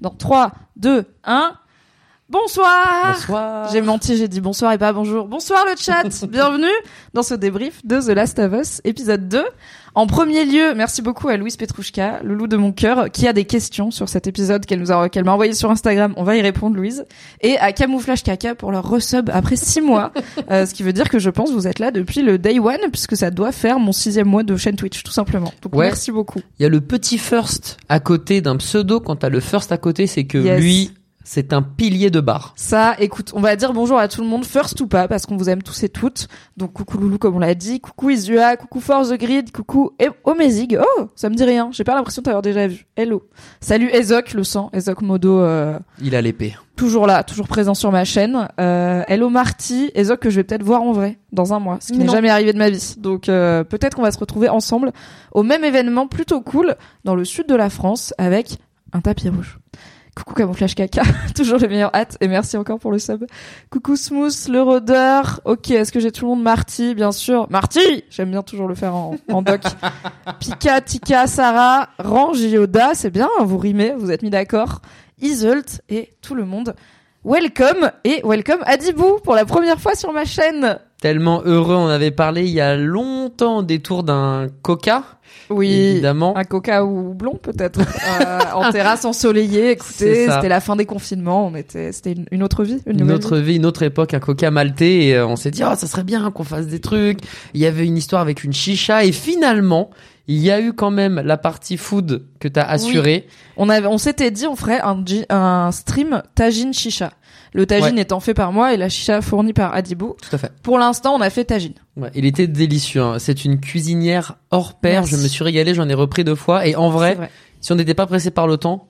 Dans 3, 2, 1. Bonsoir Bonsoir. J'ai menti, j'ai dit bonsoir et pas bonjour. Bonsoir le chat Bienvenue dans ce débrief de The Last of Us, épisode 2. En premier lieu, merci beaucoup à Louise Petrouchka, le loup de mon cœur, qui a des questions sur cet épisode qu'elle nous a, qu'elle m'a envoyé sur Instagram. On va y répondre, Louise. Et à Camouflage Caca pour leur resub après six mois. Euh, ce qui veut dire que je pense vous êtes là depuis le day one, puisque ça doit faire mon sixième mois de chaîne Twitch, tout simplement. Donc Ouais. merci beaucoup. Il y a le petit first à côté d'un pseudo. Quand t'as le first à côté, c'est que Yes. lui, c'est un pilier de bar. Ça, écoute, on va dire bonjour à tout le monde, first ou pas, parce qu'on vous aime tous et toutes. Donc coucou Loulou, comme on l'a dit, coucou Isua, coucou Force the Grid, coucou Omezig. Oh, ça me dit rien, j'ai pas l'impression d'avoir déjà vu. Hello. Salut Ezok, le sang, Ezok Modo, euh, Il a l'épée. toujours là, toujours présent sur ma chaîne. Euh, hello Marty, Ezok que je vais peut-être voir en vrai dans un mois, ce qui n'est jamais arrivé de ma vie. Donc euh, peut-être qu'on va se retrouver ensemble au même événement plutôt cool dans le sud de la France avec un tapis rouge. Coucou Camouflage Caca, toujours les meilleures hâtes et merci encore pour le sub. Coucou Smooth, le rôdeur. Ok, est-ce que j'ai tout le monde Marty, bien sûr. Marty J'aime bien toujours le faire en, en doc. Pika, Tika, Sarah, Range, Yoda, c'est bien, vous rimez, vous êtes mis d'accord. Isolt et tout le monde. Welcome et welcome Adibou pour la première fois sur ma chaîne. Tellement heureux, on avait parlé il y a longtemps des tours d'un coca. Oui, Évidemment. un coca ou blond peut-être euh, en terrasse ensoleillée. Écoutez, c'était la fin des confinements, on était, c'était une, une autre vie, une, autre vie. vie, une autre époque, un coca maltais, et euh, on s'est dit, oh, ça serait bien qu'on fasse des trucs. Il y avait une histoire avec une chicha, et finalement, il y a eu quand même la partie food que t'as assurée. On avait, on s'était dit, on ferait un, un stream tagine chicha. Le tagine Ouais. étant fait par moi et la chicha fournie par Adibou. Tout à fait. Pour l'instant, on a fait tagine. Ouais, il était délicieux. hein. C'est une cuisinière hors pair. Merci. Je me suis régalé, j'en ai repris deux fois. Et en vrai. si on n'était pas pressé par le temps,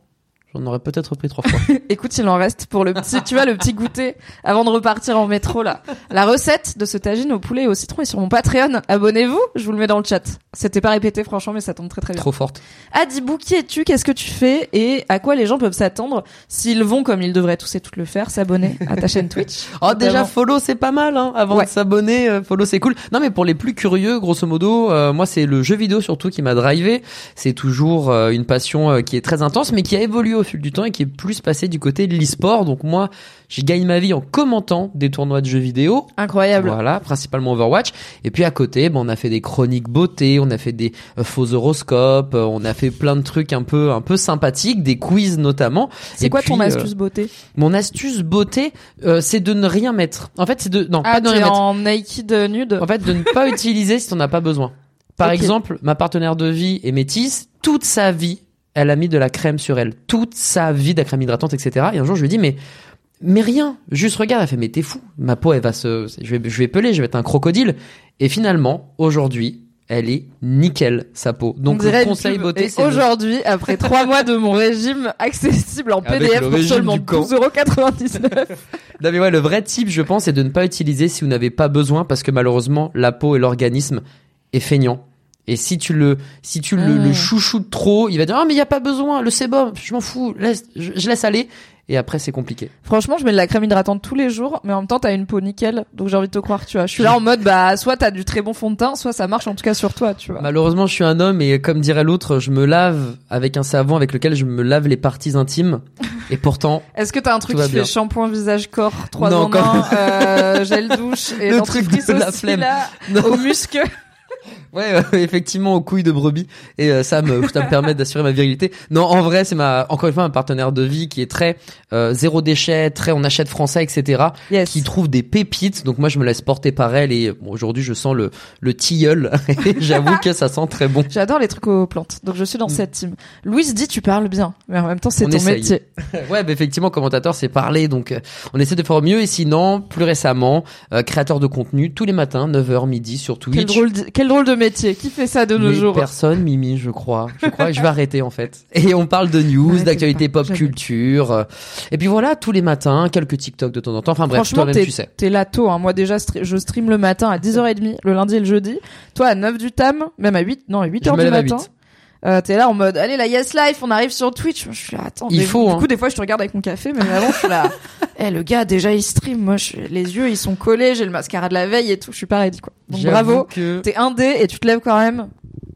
j'en aurais peut-être repris trois fois. Écoute, il en reste pour le petit, tu vois, le petit goûter avant de repartir en métro, là. La recette de ce tagine au poulet et au citron est sur mon Patreon. Abonnez-vous, je vous le mets dans le chat. C'était pas répété, franchement, mais ça tombe très très bien. Trop forte. Adibou, qui es-tu? Qu'est-ce que tu fais? Et à quoi les gens peuvent s'attendre s'ils vont, comme ils devraient tous et toutes le faire, s'abonner à ta chaîne Twitch? Oh, déjà, follow, c'est pas mal, hein. Avant Ouais. de s'abonner, euh, follow, c'est cool. Non, mais pour les plus curieux, grosso modo, euh, moi, c'est le jeu vidéo surtout qui m'a drivé. C'est toujours euh, une passion euh, qui est très intense, mais qui a évolué au fil du temps et qui est plus passée du côté de l'e-sport. Donc, moi, j'ai gagné ma vie en commentant des tournois de jeux vidéo. Incroyable. Voilà, principalement Overwatch. Et puis à côté, ben, on a fait des chroniques beauté, on a fait des euh, faux horoscopes, euh, on a fait plein de trucs un peu un peu sympathiques, des quiz notamment. C'est quoi puis, ton euh, astuce beauté? Mon astuce beauté, euh, c'est de ne rien mettre. En fait, c'est de non, Ah, pas de rien mettre. en naked nude En fait, de ne pas utiliser si on n'a pas besoin. Par exemple, ma partenaire de vie est métisse. Toute sa vie, elle a mis de la crème sur elle. Toute sa vie de la crème hydratante, etc. Et un jour, je lui dis, mais mais rien, juste regarde, elle fait mais t'es fou, ma peau elle va se, je vais, je vais peler, je vais être un crocodile. Et finalement, aujourd'hui, elle est nickel sa peau. Donc le conseil beauté, c'est aujourd'hui, après trois mois de mon régime accessible en PDF pour seulement du camp. 12,99€. Non mais ouais, le vrai type, je pense, c'est de ne pas utiliser si vous n'avez pas besoin, parce que malheureusement, la peau et l'organisme est feignant. Et si tu le, si tu le, Mm. le chouchoutes trop, il va dire ah mais il y a pas besoin, le sébum, je m'en fous, laisse, je, je laisse aller. Et après c'est compliqué. Franchement, je mets de la crème hydratante tous les jours, mais en même temps, t'as une peau nickel, donc j'ai envie de te croire, tu vois. Je suis là en mode, bah, soit t'as du très bon fond de teint, soit ça marche en tout cas sur toi, tu vois. Malheureusement, je suis un homme et comme dirait l'autre, je me lave avec un savon avec lequel je me lave les parties intimes. Et pourtant, Est-ce que t'as un truc qui fait shampoing, visage, corps, trois Non, en un, euh, gel douche et Le truc de la aussi, flemme. là, Non. aux muscles? Ouais, euh, effectivement, aux couilles de brebis. Et euh, ça me, ça me permet d'assurer ma virilité. Non, en vrai, c'est ma, encore une fois, un partenaire de vie qui est très euh, zéro déchet, très on achète français, etc. Yes. Qui trouve des pépites. Donc moi, je me laisse porter par elle. Et bon, aujourd'hui, je sens le, le tilleul. Et J'avoue que ça sent très bon. J'adore les trucs aux plantes, donc je suis dans Mm. cette team. Louise dit tu parles bien, mais en même temps c'est On ton essaye. métier. Ouais, bah, effectivement, commentateur, c'est parler. Donc, euh, on essaie de faire mieux. Et sinon, plus récemment, euh, créateur de contenu tous les matins, 9h midi sur Twitch. Quel drôle, de, quel drôle de métier. Qui fait ça de nos jours personne, Mimi, je crois. Je crois que je vais arrêter en fait. Et on parle de news, d'actualité pop culture. Et puis voilà, tous les matins, quelques TikTok de temps en temps. Enfin bref, t'es tu sais. t'es là tôt. Hein. Moi déjà, je stream le matin à 10h30, le lundi et le jeudi. Toi à 9 du tam, même à 8, non à 8h Je me du à matin. 8. Euh, t'es là en mode allez la Yes Life, on arrive sur Twitch. Je suis là, attends. Il faut, Du hein. coup, des fois, je te regarde avec mon café, mais avant, je suis là. Eh le gars déjà il stream. Moi, je les yeux ils sont collés, j'ai le mascara de la veille et tout. Je suis pas ready quoi. Donc bravo. que T'es indé et tu te lèves quand même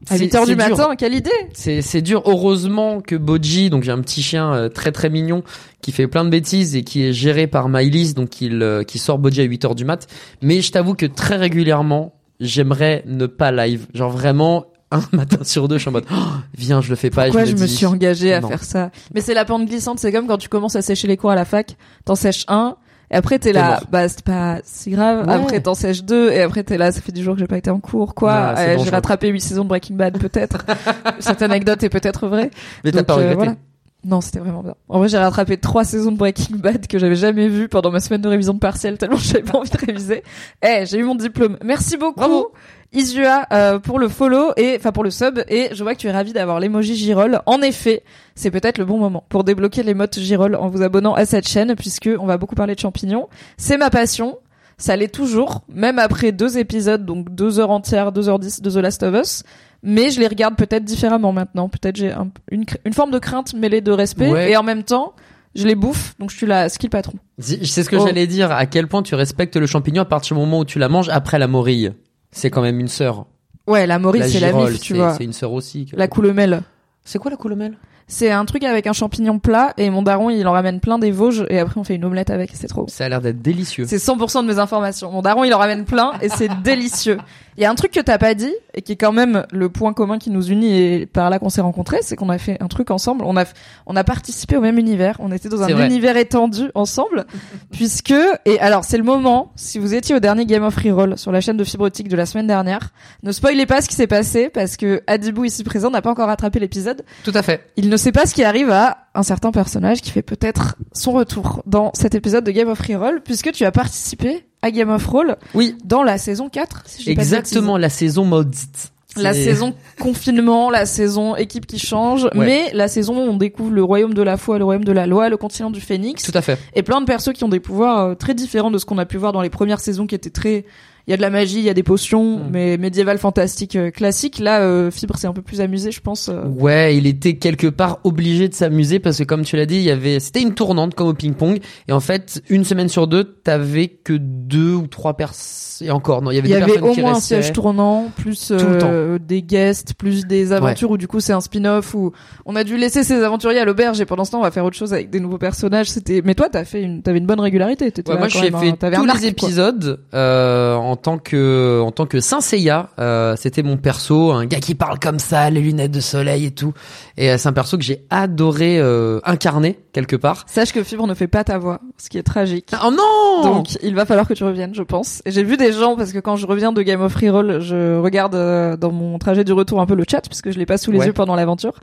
à c'est- 8h du dur. matin. Quelle idée C'est c'est dur. Heureusement que Boji, donc j'ai un petit chien euh, très très mignon qui fait plein de bêtises et qui est géré par Mylis, donc il euh, qui sort Boji à 8h du mat. Mais je t'avoue que très régulièrement, j'aimerais ne pas live. Genre vraiment un matin sur deux, je suis en mode oh, viens, je le fais pas. Pourquoi je le me suis engagée à Non. faire ça? Mais c'est la pente glissante, c'est comme quand tu commences à sécher les cours à la fac, t'en sèches un, et après t'es là, mort. bah c'est pas si grave, Ouais. après t'en sèches deux, et après t'es là, ça fait du jours que j'ai pas été en cours, quoi, Ah, c'est Euh, j'ai rattrapé huit saisons de Breaking Bad, peut-être. Cette anecdote est peut-être vraie. Mais t'as pas euh, voilà. Non, c'était vraiment bien. En vrai, j'ai rattrapé trois saisons de Breaking Bad que j'avais jamais vues pendant ma semaine de révision de partiel tellement j'avais pas envie de réviser. Eh, j'ai eu mon diplôme. Merci beaucoup. Bravo. Isua euh, pour le follow et enfin pour le sub et je vois que tu es ravi d'avoir l'emoji Girol. En effet, c'est peut-être le bon moment pour débloquer l'émote Girol en vous abonnant à cette chaîne puisque on va beaucoup parler de champignons. C'est ma passion. Ça l'est toujours, même après deux épisodes, donc deux heures entières, deux heures dix de The Last of Us. Mais je les regarde peut-être différemment maintenant. Peut-être j'ai un- une, forme de crainte mêlée de respect Ouais. et en même temps, je les bouffe, donc je suis la skill patron. C'est c'est ce que Oh. j'allais dire. À quel point tu respectes le champignon à partir du moment où tu la manges après la morille? C'est quand même une sœur. Ouais, la la c'est la mif, tu c'est- vois. C'est une sœur aussi. La coulomelle. C'est quoi la coulomelle C'est un truc avec un champignon plat et mon daron il en ramène plein des Vosges et après on fait une omelette avec, c'est trop. Ça a l'air d'être délicieux. C'est 100% de mes informations. Mon daron il en ramène plein et c'est délicieux. Il y a un truc que t'as pas dit et qui est quand même le point commun qui nous unit et par là qu'on s'est rencontrés, c'est qu'on a fait un truc ensemble. On a on a participé au même univers. On était dans un vrai. univers étendu ensemble puisque et alors c'est le moment. Si vous étiez au dernier Game of Reroll sur la chaîne de Fibrotique de la semaine dernière, ne spoilez pas ce qui s'est passé parce que Adibou ici présent n'a pas encore rattrapé l'épisode. Tout à fait. Il ne sait pas ce qui arrive à un certain personnage qui fait peut-être son retour dans cet épisode de Game of Reroll, puisque tu as participé à Game of Roll Oui, dans la saison 4, si exactement la saison maudite. La saison confinement, la saison équipe qui change, Ouais. mais la saison où on découvre le royaume de la foi, le royaume de la loi, le continent du phénix, Tout à fait. et plein de persos qui ont des pouvoirs euh, très différents de ce qu'on a pu voir dans les premières saisons qui étaient très il y a de la magie, il y a des potions, Mm. mais médiéval fantastique euh, classique. Là, euh, Fibre s'est un peu plus amusé, je pense. euh. Ouais, il était quelque part obligé de s'amuser parce que comme tu l'as dit, il y avait, c'était une tournante comme au ping-pong et en fait, une semaine sur deux, t'avais que deux ou trois personnes et encore non, il y avait Il y avait au qui moins un siège tournant, plus euh, des guests, plus des aventures où du coup c'est un spin-off où on a dû laisser ces aventuriers à l'auberge et pendant ce temps on va faire autre chose avec des nouveaux personnages. C'était, mais toi t'as fait une, t'avais une bonne régularité. Ouais, là moi, j'ai fait hein. Tous les épisodes euh, en tant que en tant que Saint Seiya. Euh, C'était mon perso, un gars qui parle comme ça, les lunettes de soleil et tout. Et euh, c'est un perso que j'ai adoré euh, incarner quelque part. Sache que Fibre ne fait pas ta voix, ce qui est tragique. Oh non Donc il va falloir que tu reviennes, je pense. Et j'ai vu des gens parce que quand je reviens de Game of Reroll, je regarde euh, dans mon trajet du retour un peu le chat puisque je l'ai pas sous les Ouais. yeux pendant l'aventure.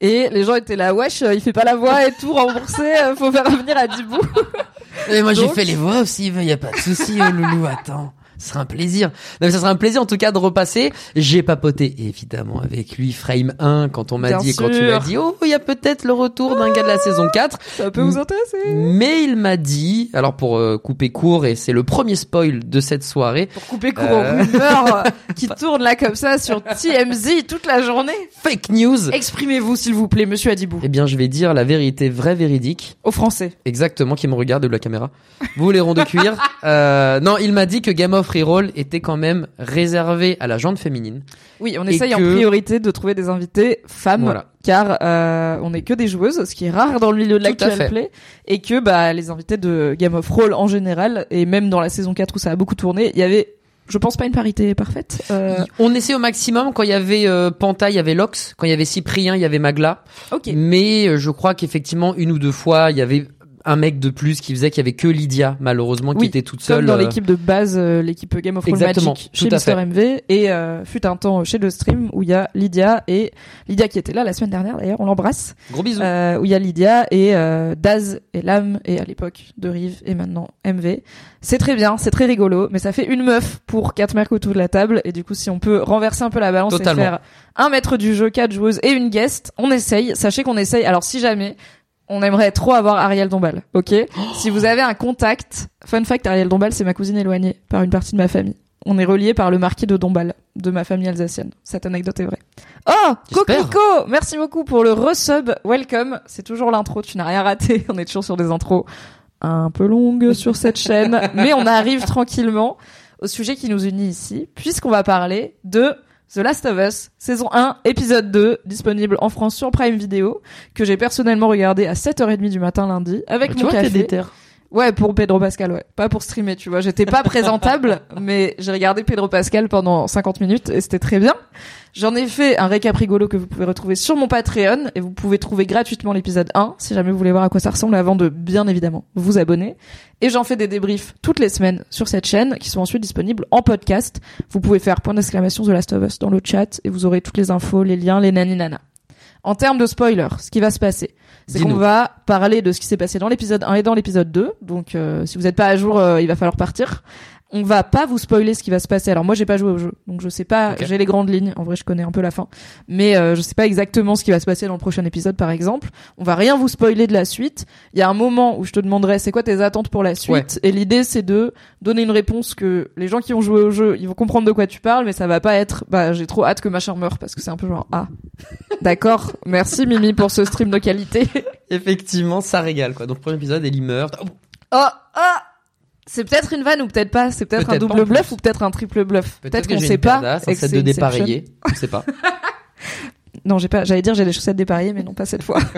Et les gens étaient là, wesh, il fait pas la voix et tout remboursé, faut faire revenir à Dibou. Mais moi j'ai Donc- fait les voix aussi, il y a pas de souci, loulou, attends. Ce serait un plaisir. Non, mais ça serait un plaisir en tout cas de repasser. J'ai papoté évidemment avec lui Frame 1 quand on m'a dit quand tu m'as dit oh il y a peut-être le retour d'un gars de la saison 4. Ça peut vous intéresser. Mais il m'a dit alors pour euh, couper court et c'est le premier spoil de cette soirée. Pour couper court Euh. aux rumeurs qui tournent là comme ça sur TMZ toute la journée. Fake news. Exprimez-vous s'il vous plaît, monsieur Adibou. Eh bien je vais dire la vérité vraie véridique. Aux Français. Exactement, qui me regarde de la caméra. Vous les ronds de cuir. Euh, non, il m'a dit que Game of Reroll était quand même réservé à la jante féminine. Oui, on essaye en priorité de trouver des invités femmes, Voilà. car euh, on n'est que des joueuses, ce qui est rare dans le milieu de l'actual play, et que bah les invités de Game of Roll en général, et même dans la saison 4 où ça a beaucoup tourné, il y avait, je pense pas une parité parfaite. Euh, On essaie au maximum quand il y avait euh, Panta, il y avait Lox, quand il y avait Cyprien, il y avait Magla. Mais euh, je crois qu'effectivement une ou deux fois, il y avait un mec de plus qui faisait qu'il y avait que Lydia malheureusement qui était toute Comme seule. dans euh, l'équipe de base, euh, l'équipe Game of Thrones Exactement, Magic chez Mister. MV et euh, fut un temps chez le stream où il y a Lydia et Lydia qui était là la semaine dernière d'ailleurs, on l'embrasse. Gros bisous. Euh, où il y a Lydia et euh, Daz et Lam et à l'époque de Rive et maintenant MV. C'est très bien, c'est très rigolo, mais ça fait une meuf pour quatre mecs autour de la table et du coup si on peut renverser un peu la balance Totalement. et faire un maître du jeu, quatre joueuses et une guest, on essaye. Sachez qu'on essaye. Alors si jamais on aimerait trop avoir Ariel Dombal, ok? Si vous avez un contact, fun fact, Ariel Dombal c'est ma cousine éloignée par une partie de ma famille. On est relié par le marquis de Dombal de ma famille alsacienne. Cette anecdote est vraie. Oh. Coquelicot Merci beaucoup pour le resub. Welcome. C'est toujours l'intro. Tu n'as rien raté. On est toujours sur des intros un peu longues sur cette chaîne, mais on arrive tranquillement au sujet qui nous unit ici, puisqu'on va parler de The Last of Us, saison 1, épisode 2, disponible en France sur Prime Video, que j'ai personnellement regardé à 7h30 du matin lundi, avec tu mon vois, t'es café. Ouais, pour Pedro Pascal, ouais. Pas pour streamer, tu vois. J'étais pas présentable, mais j'ai regardé Pedro Pascal pendant 50 minutes et c'était très bien. J'en ai fait un récap rigolo que vous pouvez retrouver sur mon Patreon et vous pouvez trouver gratuitement l'épisode 1 si jamais vous voulez voir à quoi ça ressemble avant de bien évidemment vous abonner. Et j'en fais des débriefs toutes les semaines sur cette chaîne qui sont ensuite disponibles en podcast. Vous pouvez faire point d'exclamation The Last of Us dans le chat et vous aurez toutes les infos, les liens, les naninana. En termes de spoiler, ce qui va se passer, c'est qu'on va parler de ce qui s'est passé dans l'épisode 1 et dans l'épisode 2. Donc euh, si vous n'êtes pas à jour, euh, il va falloir partir. On va pas vous spoiler ce qui va se passer. Alors moi j'ai pas joué au jeu, donc je sais pas. J'ai les grandes lignes. En vrai, je connais un peu la fin, mais euh, je sais pas exactement ce qui va se passer dans le prochain épisode, par exemple. On va rien vous spoiler de la suite. Il y a un moment où je te demanderai c'est quoi tes attentes pour la suite, Ouais. et l'idée c'est de donner une réponse que les gens qui ont joué au jeu, ils vont comprendre de quoi tu parles, mais ça va pas être bah j'ai trop hâte que machin meure parce que c'est un peu genre ah d'accord. Merci Mimi pour ce stream de qualité. Effectivement, ça régale quoi. Donc premier épisode, Ellie meurt. Oh, oh C'est peut-être une vanne ou peut-être pas. C'est peut-être un double bluff ou peut-être un triple bluff. Peut-être que qu'on sait pas. Et que de Inception. dépareillé. On sait pas. Non, j'ai pas. J'allais dire j'ai les chaussettes dépareillées, mais non pas cette fois.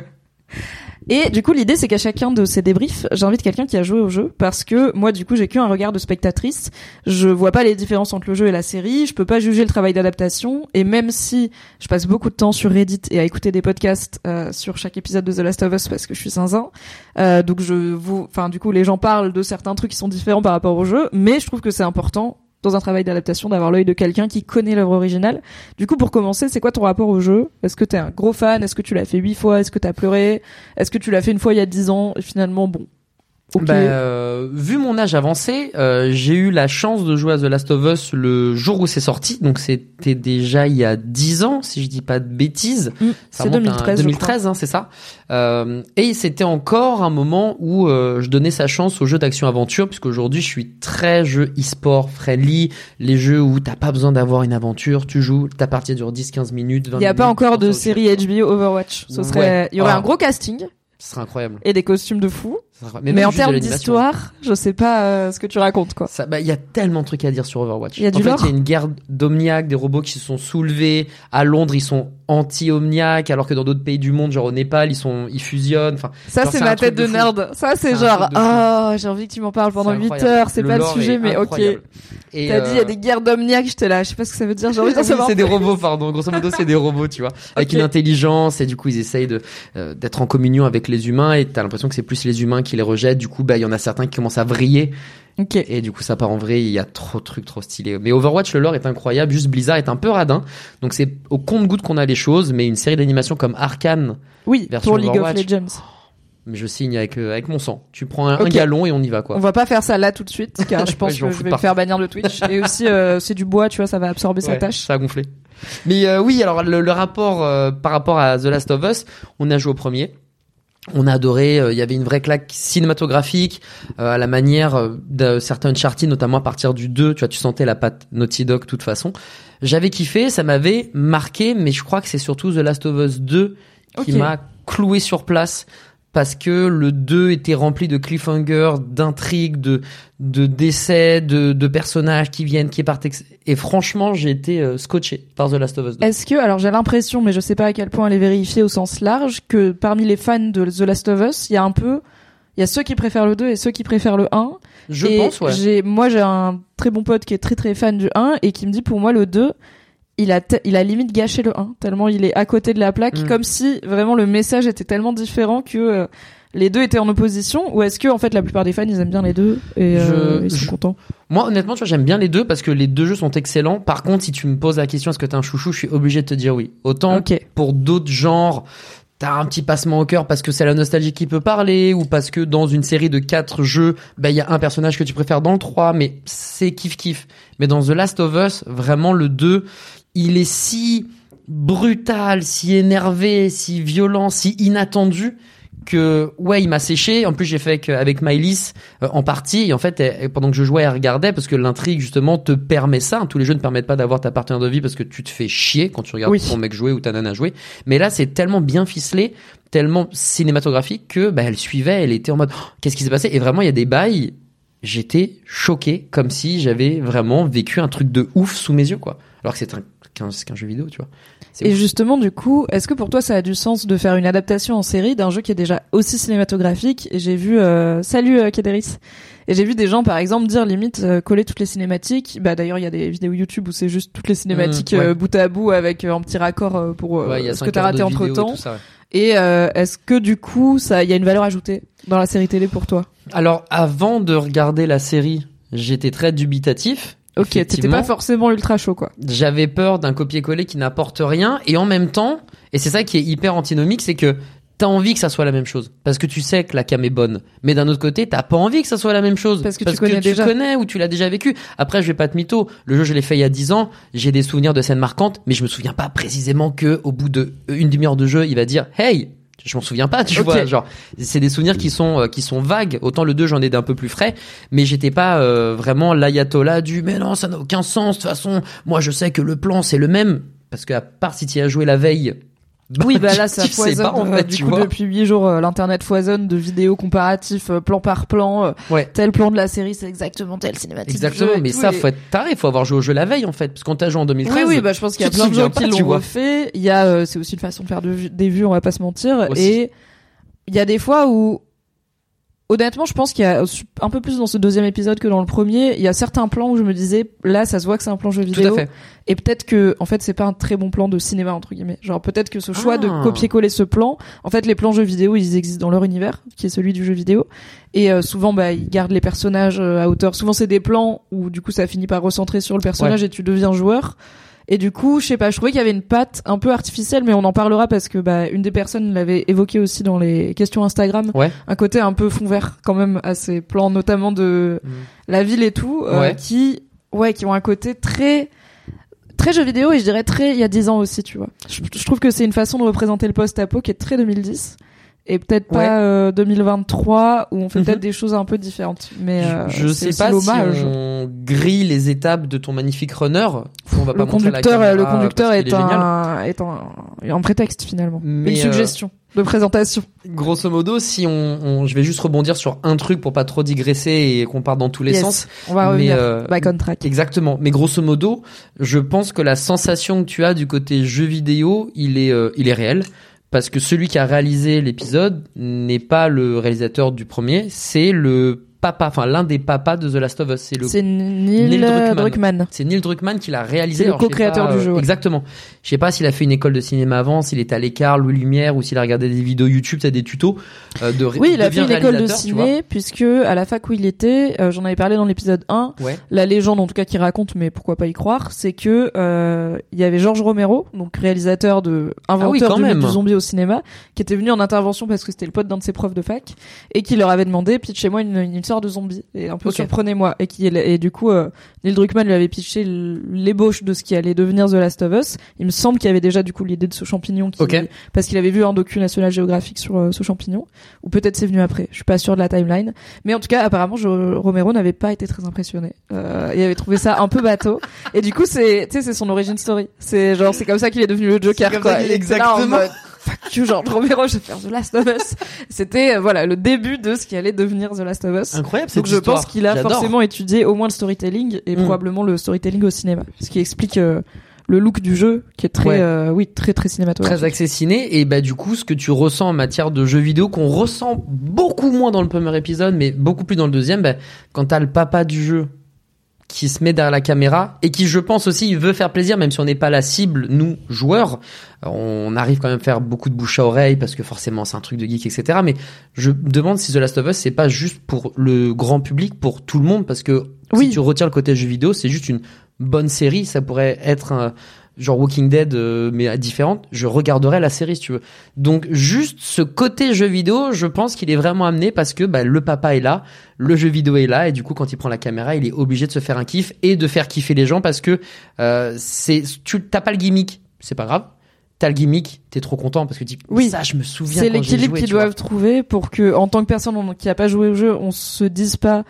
Et du coup, l'idée, c'est qu'à chacun de ces débriefs, j'invite quelqu'un qui a joué au jeu, parce que moi, du coup, j'ai qu'un regard de spectatrice. Je vois pas les différences entre le jeu et la série. Je peux pas juger le travail d'adaptation. Et même si je passe beaucoup de temps sur Reddit et à écouter des podcasts euh, sur chaque épisode de The Last of Us, parce que je suis zinzin, euh, donc je vous, enfin, du coup, les gens parlent de certains trucs qui sont différents par rapport au jeu, mais je trouve que c'est important dans un travail d'adaptation d'avoir l'œil de quelqu'un qui connaît l'œuvre originale. Du coup, pour commencer, c'est quoi ton rapport au jeu? Est-ce que t'es un gros fan? Est-ce que tu l'as fait huit fois? Est-ce que t'as pleuré? Est-ce que tu l'as fait une fois il y a dix ans? Et finalement, bon. Bah, euh, vu mon âge avancé, euh, j'ai eu la chance de jouer à The Last of Us le jour où c'est sorti, donc c'était déjà il y a 10 ans, si je dis pas de bêtises. Mm, c'est remonte à 2013. je 2013, hein, c'est ça. Euh, et c'était encore un moment où euh, je donnais sa chance aux jeux d'action-aventure, puisqu'aujourd'hui je suis très jeu e-sport friendly, les jeux où t'as pas besoin d'avoir une aventure, tu joues, ta partie dure 10-15 minutes, 20 crois. Il y a pas encore de série HBO Overwatch. Ce serait, Ouais. il y aurait Ah. un gros casting. Ce serait incroyable. et des costumes de fou. Mais, même en termes d'histoire, je sais pas euh, ce que tu racontes quoi. Ça, bah, il y a tellement de trucs à dire sur Overwatch. Y a en du fait, il y a une guerre d'omniaques, des robots qui se sont soulevés. À Londres, ils sont anti-omniaques, alors que dans d'autres pays du monde, genre au Népal, ils sont, ils fusionnent. Enfin, Ça, c'est ma tête de, de nerd. Ça, c'est genre, ah, j'ai envie que tu m'en parles pendant c'est 8 incroyable. heures. C'est pas le sujet, mais ok. incroyable. Et, T'as dit, il y a euh, des guerres d'omniaques, j'étais là. Je sais pas ce que ça veut dire. J'ai envie d'en oui, savoir c'est des robots, pardon. Grosso modo, c'est des robots, tu vois, avec Ok. une intelligence et du coup, ils essayent de euh, d'être en communion avec les humains et t'as l'impression que c'est plus les humains qui les rejettent. Du coup, bah, il y en a certains qui commencent à vriller et du coup, ça part en vrai. Il y a trop de trucs trop stylés. Mais Overwatch, le lore est incroyable. Juste Blizzard est un peu radin, donc c'est au compte-goutte qu'on a les choses. Mais une série d'animation comme Arcane, Oui, Version pour League Overwatch. of Legends. mais je signe avec euh, avec mon sang. Tu prends un, un Ok. galon et on y va quoi. On va pas faire ça là tout de suite, car je pense Ouais, je m'en que je vais me faire bannir de Twitch. Et aussi, euh, c'est du bois, tu vois, ça va absorber sa tâche. Ça a gonflé. Mais euh, oui, alors le, le rapport par rapport à The Last of Us, on a joué au premier. On a adoré, euh, il y avait une vraie claque cinématographique, euh, à la manière euh, de certains Uncharted, notamment à partir du 2, tu vois, tu sentais la patte Naughty Dog de toute façon. J'avais kiffé, ça m'avait marqué, mais je crois que c'est surtout The Last of Us 2 qui m'a cloué sur place parce que le 2 était rempli de cliffhangers, d'intrigues, de, de décès, de, de personnages qui viennent, qui partent. Et franchement, j'ai été euh, scotché par The Last of Us 2. Est-ce que, alors j'ai l'impression, mais je sais pas à quel point elle est vérifiée au sens large, que parmi les fans de The Last of Us, il y a un peu, il y a ceux qui préfèrent le 2 et ceux qui préfèrent le 1. Je Et pense, ouais. J'ai, moi, j'ai un très bon pote qui est très très fan du 1 et qui me dit pour moi le 2, il a, il a limite gâché le 1 tellement il est à côté de la plaque, Mm. comme si vraiment le message était tellement différent que euh, les deux étaient en opposition. Ou est-ce que en fait la plupart des fans ils aiment bien les deux et euh, Je- ils sont je- contents? Moi, honnêtement, tu vois, j'aime bien les deux parce que les deux jeux sont excellents. Par contre, si tu me poses la question est-ce que t'es un chouchou, je suis obligé de te dire oui. Autant pour d'autres genres, t'as un petit passement au cœur parce que c'est la nostalgie qui peut parler ou parce que dans une série de quatre jeux, bah, il y a un personnage que tu préfères dans le 3, mais c'est kiff kiff. Mais dans The Last of Us, vraiment le 2, il est si brutal, si énervé, si violent, si inattendu que ouais il m'a séché. En plus j'ai fait avec, avec Mylis euh, en partie. Et en fait elle- pendant que je jouais elle regardait parce que l'intrigue justement te permet ça. Tous les jeux ne permettent pas d'avoir ta partenaire de vie parce que tu te fais chier quand tu regardes Oui. ton mec jouer ou ta nana jouer. Mais là c'est tellement bien ficelé tellement cinématographique que bah, elle suivait. Elle était en mode Oh, qu'est-ce qui s'est passé? Et vraiment il y a des bails. J'étais choqué comme si j'avais vraiment vécu un truc de ouf sous mes yeux quoi. Alors que c'est un qu'un c'est qu'un jeu vidéo tu vois Et ouf. justement, du coup, est-ce que pour toi ça a du sens de faire une adaptation en série d'un jeu qui est déjà aussi cinématographique? Et j'ai vu, euh, salut euh, Kéderis, et j'ai vu des gens par exemple dire limite euh, coller toutes les cinématiques. Bah d'ailleurs il y a des vidéos YouTube où c'est juste toutes les cinématiques Mmh, ouais. euh, bout à bout avec euh, un petit raccord euh, pour euh, Ouais, il y a ce que t'as raté entre et temps. Et euh, est-ce que du coup ça, il y a une valeur ajoutée dans la série télé pour toi? Alors, avant de regarder la série, j'étais très dubitatif. Ok, t'étais pas forcément ultra chaud quoi. J'avais peur d'un copier-coller qui n'apporte rien. Et en même temps, et c'est ça qui est hyper antinomique, c'est que t'as envie que ça soit la même chose. Parce que tu sais que la cam est bonne. Mais d'un autre côté, t'as pas envie que ça soit la même chose. Parce que tu connais déjà. connais ou tu l'as déjà vécu. Après, je vais pas te mytho. Le jeu, je l'ai fait il y a 10 ans. J'ai des souvenirs de scènes marquantes, mais je me souviens pas précisément que au bout de une demi-heure de jeu, il va dire, hey, je m'en souviens pas, tu vois, genre c'est des souvenirs qui sont euh, qui sont vagues. Autant le 2 j'en ai d'un peu plus frais, mais j'étais pas euh, vraiment l'ayatollah du mais non, ça n'a aucun sens de toute façon. Moi je sais que le plan c'est le même parce que à part si tu as joué la veille Oui, bah là, ça tu foisonne. pas, en euh, fait, du tu coup, vois. depuis huit jours, euh, l'internet foisonne de vidéos comparatifs, euh, plan par plan. euh, Ouais. Tel plan de la série, c'est exactement tel cinématique. Exactement, mais ça, et- faut être taré, faut avoir joué au jeu la veille, en fait. Parce quand t'as joué en 2013. Oui, oui, bah, je pense qu'il y a plein de gens qui l'ont refait. Il y a, euh, c'est aussi une façon de faire de des vues, on va pas se mentir. Aussi. Et il y a des fois où, honnêtement, je pense qu'il y a un peu plus dans ce deuxième épisode que dans le premier. Il y a certains plans où je me disais, là, ça se voit que c'est un plan jeu Tout vidéo. à fait. Et peut-être que, en fait, c'est pas un très bon plan de cinéma, entre guillemets. Genre, peut-être que ce choix Ah. de copier-coller ce plan, en fait, les plans jeux vidéo, ils existent dans leur univers, qui est celui du jeu vidéo. Et euh, souvent, bah, ils gardent les personnages euh, à hauteur. Souvent, c'est des plans où, du coup, ça finit par recentrer sur le personnage et tu deviens joueur. Et du coup, je sais pas, je trouvais qu'il y avait une patte un peu artificielle, mais on en parlera parce que, bah, une des personnes l'avait évoqué aussi dans les questions Instagram. Ouais. Un côté un peu fond vert, quand même, à ces plans, notamment de Mhm. la ville et tout, euh, Ouais. qui, ouais, qui ont un côté très, très jeu vidéo et je dirais très il y a 10 ans aussi, tu vois. Je, je trouve que c'est une façon de représenter le post-apo qui est très 2010 et peut-être Ouais. pas euh, 2023 où on fait Mhm. peut-être des choses un peu différentes. Mais euh, je sais pas si on grille les étapes de ton magnifique runner. On va pas Le la conducteur, caméra le conducteur est, génial. un, est un, un prétexte finalement, Mais, une euh, suggestion de présentation. Grosso modo, si on, on- je vais juste rebondir sur un truc pour pas trop digresser et qu'on parte dans tous les Yes. sens. On va mais, revenir. euh, Back on track. Exactement. Mais grosso modo, je pense que la sensation que tu as du côté jeu vidéo, il est, euh, il est réel. Parce que celui qui a réalisé l'épisode n'est pas le réalisateur du premier, c'est le papas, enfin l'un des papas de The Last of Us. C'est le C'est Neil, Neil Druckmann. Druckmann. c'est Neil Druckmann qui l'a réalisé. C'est le co-créateur du jeu, ouais. Exactement. Je sais pas s'il a fait une école de cinéma avant, s'il était à l'écart, Louis Lumière, ou s'il a regardé des vidéos YouTube, c'est des tutos euh, de Oui, il a fait une école de ciné, puisque à la fac où il était, euh, j'en avais parlé dans l'épisode 1, Ouais. la légende en tout cas qui raconte, mais pourquoi pas y croire, c'est que euh, il y avait Georges Romero, donc réalisateur de inventeur Ah oui, quand du, zombie au cinéma, qui était venu en intervention parce que c'était le pote d'un de ses profs de fac et qui leur avait demandé pitchez-moi une, une de zombie et un peu surprenez-moi et qui et du coup euh, Neil Druckmann lui avait pitché l'ébauche de ce qui allait devenir The Last of Us. Il me semble qu'il y avait déjà du coup l'idée de ce champignon qui, parce qu'il avait vu un docu National Geographic sur euh, ce champignon ou peut-être c'est venu après. Je suis pas sûre de la timeline, mais en tout cas apparemment Romero n'avait pas été très impressionné. Euh, il avait trouvé ça un peu bateau et du coup c'est tu sais c'est son origin story. C'est genre c'est comme ça qu'il est devenu le Joker quoi. Il là en exactement. mode, Fuck you, George Romero, je vais faire The Last of Us. C'était euh, voilà le début de ce qui allait devenir The Last of Us. Incroyable Donc cette je histoire. pense qu'il a forcément étudié au moins le storytelling et Mm. probablement le storytelling au cinéma, ce qui explique euh, le look du jeu qui est très Ouais. euh, oui très très cinématographique. très axé ciné et bah du coup ce que tu ressens en matière de jeux vidéo qu'on ressent beaucoup moins dans le premier épisode mais beaucoup plus dans le deuxième bah, quand t'as le papa du jeu qui se met derrière la caméra et qui je pense aussi veut faire plaisir même si on n'est pas la cible nous joueurs. On arrive quand même à faire beaucoup de bouche à oreille parce que forcément c'est un truc de geek etc mais je me demande si The Last of Us c'est pas juste pour le grand public pour tout le monde parce que Oui. si tu retires le côté jeu vidéo c'est juste une bonne série. Ça pourrait être un, genre Walking Dead euh, mais différente, je regarderais la série si tu veux. Donc juste ce côté jeu vidéo, je pense qu'il est vraiment amené parce que bah, le papa est là, le jeu vidéo est là et du coup quand il prend la caméra, il est obligé de se faire un kiff et de faire kiffer les gens parce que euh, c'est tu t'as pas le gimmick, c'est pas grave. T'as le gimmick, t'es trop content parce que tu dis Oui. ça je me souviens C'est l'équilibre qu'ils doivent trouver pour que, en tant que personne on- qui a pas joué au jeu, on se dise pas.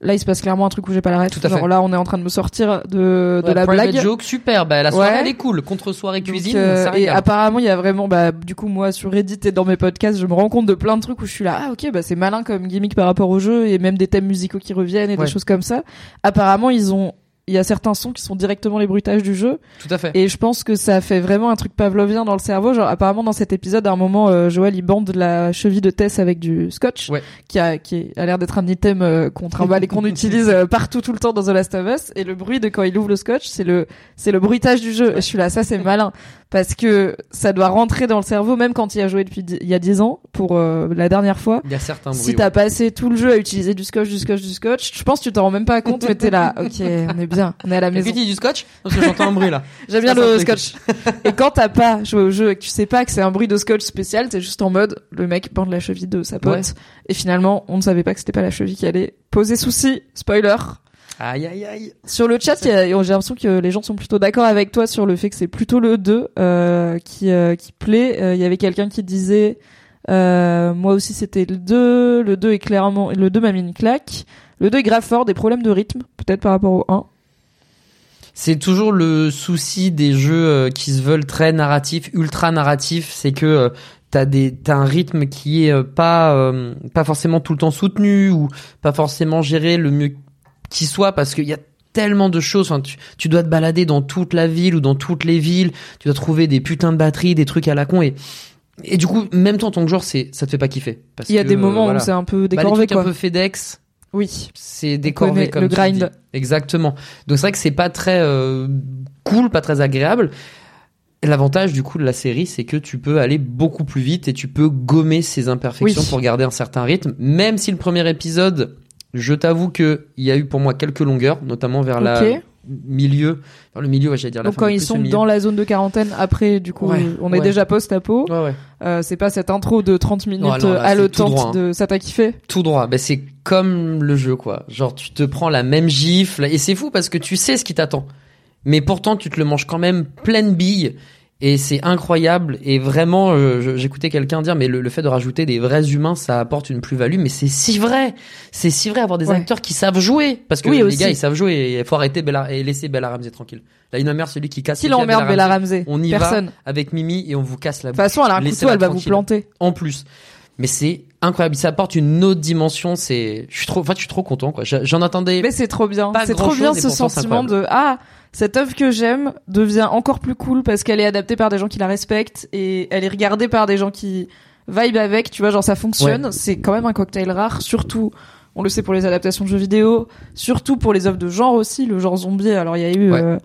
Là, il se passe clairement un truc où j'ai pas la ref. Tout à Genre fait. là, on est en train de me sortir de, de la blague. joke super, bah la soirée Ouais. elle est cool, contre soirée Donc, cuisine, euh, ça et apparemment, il y a vraiment, bah, du coup, moi, sur Reddit et dans mes podcasts, je me rends compte de plein de trucs où je suis là, ah, ok, bah, c'est malin comme gimmick par rapport au jeu et même des thèmes musicaux qui reviennent et Ouais. des choses comme ça. Apparemment, ils ont, il y a certains sons qui sont directement les bruitages du jeu Tout à fait. et je pense que ça fait vraiment un truc pavlovien dans le cerveau. Genre, apparemment, dans cet épisode, à un moment, euh, Joël, il bande la cheville de Tess avec du scotch, Ouais. qui a, qui a l'air d'être un item euh, qu'on trimballe et qu'on utilise euh, partout tout le temps dans The Last of Us. Et le bruit de quand il ouvre le scotch, c'est le, c'est le bruitage du jeu. Et je suis là, ça c'est malin. Parce que ça doit rentrer dans le cerveau, même quand il a joué depuis il y a 10 ans, pour euh, la dernière fois. Il y a certains bruits. Si t'as passé tout le jeu à utiliser du scotch, du scotch, du scotch, je pense que tu t'en rends même pas compte, mais t'es là, ok, on est bien, on est à la maison. Dis du scotch Parce que j'entends un bruit là. J'aime bien le scotch. et quand t'as pas joué au jeu et que tu sais pas que c'est un bruit de scotch spécial, t'es juste en mode, le mec bande la cheville de sa pote. Ouais. Et finalement, on ne savait pas que c'était pas la cheville qui allait poser souci. Spoiler. Aïe aïe aïe. Sur le chat, j'ai l'impression que les gens sont plutôt d'accord avec toi sur le fait que c'est plutôt le 2 euh, qui, euh, qui plaît. Euh, Il y avait quelqu'un qui disait, moi aussi c'était le 2, le 2 est clairement, le 2 m'a mis une claque. Le 2 est grave fort, des problèmes de rythme, peut-être par rapport au 1. C'est toujours le souci des jeux euh, qui se veulent très narratifs, ultra narratifs, c'est que euh, t'as des t'as un rythme qui est euh, pas euh, pas forcément tout le temps soutenu ou pas forcément géré le mieux qui soit parce qu'il y a tellement de choses. Enfin, tu, tu dois te balader dans toute la ville ou dans toutes les villes. Tu dois trouver des putains de batteries, des trucs à la con et et du coup, même toi en tant que joueur, c'est ça te fait pas kiffer. Parce Il y a que, des euh, moments voilà. où c'est un peu Bah, les décorvé trucs quoi. un peu FedEx, Oui. c'est décorvé comme le tu grind. dis. Exactement. Donc c'est vrai que c'est pas très euh, cool, pas très agréable. L'avantage du coup de la série, c'est que tu peux aller beaucoup plus vite et tu peux gommer ces imperfections Oui. pour garder un certain rythme. Même si le premier épisode, je t'avoue que il y a eu pour moi quelques longueurs, notamment vers la Ok. Milieu, vers le milieu, ouais, j'allais dire la Donc quand ils sont dans la zone de quarantaine, après du coup Ouais, on est ouais. déjà post-apo. Ouais, ouais. Euh, c'est pas cette intro de 30 minutes non, là, c'est tout haletante droit, hein. de ça t'a kiffé Tout droit. Ben, c'est comme le jeu, quoi. Genre, tu te prends la même gifle. Et c'est fou parce que tu sais ce qui t'attend. Mais pourtant, tu te le manges quand même pleine bille. Et c'est incroyable. Et vraiment, euh, j'écoutais quelqu'un dire, mais le, le fait de rajouter des vrais humains, ça apporte une plus-value. Mais c'est si vrai. C'est si vrai avoir des Ouais. acteurs qui savent jouer. Parce que Oui, les aussi. gars, ils savent jouer. Et il faut arrêter Bella, et laisser Bella Ramsey tranquille. Là, une mère, celui qui casse Qui l'emmerde Bella Ramsey On y Personne. va avec Mimi et on vous casse la De toute façon, elle a un couteau, elle va vous planter. en plus. Mais c'est incroyable, ça apporte une autre dimension, c'est je suis trop enfin je suis trop content quoi. J'en attendais Mais c'est trop bien. C'est trop bien ce sentiment de ah cette œuvre que j'aime devient encore plus cool parce qu'elle est adaptée par des gens qui la respectent et elle est regardée par des gens qui vibe avec. Tu vois, genre ça fonctionne. C'est quand même un cocktail rare, surtout. On le sait pour les adaptations de jeux vidéo, surtout pour les œuvres de genre aussi, le genre zombie. Alors il y a eu Ouais. euh,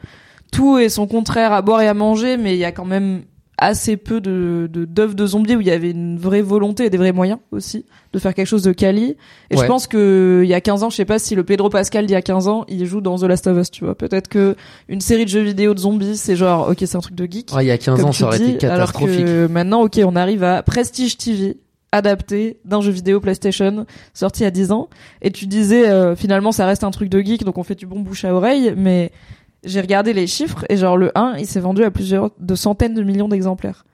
tout et son contraire à boire et à manger, mais il y a quand même assez peu de d'œuvres de, zombies où il y avait une vraie volonté et des vrais moyens aussi de faire quelque chose de quali. Et Ouais. je pense que il y a 15 ans, je sais pas si le Pedro Pascal d'il y a 15 ans, il joue dans The Last of Us, tu vois. Peut-être que une série de jeux vidéo de zombies, c'est genre OK, c'est un truc de geek. Ouais, il y a 15 comme ans, ça aurait dis, été catastrophique. Alors que maintenant, ok, on arrive à Prestige TV adapté d'un jeu vidéo PlayStation sorti il y a 10 ans. Et tu disais, euh, finalement, ça reste un truc de geek, donc on fait du bon bouche à oreille, mais j'ai regardé les chiffres et genre le 1, il s'est vendu à plusieurs de centaines de millions d'exemplaires.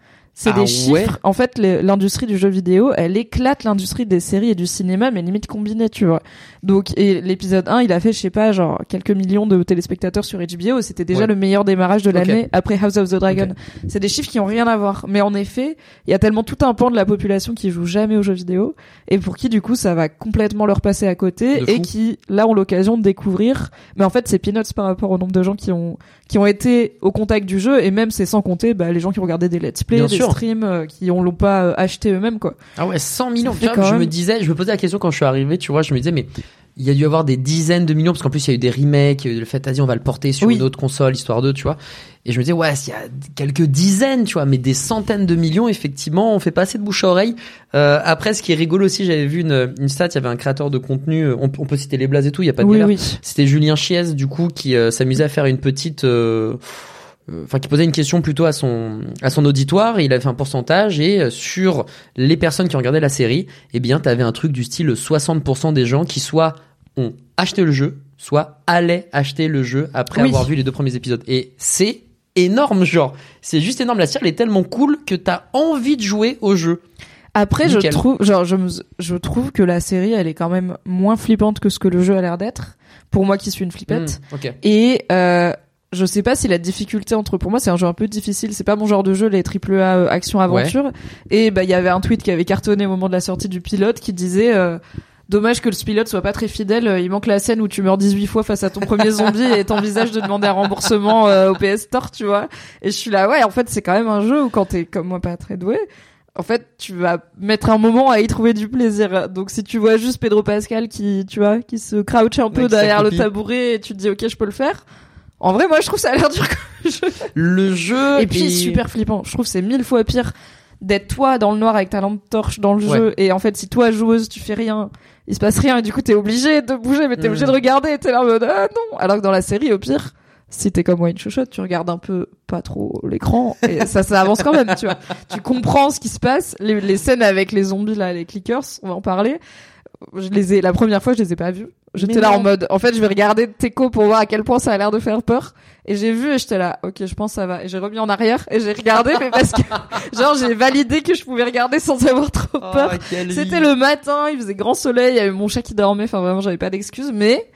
C'est Ah des ouais chiffres. En fait, l'industrie du jeu vidéo, elle éclate l'industrie des séries et du cinéma, mais limite combiné, tu vois. Donc, et l'épisode 1, il a fait, je sais pas, genre quelques millions de téléspectateurs sur HBO. C'était déjà Ouais. le meilleur démarrage de l'année après House of the Dragon. C'est des chiffres qui ont rien à voir. Mais en effet, il y a tellement tout un pan de la population qui joue jamais aux jeux vidéo et pour qui du coup ça va complètement leur passer à côté et qui là ont l'occasion de découvrir. Mais en fait, c'est peanuts par rapport au nombre de gens qui ont qui ont été au contact du jeu et même c'est sans compter bah, les gens qui ont regardé des let's play, Bien des sûr. Streams, euh, qui ont l'ont pas euh, acheté eux-mêmes quoi. Ah ouais, 100 millions. Tu vois, je me disais, je me posais la question quand je suis arrivé, tu vois, je me disais, mais il y a dû avoir des dizaines de millions, parce qu'en plus, il y a eu des remakes, il le fait, vas-y, on va le porter sur Oui. une autre console, histoire de, tu vois. Et je me disais, ouais, s'il y a quelques dizaines, tu vois, mais des centaines de millions, effectivement, on fait pas assez de bouche à oreille. Euh, après, ce qui est rigolo aussi, j'avais vu une, une stat, il y avait un créateur de contenu, euh, on, on peut citer les blazes et tout, il y a pas de oui oui. C'était Julien Chiez, du coup, qui euh, s'amusait à faire une petite, euh, enfin, qui posait une question plutôt à son à son auditoire. Et il avait fait un pourcentage et euh, sur les personnes qui regardé la série, eh bien, t'avais un truc du style 60% des gens qui soit ont acheté le jeu, soit allaient acheter le jeu après Oui. avoir vu les deux premiers épisodes. Et c'est énorme, genre, c'est juste énorme. La série elle est tellement cool que t'as envie de jouer au jeu. Après, je trouve, genre, je, je trouve que la série, elle est quand même moins flippante que ce que le jeu a l'air d'être. Pour moi, qui suis une flippette. Hmm. Et euh, je sais pas si la difficulté entre pour moi c'est un jeu un peu difficile, c'est pas mon genre de jeu les triple A euh, action aventure. Et bah il y avait un tweet qui avait cartonné au moment de la sortie du pilote qui disait euh, Dommage que le pilote soit pas très fidèle. euh, Il manque la scène où tu meurs 18 fois face à ton premier zombie et t'envisages de demander un remboursement euh, au PS Store, tu vois. Et je suis là, ouais, en fait, c'est quand même un jeu où quand t'es comme moi pas très doué, en fait, tu vas mettre un moment à y trouver du plaisir. Donc si tu vois juste Pedro Pascal qui, tu vois, qui se crouche un peu derrière le tabouret et tu te dis ok, je peux le faire. En vrai, moi, je trouve ça a l'air dur comme jeu. Le jeu Et puis super flippant. Je trouve c'est mille fois pire d'être toi dans le noir avec ta lampe torche dans le Ouais. jeu et en fait si toi joueuse tu fais rien il se passe rien et du coup t'es obligé de bouger mais t'es Mm. obligé de regarder et t'es là en mode ah non alors que dans la série au pire si t'es comme moi une chouchotte tu regardes un peu pas trop l'écran et ça ça avance quand même tu vois tu comprends ce qui se passe les, les scènes avec les zombies là les clickers on va en parler je les ai la première fois je les ai pas vus j'étais là en mode en fait je vais regarder Teco pour voir à quel point ça a l'air de faire peur. Et j'ai vu et j'étais là ok je pense que ça va. Et j'ai remis en arrière et j'ai regardé mais parce que genre j'ai validé que je pouvais regarder sans avoir trop Oh, peur. c'était le matin, il faisait grand soleil, il y avait mon chat qui dormait, enfin vraiment j'avais pas d'excuses, mais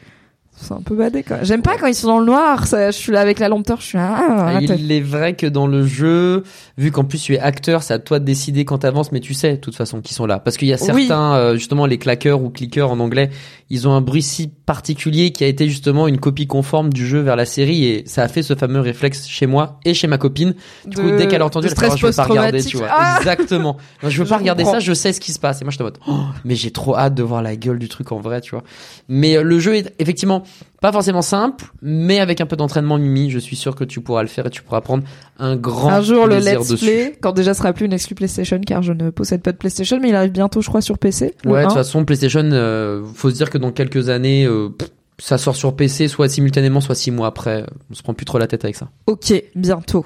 c'est un peu badé quoi. J'aime pas quand ils sont dans le noir, ça, je suis là avec la lampe torche, je suis là, ah, arrête. Il est vrai que dans le jeu, vu qu'en plus tu es acteur, c'est à toi de décider quand t'avances, mais tu sais, de toute façon, qui sont là. Parce qu'il y a Oui. certains, euh, justement, les claqueurs ou clickers en anglais, ils ont un bruit si particulier qui a été justement une copie conforme du jeu vers la série et ça a fait ce fameux réflexe chez moi et chez ma copine. Du coup, De- dès qu'elle a entendu, elle fait, stress oh, je veux pas regarder, tu vois. Ah Exactement. Non, je veux Je pas regarder comprends. ça, je sais ce qui se passe. Et moi, je te mode, oh, mais j'ai trop hâte de voir la gueule du truc en vrai, tu vois. Mais euh, le jeu est effectivement pas forcément simple, mais avec un peu d'entraînement Mimi, je suis sûr que tu pourras le faire et tu pourras prendre un grand Un jour le Let's dessus. Play, quand déjà ce sera plus une exclu PlayStation car je ne possède pas de PlayStation, mais il arrive bientôt je crois sur PC. Ouais, de 1. toute façon, PlayStation, euh, faut se dire que dans quelques années, euh, ça sort sur PC, soit simultanément, soit six mois après. On se prend plus trop la tête avec ça. Ok, bientôt.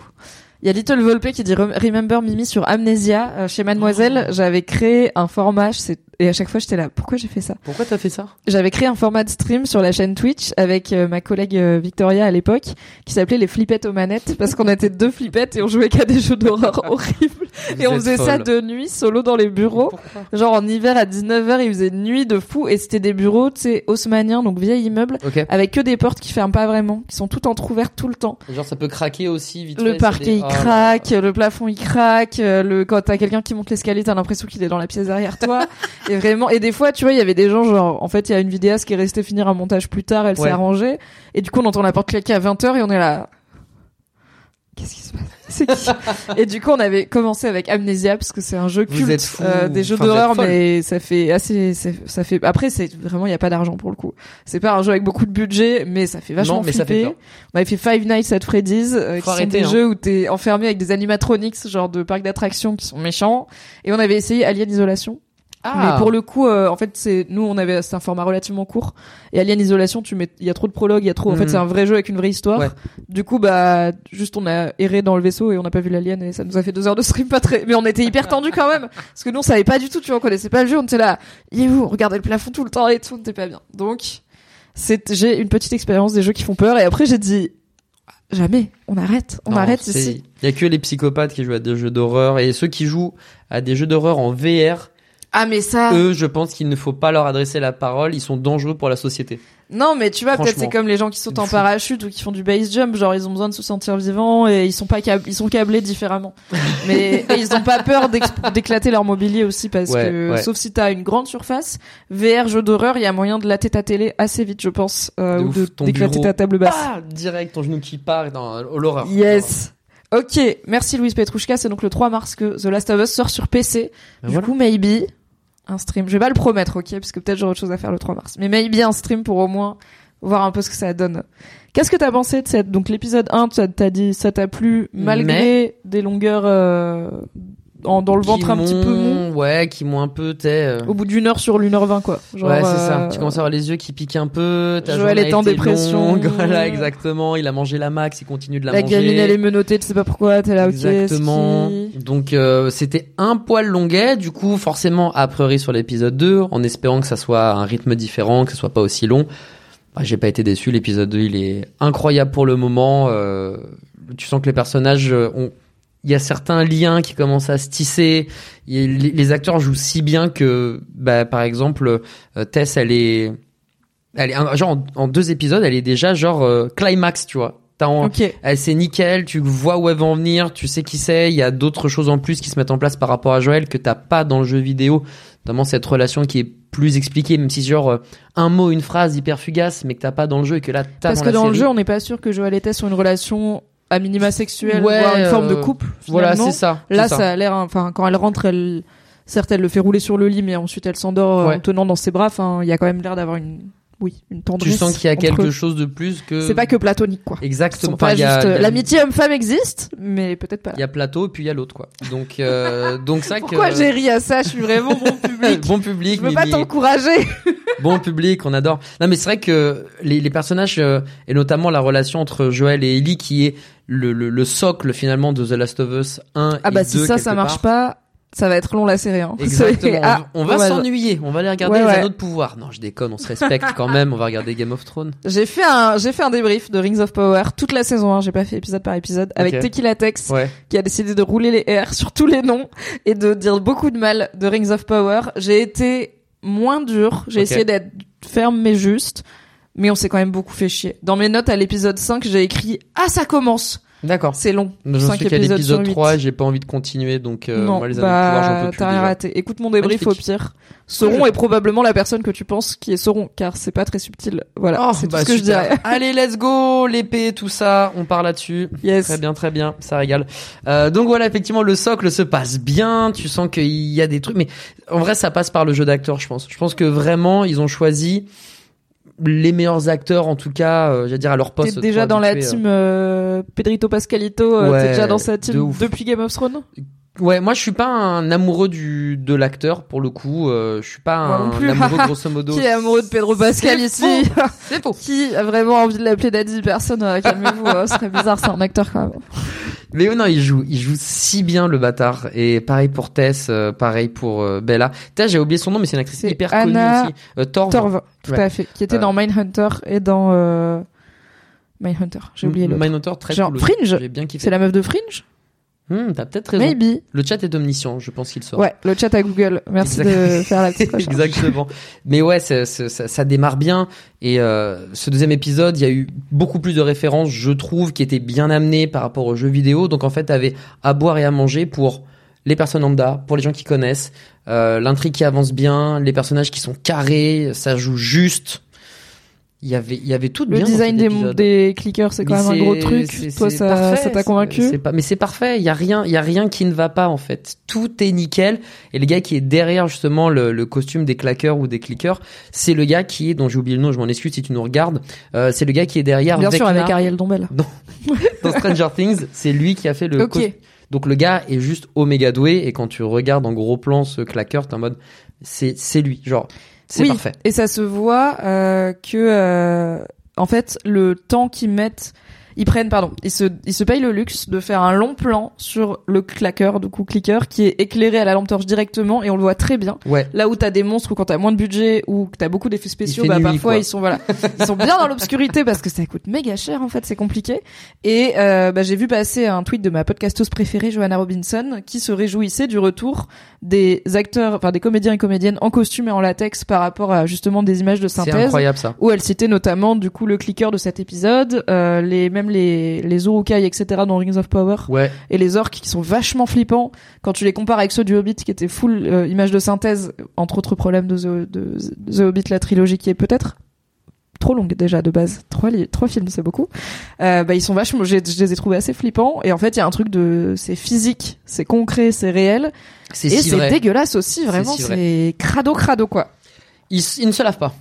Il y a Little Volpe qui dit Rem- Remember Mimi sur Amnesia euh, chez Mademoiselle. J'avais créé un format, je sais- et à chaque fois j'étais là. Pourquoi j'ai fait ça? Pourquoi t'as fait ça? J'avais créé un format de stream sur la chaîne Twitch avec euh, ma collègue euh, Victoria à l'époque, qui s'appelait les flippettes aux manettes, parce qu'on était deux flippettes et on jouait qu'à des jeux d'horreur horribles. Et on faisait ça de nuit, solo dans les bureaux. Pourquoi? Genre en hiver à 19h, il faisait nuit de fou, et c'était des bureaux, tu sais, haussmanniens, donc vieil immeuble, Ok. avec que des portes qui ferment pas vraiment, qui sont toutes entrouvertes tout le temps. Genre, ça peut craquer aussi vite Le fait, parquet craque, le plafond il craque, euh, le quand t'as quelqu'un qui monte l'escalier, t'as l'impression qu'il est dans la pièce derrière toi. et vraiment, et des fois, tu vois, il y avait des gens genre, en fait, il y a une vidéaste qui est restée finir un montage plus tard, elle Ouais. s'est arrangée, et du coup, on entend la porte claquer à 20h et on est là. Qu'est-ce qui se passe? C'est qui? Et du coup, on avait commencé avec Amnesia parce que c'est un jeu Vous culte êtes euh, des jeux Enfin, d'horreur, mais ça fait assez, ça, fait. Après, c'est vraiment il y a pas d'argent pour le coup. C'est pas un jeu avec beaucoup de budget, mais ça fait vachement Non, mais ça fait flipper. peur. on avait fait Five Nights at Freddy's, euh, qui Faut sont arrêter, des hein. jeux où t'es enfermé avec des animatronics, genre de parcs d'attractions qui sont méchants. Et on avait essayé Alien Isolation. Ah. Mais pour le coup, euh, en fait, c'est nous, on avait c'est un format relativement court. Et Alien Isolation, tu mets, il y a trop de prologues, il y a trop. En fait, Mhm. c'est un vrai jeu avec une vraie histoire. Ouais. Du coup, bah, juste on a erré dans le vaisseau et on n'a pas vu l'alien et ça nous a fait deux heures de stream pas très. Mais on était hyper tendus quand même parce que nous on savait pas du tout, tu vois, on connaissait pas le jeu, on était là, il est où? On regardait le plafond tout le temps et tout, on était pas bien. Donc, c'est j'ai une petite expérience des jeux qui font peur et après j'ai dit jamais, on arrête, on Non, arrête ici. Il y a que les psychopathes qui jouent à des jeux d'horreur et ceux qui jouent à des jeux d'horreur en VR, Ah mais ça. eux, je pense qu'il ne faut pas leur adresser la parole. Ils sont dangereux pour la société. Non, mais tu vois, peut-être c'est comme les gens qui sautent en parachute ou qui font du base jump, genre ils ont besoin de se sentir vivants et ils sont pas ils sont câblés différemment. mais et ils ont pas peur d'éclater leur mobilier aussi parce Ouais, que ouais. sauf si t'as une grande surface, VR jeu d'horreur, il y a moyen de latter ta télé assez vite, je pense, euh, De ou d'éclater ta table basse. Ah, direct, ton genou qui part dans oh, l'horreur. Yes. Ok, merci Louise Petrouchka. C'est donc le 3 mars que The Last of Us sort sur PC. Ben du voilà. coup, maybe un stream. Je vais pas le promettre, ok, parce que peut-être j'aurai autre chose à faire le 3 mars. Mais maybe un stream pour au moins voir un peu ce que ça donne. Qu'est-ce que t'as pensé de cette donc l'épisode 1 t'as t'as dit ça t'a plu malgré des longueurs euh, en, dans le Qui ventre un petit peu mou Ouais, qui m'ont un peu, t'es. euh, au bout d'une heure sur l'une heure vingt quoi. Genre, ouais, c'est ça. euh, Tu commences à avoir les yeux qui piquent un peu. Ta Joël est en dépression. longue. Voilà, exactement. Il a mangé la max, il continue de la, La manger. gamine elle est menottée, tu sais pas pourquoi, t'es là ok. Exactement. qui Donc euh, c'était un poil longuet, du coup forcément a priori sur l'épisode 2, en espérant que ça soit un rythme différent, que ce soit pas aussi long. Bah, J'ai pas été déçu, l'épisode 2 il est incroyable pour le moment. euh, tu sens que les personnages ont... Il y a certains liens qui commencent à se tisser. Les, les acteurs jouent si bien que, bah, par exemple, euh, Tess, elle est, elle est genre en, en deux épisodes, elle est déjà genre euh, climax, tu vois. T'as en- Ok. elle c'est nickel, tu vois où elle va en venir, tu sais qui c'est, il y a d'autres choses en plus qui se mettent en place par rapport à Joël que t'as pas dans le jeu vidéo, notamment cette relation qui est plus expliquée, même si c'est genre euh, un mot, une phrase hyper fugace, mais que t'as pas dans le jeu et que là t'as Parce dans que la dans le jeu, on n'est pas sûr que Joël et Tess ont une relation à minima sexuelle, Ouais, voire une forme de euh, couple. Voilà, c'est ça. Là, ça. a l'air, enfin, quand elle rentre, elle, certes, elle le fait rouler sur le lit, mais ensuite elle s'endort euh, Ouais. en tenant dans ses bras. Enfin, il y a quand même l'air d'avoir une, oui, une Tu tendresse. sens qu'il y a quelque eux. chose de plus que. C'est pas que platonique, quoi. Exactement. pas juste, euh, l'amitié homme-femme existe, mais peut-être pas. Il y a plateau et puis il y a l'autre quoi. Donc euh, donc ça Pourquoi que j'ai ri à ça? Je suis vraiment bon public. bon public, Je veux pas t'encourager. bon public, on adore. Non mais c'est vrai que les, les personnages euh, et notamment la relation entre Joël et Ellie qui est le, le, le socle finalement de The Last of Us 1 Ah et bah 2 si ça, ça marche part. pas, ça va être long la série. Hein. Exactement. Ah, on va s'ennuyer. On va aller regarder Ouais, les ouais. anneaux de pouvoir. Non, je déconne. On se respecte quand même. On va regarder Game of Thrones. J'ai fait un, j'ai fait un débrief de Rings of Power toute la saison 1. J'ai pas fait épisode par épisode avec Ok. Tequila Tex. Ouais. qui a décidé de rouler les R sur tous les noms et de dire beaucoup de mal de Rings of Power. J'ai été moins dur, j'ai essayé d'être ferme mais juste, mais on s'est quand même beaucoup fait chier. Dans mes notes à l'épisode 5, j'ai écrit « Ah, ça commence D'accord. !» C'est long. J'en 5 suis qu'à épisodes l'épisode sur 8. 3. J'ai pas envie de continuer. Donc euh, non, moi les anneaux de pouvoir, j'en bah, plus. t'as rien déjà. raté. Écoute mon débrief au pire. Sauron est probablement la personne que tu penses qui est Sauron, car c'est pas très subtil. Voilà, Oh, c'est bah, tout ce que super. je dirais. Allez, let's go, l'épée, tout ça, on part là-dessus. Yes. Très bien, très bien, ça régale. Euh, donc voilà, effectivement, le socle se passe bien. Tu sens qu'il y a des trucs, mais en vrai, ça passe par le jeu d'acteur, je pense. Je pense que vraiment, ils ont choisi les meilleurs acteurs, en tout cas, euh, j'allais dire à leur poste. T'es déjà dans la habitués, team euh, Pedrito Pascalito, euh, Ouais, t'es déjà dans sa team depuis Game of Thrones? euh. Ouais, moi, je suis pas un amoureux du de l'acteur pour le coup. Euh, je suis pas un amoureux grosso modo. Qui est amoureux de Pedro Pascal ici C'est faux. Qui a vraiment envie de l'appeler Daddy Personne euh, Calmez-vous, euh, ce serait bizarre, c'est un acteur quand même. Mais non, il joue, il joue si bien le bâtard. Et pareil pour Tess, euh, pareil pour euh, Bella. Tess, j'ai oublié son nom, mais c'est une actrice hyper Anna connue aussi. Torv. Torv, tout Ouais. à fait. Qui était dans Mindhunter et dans euh... Mindhunter, j'ai oublié l'autre. Mindhunter, très Genre, cool. Fringe J'ai bien kiffé. C'est la meuf de Fringe? Hmm, T'as peut-être raison. Maybe. Le chat est omniscient, je pense qu'il sort. Ouais, le chat à Google. Merci de faire la petite recherche. Exactement. Mais ouais, c'est- ça, ça démarre bien. Et euh, ce deuxième épisode, il y a eu beaucoup plus de références, je trouve, qui étaient bien amenées par rapport aux jeux vidéo. Donc en fait, t'avais à boire et à manger pour les personnes lambda, pour les gens qui connaissent, euh, l'intrigue qui avance bien, les personnages qui sont carrés, ça joue juste. Il y avait il y avait tout de Le bien dans design des, des clickers, c'est quand Mais même un gros truc. Toi, ça, parfait, ça t'a convaincu? pas, Mais c'est parfait. Il y a rien, il y a rien qui ne va pas en fait. Tout est nickel. Et le gars qui est derrière justement le, le costume des claqueurs ou des clickers, c'est le gars qui est, dont j'ai oublié le nom, je m'en excuse si tu nous regardes. Euh, c'est le gars qui est derrière. Bien sûr, avec Ariel Dombel. dans Stranger Things. C'est lui qui a fait le. Ok. cos- Donc le gars est juste oméga doué et quand tu regardes en gros plan ce claqueur, t'es en mode, c'est c'est lui. Genre, c'est oui, parfait. Et ça se voit euh, que, euh, en fait, le temps qu'ils mettent, ils prennent, pardon, ils se, ils se payent le luxe de faire un long plan sur le claqueur, du coup clicker, qui est éclairé à la lampe torche directement et on le voit très bien. Ouais. Là où t'as des monstres ou quand t'as moins de budget ou que t'as beaucoup d'effets spéciaux, bah nuit, parfois quoi. ils sont voilà, ils sont bien dans l'obscurité parce que ça coûte méga cher en fait, c'est compliqué. Et euh, bah, j'ai vu passer un tweet de ma podcasteuse préférée, Johanna Robinson, qui se réjouissait du retour des acteurs, enfin des comédiens et comédiennes en costume et en latex par rapport à justement des images de C'est synthèse incroyable ça. où elle citait notamment du coup le clicker de cet épisode, euh, les même les les Urukai etc dans Rings of Power. Ouais. et les orques qui sont vachement flippants. Quand tu les compares avec ceux du Hobbit qui étaient full euh, images de synthèse entre autres problèmes de The, de The Hobbit la trilogie qui est peut-être trop longue déjà de base. Trois films c'est beaucoup. Euh, bah ils sont vachement je les ai trouvés assez flippants. Et en fait il y a un truc de c'est physique c'est concret c'est réel. C'est et si c'est dégueulasse aussi vraiment si c'est crado crado quoi. Ils, ils ne se lavent pas.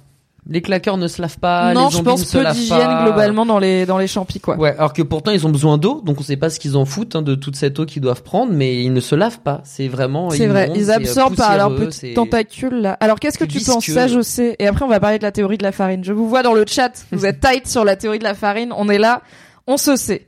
Les claqueurs ne se lavent pas. non les je pense se peu d'hygiène globalement dans les dans les champis quoi Ouais, alors que pourtant ils ont besoin d'eau, donc on sait pas ce qu'ils en foutent hein, de toute cette eau qu'ils doivent prendre, mais ils ne se lavent pas. C'est vraiment. C'est vrai, ils absorbent par leurs petits tentacules là. Alors qu'est-ce que tu penses? Ça je sais. Et après on va parler de la théorie de la farine. Je vous vois dans le chat, vous êtes tight sur la théorie de la farine. On est là, on se sait.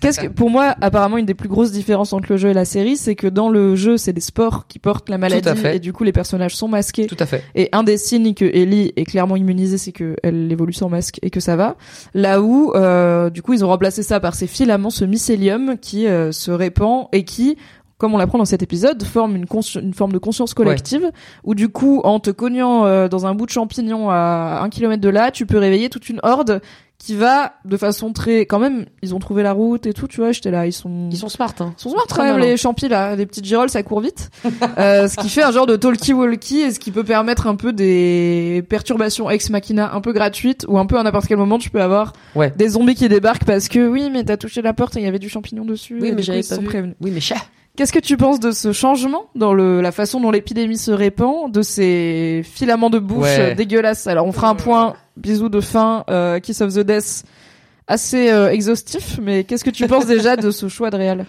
Qu'est-ce que pour moi apparemment une des plus grosses différences entre le jeu et la série, c'est que dans le jeu c'est des sports qui portent la maladie fait. et du coup les personnages sont masqués. Tout à fait. Et un des signes que Ellie est clairement immunisée, c'est que elle évolue sans masque et que ça va. Là où, euh, du coup, ils ont remplacé ça par ces filaments, ce mycélium qui euh, se répand et qui, comme on l'apprend dans cet épisode, forme une, une forme de conscience collective. Où du coup, en te cognant euh, dans un bout de champignon à un kilomètre de là, tu peux réveiller toute une horde qui va de façon très, quand même, ils ont trouvé la route et tout, tu vois. J'étais là, ils sont, Ils sont smart. Hein. ils sont smart quand même les champis là, les petites girolles ça court vite. euh, ce qui fait un genre de talkie-walkie et ce qui peut permettre un peu des perturbations ex machina un peu gratuites ou un peu à n'importe quel moment tu peux avoir Ouais. des zombies qui débarquent parce que oui mais t'as touché la porte et il y avait du champignon dessus. Oui, mais j'avais pas sont vu. prévenus. Oui, mais chat. Qu'est-ce que tu penses de ce changement dans le la façon dont l'épidémie se répand, de ces filaments de bouche Ouais. euh, dégueulasses? Alors on fera un point bisous de fin euh, Kiss of the Death assez euh, exhaustif mais qu'est-ce que tu penses déjà de ce choix de réal?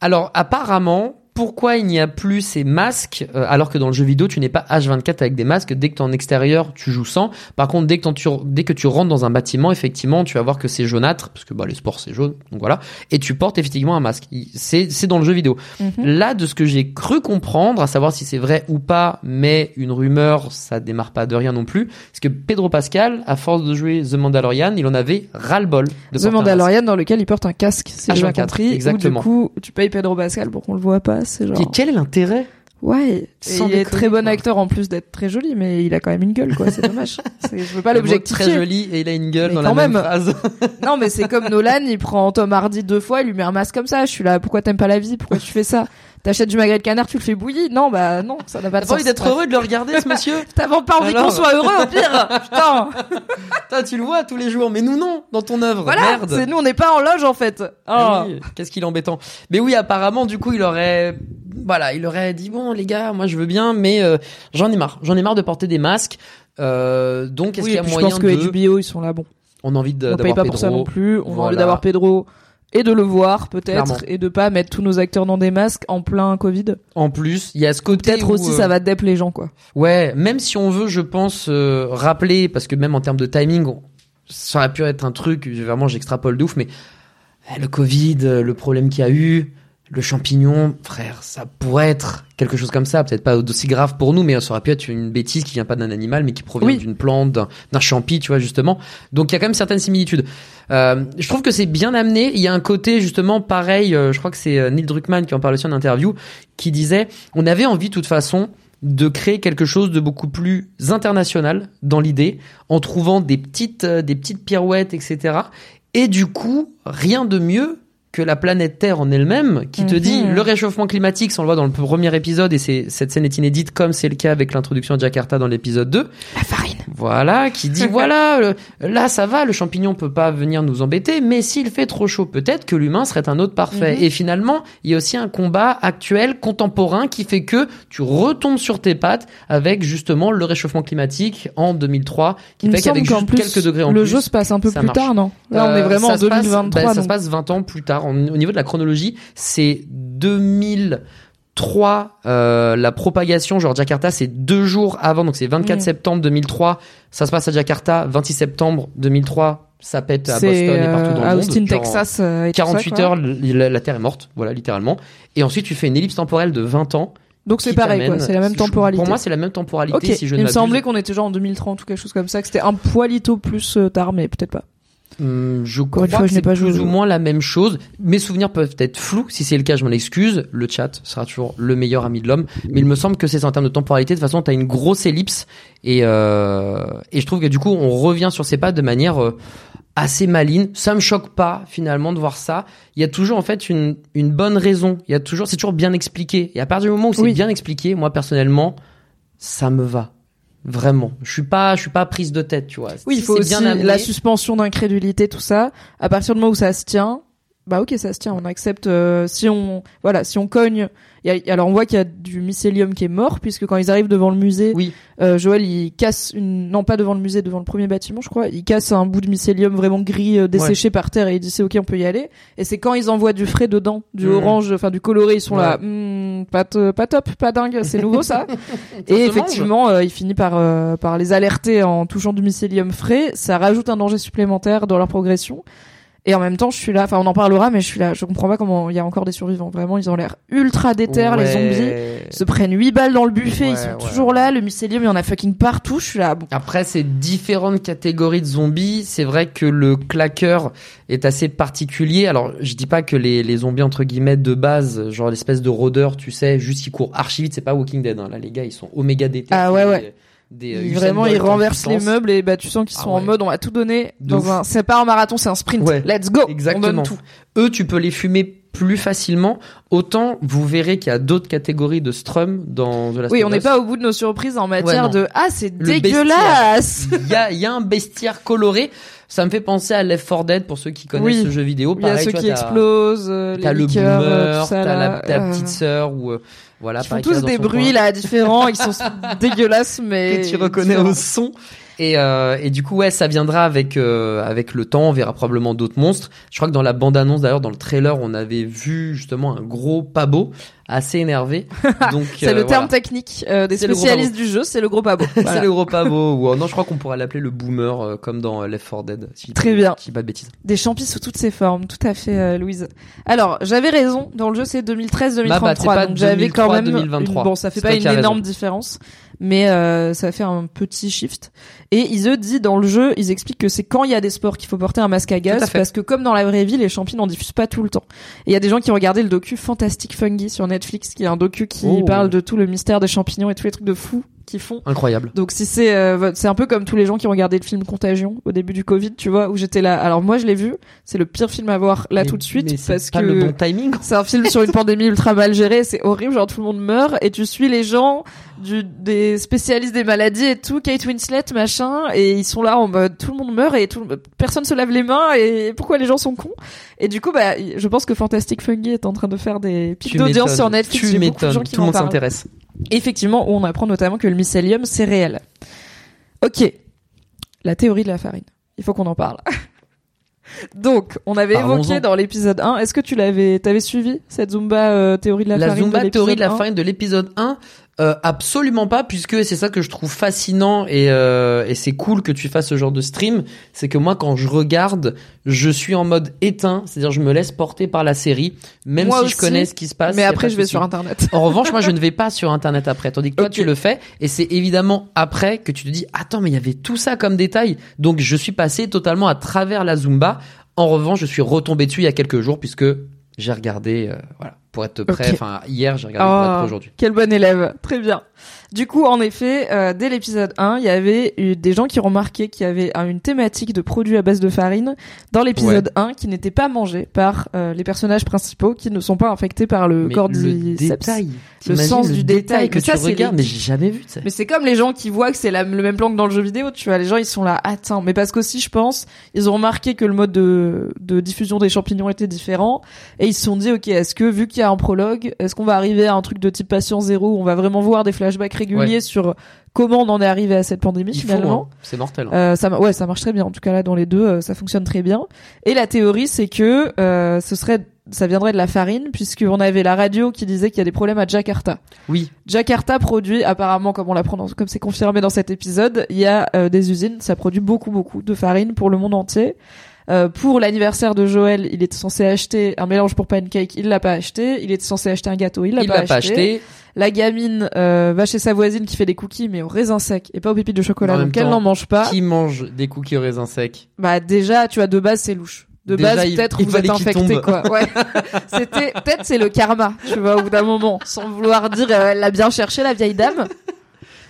Alors apparemment, pourquoi il n'y a plus ces masques euh, alors que dans le jeu vidéo tu n'es pas H24 avec des masques Dès que tu es en extérieur, tu joues sans. Par contre, dès que, tu, dès que tu rentres dans un bâtiment, effectivement, tu vas voir que c'est jaunâtre parce que bah, les sports c'est jaune, donc voilà. Et tu portes effectivement un masque. C'est c'est dans le jeu vidéo. Mhm. Là, de ce que j'ai cru comprendre, à savoir si c'est vrai ou pas, mais une rumeur, ça démarre pas de rien non plus, c'est que Pedro Pascal, à force de jouer The Mandalorian, il en avait ras-le-bol. The. Mandalorian dans lequel il porte un casque, bien H24, compris. exactement. Du coup, tu payes Pedro Pascal pour qu'on le voit pas, c'est genre. Qui- Quel est l'intérêt Ouais. Et Sans il est très bon quoi. acteur en plus d'être très joli, mais il a quand même une gueule, quoi. C'est dommage. C'est- Je veux pas l'objectifier. Très joli et il a une gueule Mais dans la quand même, même. phrase. Non, mais c'est comme Nolan, il prend Tom Hardy deux fois, il lui met un masque comme ça. Je suis là, pourquoi t'aimes pas la vie Pourquoi tu fais ça? T'achètes du magret de canard, tu le fais bouillir Non, bah non, ça n'a pas T'as de sens. envie d'être heureux de le regarder, ce monsieur T'as vraiment pas envie qu'on soit heureux, au pire Putain Putain, tu le vois tous les jours, mais nous non, dans ton œuvre. Voilà, Merde. c'est nous, on n'est pas en loge, en fait. Ah Oh. oui, Qu'est-ce qu'il est embêtant. Mais oui, apparemment, du coup, il aurait, voilà, il aurait dit bon, les gars, moi je veux bien, mais euh, j'en ai marre. J'en ai marre de porter des masques. Euh, donc, est-ce Oui, qu'il y a puis je moyen pense que de, HBO, ils sont là, bon. on a envie de, on paye d'avoir pas pour ça non plus. On a envie d'avoir Pedro et de le voir peut-être et de pas mettre tous nos acteurs dans des masques en plein Covid. En plus, il y a ce côté Peut-être aussi euh, ça va dep les gens quoi. Ouais, même si on veut, je pense, euh, rappeler, parce que même en termes de timing, on- ça aurait pu être un truc, vraiment j'extrapole de ouf, mais eh, le Covid, euh, le problème qu'il y a eu, le champignon, frère, ça pourrait être quelque chose comme ça, peut-être pas aussi grave pour nous, mais ça aurait pu être une bêtise qui vient pas d'un animal, mais qui provient Oui. d'une plante, d'un champi, tu vois, justement. Donc il y a quand même certaines similitudes. Euh, je trouve que c'est bien amené. Il y a un côté justement pareil. euh, je crois que c'est euh, Neil Druckmann qui en parlait aussi en interview, qui disait on avait envie de toute façon de créer quelque chose de beaucoup plus international dans l'idée, en trouvant des petites, des petites pirouettes, etc. Et du coup, rien de mieux que la planète Terre en elle-même, qui te Mhm. dit le réchauffement climatique, ça on le voit dans le premier épisode, et c'est, cette scène est inédite comme c'est le cas avec l'introduction de Jakarta dans l'épisode 2. La farine. Voilà, qui dit voilà, le- là ça va, le champignon peut pas venir nous embêter, mais s'il fait trop chaud, peut-être que l'humain serait un autre parfait. Mhm. Et finalement, il y a aussi un combat actuel, contemporain, qui fait que tu retombes sur tes pattes avec justement le réchauffement climatique en 2003, qui Il fait qu'avec juste plus, quelques degrés en le plus. jeu se passe un peu plus marche. tard, non? Là, on est Euh, vraiment en se passe- 2023. bah, ça se passe 20 ans plus tard. En- au niveau de la chronologie, c'est 2003. euh, la propagation, genre Jakarta, c'est deux jours avant, donc c'est 24 Mm. septembre 2003. Ça se passe à Jakarta. 26 septembre 2003, ça pète à Boston et partout euh, dans le à monde. Austin, Texas. euh, et tout ça, 48 quoi. heures, la, la Terre est morte, voilà, littéralement. Et ensuite, tu fais une ellipse temporelle de 20 ans. Donc c'est pareil, quoi. C'est la même temporalité. Pour moi, c'est la même temporalité, si je ne Il me semblait qu'on était genre en 2030 ou quelque chose comme ça, que c'était un poilito plus euh, tard, mais peut-être pas. Hum, je Encore crois une fois, que je n'ai c'est pas joué plus ou moins la même chose. Mes souvenirs peuvent être flous. Si c'est le cas, je m'en excuse. Le chat sera toujours le meilleur ami de l'homme. Mais il me semble que c'est en termes de temporalité. De toute façon, t'as une grosse ellipse. Et, euh, et je trouve que du coup, on revient sur ses pas de manière euh, assez maligne. Ça me choque pas, finalement, de voir ça. Il y a toujours, en fait, une, une bonne raison. Il y a toujours, c'est toujours bien expliqué. Et à partir du moment où c'est Oui. bien expliqué, moi, personnellement, ça me va. Vraiment. Je suis pas, je suis pas prise de tête, tu vois. Oui, il faut aussi bien amené- la suspension d'incrédulité, tout ça. À partir du moment où ça se tient, bah ok, ça se tient. On accepte. euh, si on, voilà, si on cogne. il y a- alors on voit qu'il y a du mycélium qui est mort puisque quand ils arrivent devant le musée, Oui. euh, Joël il casse une, non pas devant le musée, devant le premier bâtiment, je crois. Il casse un bout de mycélium vraiment gris euh, desséché par terre et il dit c'est ok, on peut y aller. Et c'est quand ils envoient du frais dedans, du Mhm. orange, enfin du coloré, ils sont là. Hmm, pas, pas top, pas dingue, c'est nouveau ça. Et effectivement, euh, il finit par euh, par les alerter en touchant du mycélium frais. Ça rajoute un danger supplémentaire dans leur progression. Et en même temps, je suis là. Enfin, on en parlera, mais je suis là. Je comprends pas comment il y a encore des survivants. Vraiment, ils ont l'air ultra déter, les zombies. Ils se prennent 8 balles dans le buffet. Ouais, ils sont ouais, toujours là. Le mycélium, il y en a fucking partout. Je suis là. Bon. Après, c'est différentes catégories de zombies. C'est vrai que le claqueur est assez particulier. Alors, je dis pas que les, les zombies entre guillemets de base, genre l'espèce de rôdeur, tu sais, juste ils courent archi vite, c'est pas Walking Dead. Hein. Là, les gars, ils sont oméga déter. Ah ouais, ouais. Des, euh, vraiment, ils renversent les meubles et bah tu sens qu'ils Ah sont en mode on va tout donner dans un. C'est pas un marathon, c'est un sprint. Ouais. Let's go. Exactement. On donne tout. Eux, tu peux les fumer plus facilement. Autant, vous verrez qu'il y a d'autres catégories de strum dans The Last Oui, on n'est pas au bout de nos surprises en matière de ah c'est dégueulasse. Il y a, y a un bestiaire coloré. Ça me fait penser à Left 4 Dead pour ceux qui connaissent Oui. ce jeu vidéo. Il y a Pareil, ceux vois, qui explosent, euh, T'as les le liqueurs, euh, boomer, ça t'as la, ta Euh, petite sœur ou euh, voilà. Ils font pareil, tous des bruits coin, là différents, ils sont dégueulasses mais que tu reconnais différents. au son. Et, euh, et du coup, ouais, ça viendra avec euh, avec le temps. On verra probablement d'autres monstres. Je crois que dans la bande annonce, d'ailleurs, dans le trailer, on avait vu justement un gros pabo assez énervé. Donc C'est euh, le terme voilà. technique euh, des spécialistes du jeu, c'est le gros pabo. Voilà. C'est le gros pabo. Ou euh, non, je crois qu'on pourrait l'appeler le boomer, euh, comme dans Left 4 Dead. Si Très bien. Si pas de bêtises. Des champis sous toutes ses formes, tout à fait, euh, Louise. Alors, j'avais raison. Dans le jeu, c'est 2013-2033, Bah, bah, pas donc j'avais quand 2003, même. une- 2023. Bon, ça fait pas une énorme raison. différence, mais euh, ça fait un petit shift. Et ils eux dit dans le jeu, ils expliquent que c'est quand il y a des sports qu'il faut porter un masque à gaz, parce que comme dans la vraie vie, les champis n'en diffusent pas tout le temps. Et il y a des gens qui ont regardé le docu Fantastic Fungi sur Netflix, qui est un docu qui Oh. parle de tout le mystère des champignons et tous les trucs de fous qu'ils font. Incroyable. Donc si c'est euh, c'est un peu comme tous les gens qui ont regardé le film Contagion au début du Covid, tu vois, où j'étais là. Alors moi je l'ai vu, c'est le pire film à voir là Mais- tout de suite mais parce pas que le bon timing. c'est un film sur une pandémie ultra mal gérée, c'est horrible, genre tout le monde meurt et tu suis les gens du des spécialistes des maladies et tout, Kate Winslet machin et ils sont là en mode tout le monde meurt et tout personne se lave les mains et pourquoi les gens sont cons? Et du coup bah je pense que Fantastic Fungi est en train de faire des pics d'audience sur Netflix, Tu beaucoup de gens qui Tout le monde s'intéresse. Effectivement, où on apprend notamment que le mycélium, c'est réel. Ok. La théorie de la farine. Il faut qu'on en parle. Donc, on avait évoqué dans l'épisode 1. Est-ce que tu l'avais, t'avais suivi cette Zumba euh, théorie de la, La farine Zumba de théorie de la l'épisode 1? farine de l'épisode 1 euh, absolument pas puisque c'est ça que je trouve fascinant et, euh, et c'est cool que tu fasses ce genre de stream c'est que moi quand je regarde je suis en mode éteint c'est-à-dire je me laisse porter par la série même Moi si aussi, je connais ce qui se passe Mais après, je vais sur internet. En revanche, moi, je ne vais pas sur Internet après. Tandis que toi, tu le fais. Et c'est évidemment après que tu te dis, attends, mais il y avait tout ça comme détail. Donc, je suis passé totalement à travers la Zumba. En revanche, je suis retombé dessus il y a quelques jours puisque j'ai regardé, euh, voilà. Pour être prêt. Enfin, hier, j'ai regardé pour être Oh, prêt aujourd'hui. Quel bon élève, très bien. Du coup, en effet, euh, dès l'épisode 1, il y avait eu des gens qui remarquaient qu'il y avait une thématique de produits à base de farine dans l'épisode 1 qui n'était pas mangé par euh, les personnages principaux qui ne sont pas infectés par le Mais cordyceps. détail, Le sens le du détail détail. que tu ça, c'est regardes, mais j'ai jamais vu ça. Mais c'est comme les gens qui voient que c'est le même plan que dans le jeu vidéo, tu vois. Les gens, ils sont là, attends. Mais parce qu'aussi, je pense, ils ont remarqué que le mode de, de diffusion des champignons était différent. Et ils se sont dit, ok, est-ce que, vu qu'il y a un prologue, est-ce qu'on va arriver à un truc de type patient zéro où on va vraiment voir des flashbacks réguliers Ouais. sur comment on en est arrivé à cette pandémie, Il finalement? hein. c'est mortel. hein. Euh, ça, ouais, ça marche très bien. En tout cas, là, dans les deux, euh, ça fonctionne très bien. Et la théorie, c'est que euh, ce serait, ça viendrait de la farine, puisqu'on avait la radio qui disait qu'il y a des problèmes à Jakarta. Oui, Jakarta produit, apparemment, comme on l'apprend, dans- comme c'est confirmé dans cet épisode, il y a des usines, ça produit beaucoup, beaucoup de farine pour le monde entier. Euh, pour l'anniversaire de Joël, il était censé acheter un mélange pour pancake, il l'a pas acheté. Il était censé acheter un gâteau, il l'a il pas, l'a pas acheté. La gamine euh, va chez sa voisine qui fait des cookies, mais au raisin sec et pas aux pépites de chocolat, donc elle n'en mange pas. Qui mange des cookies au raisin sec? Bah déjà, tu vois, de base, c'est louche. De Déjà, base, peut-être vous êtes infecté, quoi. Ouais. C'était peut-être c'est le karma, tu vois, au bout d'un moment, sans vouloir dire euh, elle l'a bien cherché la vieille dame.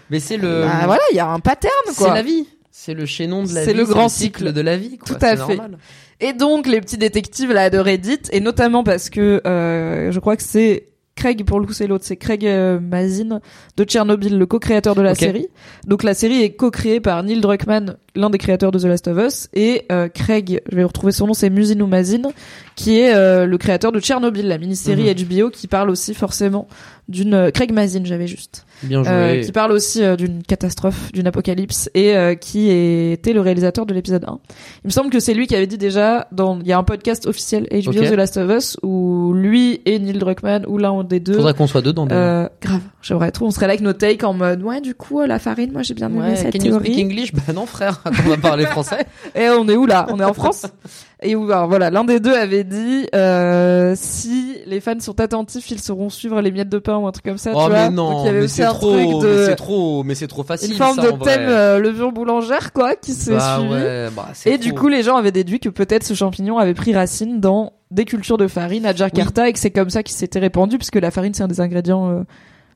Mais c'est le. Bah voilà, il y a un pattern c'est quoi. la vie. C'est le chaînon de la vie. C'est le grand cycle. de la vie. Quoi. Tout à fait. normal. Et donc les petits détectives là de Reddit et notamment parce que euh, je crois que c'est Craig pour le coup c'est l'autre, c'est Craig euh, Mazin de Tchernobyl, le co-créateur de la série. Donc la série est co-créée par Neil Druckmann, l'un des créateurs de The Last of Us, et euh, Craig, je vais retrouver son nom, c'est Musin ou Mazin, qui est euh, le créateur de Tchernobyl, la mini-série HBO qui parle aussi forcément d'une euh, Craig Mazin, j'avais juste. Bien joué. Euh, qui parle aussi euh, d'une catastrophe, d'une apocalypse, et euh, qui était le réalisateur de l'épisode 1. Il me semble que c'est lui qui avait dit déjà, dans il y a un podcast officiel HBO Ok. The Last of Us, où lui et Neil Druckmann, ou l'un des deux... Faudrait qu'on soit dedans. d'ailleurs. Euh, grave, j'aimerais trop. On serait là avec nos takes en mode ouais du coup euh, la farine, moi j'ai bien aimé Ouais, cette can you speak théorie. English? Bah non frère, on va parler français. Et on est où là? On est en France? Et où alors, voilà, l'un des deux avait dit euh, si les fans sont attentifs, ils sauront suivre les miettes de pain ou un truc comme ça. oh tu vois mais Donc non, il y avait mais aussi c'est un trop, truc mais de c'est trop, mais c'est trop facile. une forme ça, de en thème euh, levure boulangère quoi qui s'est Bah suivi. ouais, bah, Et du coup, les gens avaient déduit que peut-être ce champignon avait pris racine dans des cultures de farine à Jakarta et que c'est comme ça qu'il s'était répandu puisque la farine c'est un des ingrédients euh,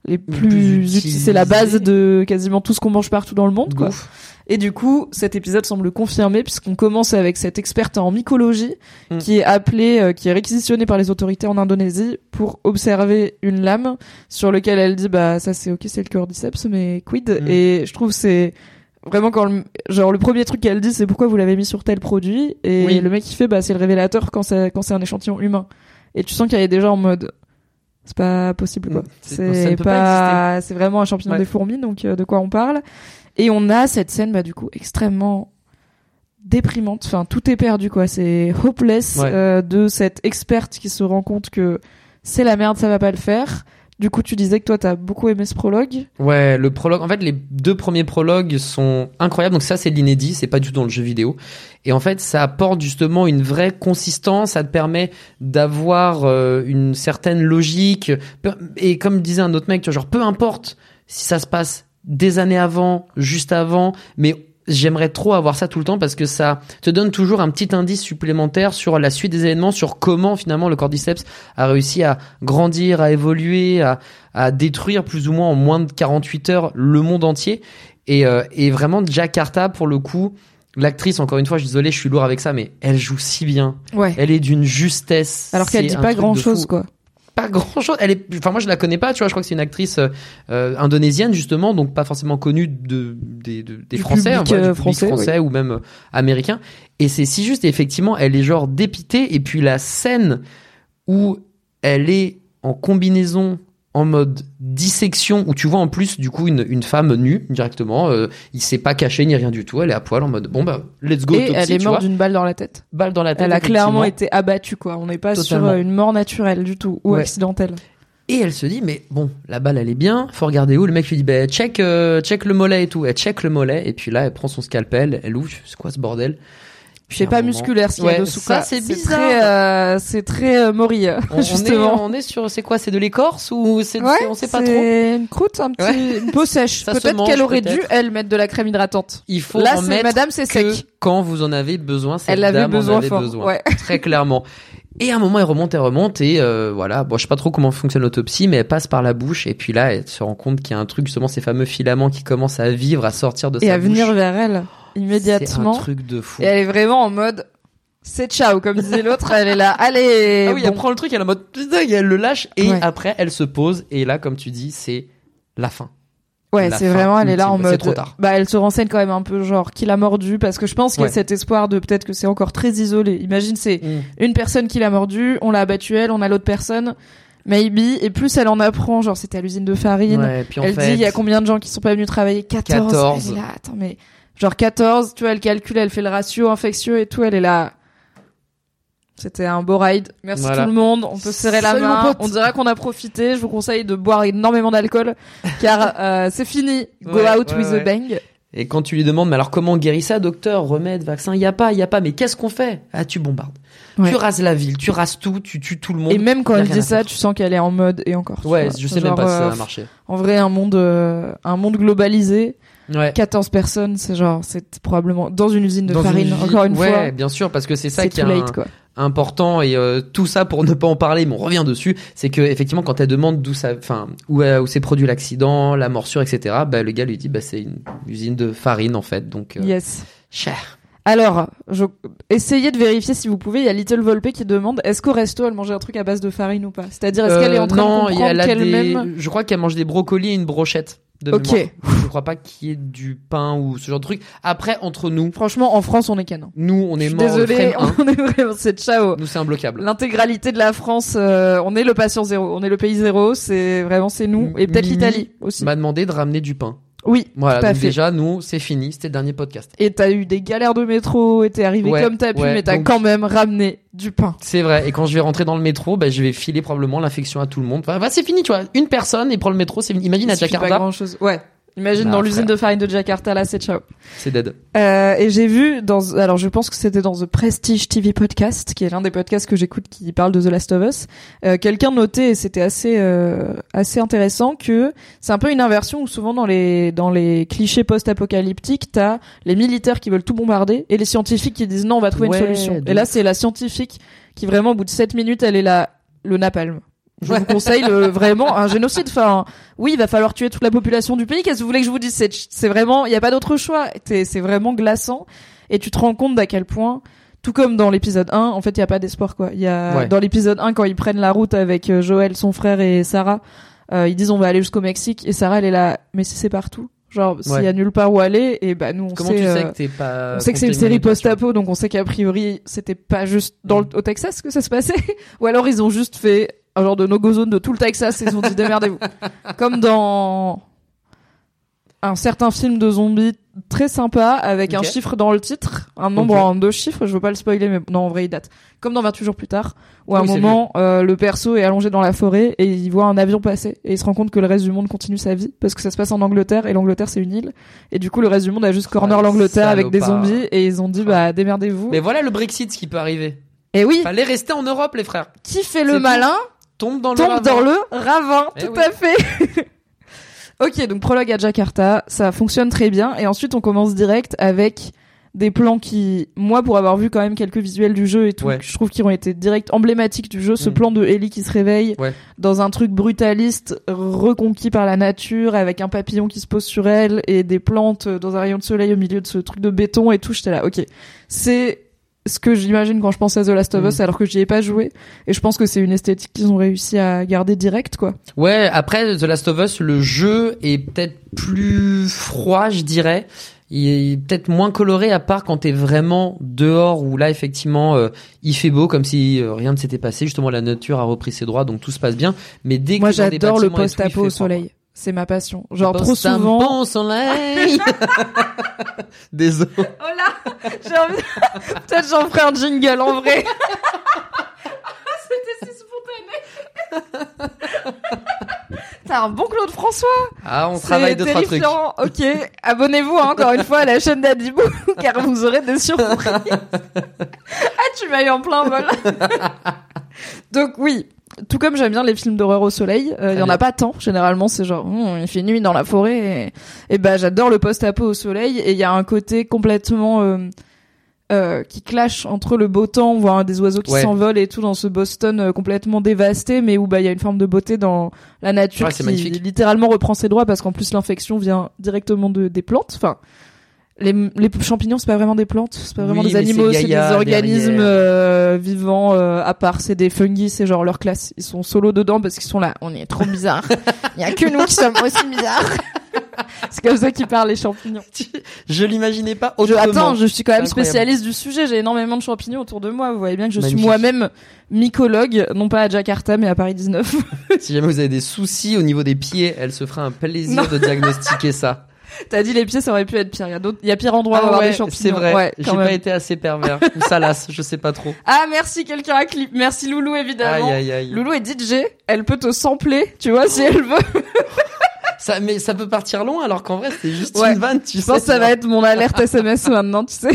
les plus c'est la base de quasiment tout ce qu'on mange partout dans le monde quoi. Ouf. Et du coup, cet épisode semble confirmer puisqu'on commence avec cette experte en mycologie Mm. qui est appelée, euh, qui est réquisitionnée par les autorités en Indonésie pour observer une lame sur lequel elle dit bah ça c'est ok c'est le cordyceps mais quid Mm. et je trouve c'est vraiment quand le, genre le premier truc qu'elle dit c'est pourquoi vous l'avez mis sur tel produit? Et Oui. le mec il fait bah c'est le révélateur quand c'est quand c'est un échantillon humain et tu sens qu'il y a déjà en mode c'est pas possible quoi Mm. C'est- pas, pas c'est vraiment un champignon Ouais. des fourmis donc euh, de quoi on parle et on a cette scène bah du coup extrêmement déprimante enfin tout est perdu quoi c'est hopeless Ouais. euh, de cette experte qui se rend compte que c'est la merde ça va pas le faire du coup tu disais que toi t'as beaucoup aimé ce prologue Ouais, le prologue. En fait, les deux premiers prologues sont incroyables. Donc ça, c'est l'inédit. C'est pas du tout dans le jeu vidéo. Et en fait, ça apporte justement une vraie consistance. Ça te permet d'avoir euh, une certaine logique. Et comme disait un autre mec, tu vois, genre peu importe si ça se passe des années avant, juste avant, mais J'aimerais trop avoir ça tout le temps parce que ça te donne toujours un petit indice supplémentaire sur la suite des événements, sur comment finalement le cordyceps a réussi à grandir, à évoluer, à, à détruire plus ou moins en moins de 48 heures le monde entier. Et, euh, et vraiment, Jakarta, pour le coup, l'actrice, encore une fois, je suis désolé, je suis lourd avec ça, mais elle joue si bien. ouais Elle est d'une justesse. alors qu'elle dit pas grand chose quoi Pas grand chose. Elle est, enfin, moi, je la connais pas, tu vois, je crois que c'est une actrice euh, euh, indonésienne, justement, donc pas forcément connue de, des, de- des Du Français, public, hein, voilà, euh, du public français, français ou même euh, américain. Et c'est si juste, et effectivement, elle est genre dépitée, et puis la scène où elle est en combinaison en mode dissection où tu vois en plus du coup une, une femme nue directement euh, il s'est pas caché ni rien du tout elle est à poil en mode bon bah let's go et elle est morte d'une balle dans la tête. Balle dans la tête elle a clairement été abattue quoi. On n'est pas sur Totalement. euh, une mort naturelle du tout ou Ouais. accidentelle. Et elle se dit mais bon la balle elle est bien faut regarder où. Le mec lui dit bah check euh, check le mollet et tout. Elle check le mollet et puis là elle prend son scalpel elle ouvre c'est quoi ce bordel? À un pas moment- musculaire s'il y a Ouais, dessous ça, c'est bizarre. très, euh, c'est très euh, on, on est, justement on est sur c'est quoi c'est de l'écorce ou c'est Ouais, on sait pas trop c'est une croûte, un petit, Ouais. une peau sèche. Peut-être qu'elle aurait dû, elle, mettre de la crème hydratante. il faut Là, en mettre madame, c'est que sec. quand vous en avez besoin cette Elle avait dame en besoin avait fort, besoin ouais. très clairement Et à un moment, elle remonte, elle remonte, et euh, voilà. Bon, je sais pas trop comment fonctionne l'autopsie, mais elle passe par la bouche, et puis là, elle se rend compte qu'il y a un truc, justement, ces fameux filaments qui commencent à vivre, à sortir de Et sa à bouche. venir vers elle C'est immédiatement. un truc de fou. Et elle est vraiment en mode c'est ciao comme disait l'autre, elle est là. Allez. Ah oui, bon. elle prend le truc, elle est en mode putain, et elle le lâche, et Ouais. après, elle se pose, et là, comme tu dis, c'est la fin. Ouais, c'est vraiment, elle est là en ultime. C'est mode. trop tard. Bah, elle se renseigne quand même un peu, genre, qui l'a mordu, parce que je pense qu'il y a Ouais. cet espoir de peut-être que c'est encore très isolé. Imagine, c'est une personne qui l'a mordu, on l'a abattu elle, on a l'autre personne, maybe, et plus elle en apprend, genre, c'était à l'usine de farine. Ouais, puis en elle fait, dit, il y a combien de gens qui sont pas venus travailler? 14. 14. Elle est là, attends, mais, genre 14, tu vois, elle calcule, elle fait le ratio infectieux et tout, elle est là. C'était un beau ride. Merci Voilà. tout le monde. On peut se serrer la Salut, main. On dira qu'on a profité. Je vous conseille de boire énormément d'alcool car euh, c'est fini. Go Ouais, out ouais, with ouais. a bang. Et quand tu lui demandes, mais alors comment on guérit ça, docteur, remède, vaccin, il y a pas, il y a pas, mais qu'est-ce qu'on fait? Ah, tu bombardes. Ouais. Tu rases la ville, tu rases tout, tu tues tout le monde. Et même quand elle dit ça, faire. tu sens qu'elle est en mode et encore. Ouais, vois. je sais Genre, même pas si ça euh, va marcher. En vrai, un monde, euh, un monde globalisé, Ouais. 14 personnes, c'est genre, c'est probablement dans une usine de Dans farine. une Encore une ouais, fois, bien sûr, parce que c'est ça qui est un- late quoi. important et euh, tout ça pour ne pas en parler, mais on revient dessus, c'est que effectivement quand elle demande d'où ça, enfin où, euh, où s'est produit l'accident, la morsure, etc. Bah le gars lui dit bah c'est une usine de farine en fait, donc euh, Yes. cher. Alors, je... essayez de vérifier si vous pouvez. Il y a Little Volpe qui demande est-ce qu'au resto elle mangeait un truc à base de farine ou pas? C'est-à-dire est-ce qu'elle est en train Euh, non, de comprendre qu'elle-même des... Je crois qu'elle mange des brocolis et une brochette. De Ok. mémoire. Je crois pas qu'il y ait du pain ou ce genre de truc. Après, entre nous, Franchement, en France, on est canon. nous, on Je est suis mort au désolée, frame 1. on est vraiment c'est ciao. Nous, c'est imbloquable. L'intégralité de la France, euh, on est le patient zéro, on est le pays zéro, c'est vraiment c'est nous et peut-être Mimi l'Italie aussi. m'a demandé de ramener du pain. Oui, Voilà, tout à donc fait. déjà, nous, c'est fini. C'était le dernier podcast. Et t'as eu des galères de métro, et t'es arrivé Ouais, comme t'as pu, ouais, mais t'as donc- quand même ramené du pain. C'est vrai. Et quand je vais rentrer dans le métro, bah, je vais filer probablement l'infection à tout le monde. Bah, c'est fini, tu vois. Une personne et prend le métro, c'est fini. Imagine à Il suffit pas Jakarta, grand chose. Ouais. Imagine Bah, dans l'usine de farine de Jakarta, là, c'est ciao. c'est dead. Euh, et j'ai vu dans, alors je pense que c'était dans The Prestige TV Podcast, qui est l'un des podcasts que j'écoute qui parle de The Last of Us. Euh, Quelqu'un notait, et c'était assez euh, assez intéressant, que c'est un peu une inversion où souvent dans les dans les clichés post-apocalyptiques, t'as les militaires qui veulent tout bombarder et les scientifiques qui disent non, on va trouver Ouais, une solution. Et là, c'est la scientifique qui vraiment au bout de 7 minutes, elle est là, le napalm. Je vous conseille le- vraiment un génocide. Enfin, oui, il va falloir tuer toute la population du pays. Qu'est-ce que vous voulez que je vous dise? C'est vraiment, il y a pas d'autre choix. C'est vraiment glaçant. Et tu te rends compte d'à quel point, tout comme dans l'épisode 1, en fait, il y a pas d'espoir quoi. Il y a Ouais. dans l'épisode 1 quand ils prennent la route avec euh, Joël, son frère et Sarah, euh, ils disent on va aller jusqu'au Mexique et Sarah elle est là. Mais si c'est partout, genre s'il y a Ouais. nulle part où aller, et bah nous on Comment sait. tu sais euh, que pas. on sait que c'est une série post-apo, donc on sait qu'a priori c'était pas juste dans le, au Texas que ça se passait, ou alors ils ont juste fait un genre de no-go zone de tout le Texas et ils ont dit démerdez-vous. Comme dans un certain film de zombies très sympa avec un chiffre dans le titre, un nombre en deux chiffres, je veux pas le spoiler mais non en vrai il date. Comme dans 28 jours plus tard, où à un Oui, c'est moment euh, le perso est allongé dans la forêt et il voit un avion passer et il se rend compte que le reste du monde continue sa vie parce que ça se passe en Angleterre et l'Angleterre c'est une île et du coup le reste du monde a juste corner Ah, l'Angleterre avec des zombies et ils ont dit bah démerdez-vous. Mais voilà le Brexit, ce qui peut arriver. Et oui, Fallait rester en Europe, les frères. qui fait le tout. Tombe dans le tombe ravin. dans le ravin, Eh tout oui. à fait. ok, donc prologue à Jakarta, ça fonctionne très bien. Et ensuite, on commence direct avec des plans qui, moi, pour avoir vu quand même quelques visuels du jeu et tout, Ouais. je trouve qu'ils ont été direct emblématiques du jeu. Ce Mm. plan de Ellie qui se réveille Ouais. dans un truc brutaliste, reconquis par la nature, avec un papillon qui se pose sur elle et des plantes dans un rayon de soleil au milieu de ce truc de béton et tout. J'étais là, ok, c'est ce que j'imagine quand je pense à The Last of Us, Mm. alors que j'y ai pas joué. Et je pense que c'est une esthétique qu'ils ont réussi à garder direct, quoi. Ouais, après The Last of Us, le jeu est peut-être plus froid, je dirais. Il est peut-être moins coloré à part quand t'es vraiment dehors où là effectivement euh, il fait beau comme si euh, rien ne s'était passé. Justement la nature a repris ses droits donc tout se passe bien. Mais dès que Moi, j'adore le post-apo au soleil. C'est ma passion. Genre, trop souvent. Au soleil. Désolé. Oh là! J'ai envie. Peut-être j'en ferai un jingle en vrai. C'était si spontané. T'as un bon Claude François. Ah on travaille deux trois trucs. terrifiant. Ok. Abonnez-vous hein, encore une fois à la chaîne d'Adibou car vous aurez des surprises. ah, tu m'as eu en plein vol. Donc oui. Tout comme j'aime bien les films d'horreur au soleil, euh, il y en a pas tant. Généralement, c'est genre Hum, il fait nuit dans la forêt. Et, et bah j'adore le post-apo au soleil. Et il y a un côté complètement euh, euh, qui clash entre le beau temps, voire des oiseaux qui Ouais. s'envolent et tout dans ce Boston euh, complètement dévasté, mais où bah il y a une forme de beauté dans la nature Ouais, qui magnifique. littéralement reprend ses droits parce qu'en plus l'infection vient directement de des plantes. Enfin, les, les champignons c'est pas vraiment des plantes, c'est pas vraiment Oui, des animaux, c'est des organismes euh, vivants euh, à part. C'est des fungi, c'est genre leur classe. Ils sont solo dedans parce qu'ils sont là. On est trop bizarres. Il y a que nous qui sommes aussi bizarres. c'est comme ça qu'ils parlent les champignons. Je l'imaginais pas Je, autrement. attends, je suis quand même spécialiste du sujet. J'ai énormément de champignons autour de moi. Vous voyez bien que je suis moi-même mycologue, non pas à Jakarta, mais à Paris 19. Si jamais vous avez des soucis au niveau des pieds, elle se fera un plaisir Non. de diagnostiquer ça. T'as dit les pieds, ça aurait pu être pire. Il y a d'autres, il y a pire endroit Ah avoir ouais, des champignons. c'est vrai. Ouais, J'ai pas été assez pervers. Ou salace, je sais pas trop. Ah, merci, quelqu'un a clip. Merci Loulou, évidemment. Aïe aïe aïe. Loulou est DJ. Elle peut te sampler, tu vois, si elle veut. Ça, mais ça peut partir loin alors qu'en vrai c'est juste Ouais. une vanne, tu Je sais. pense que ça va être mon alerte SMS maintenant, tu sais.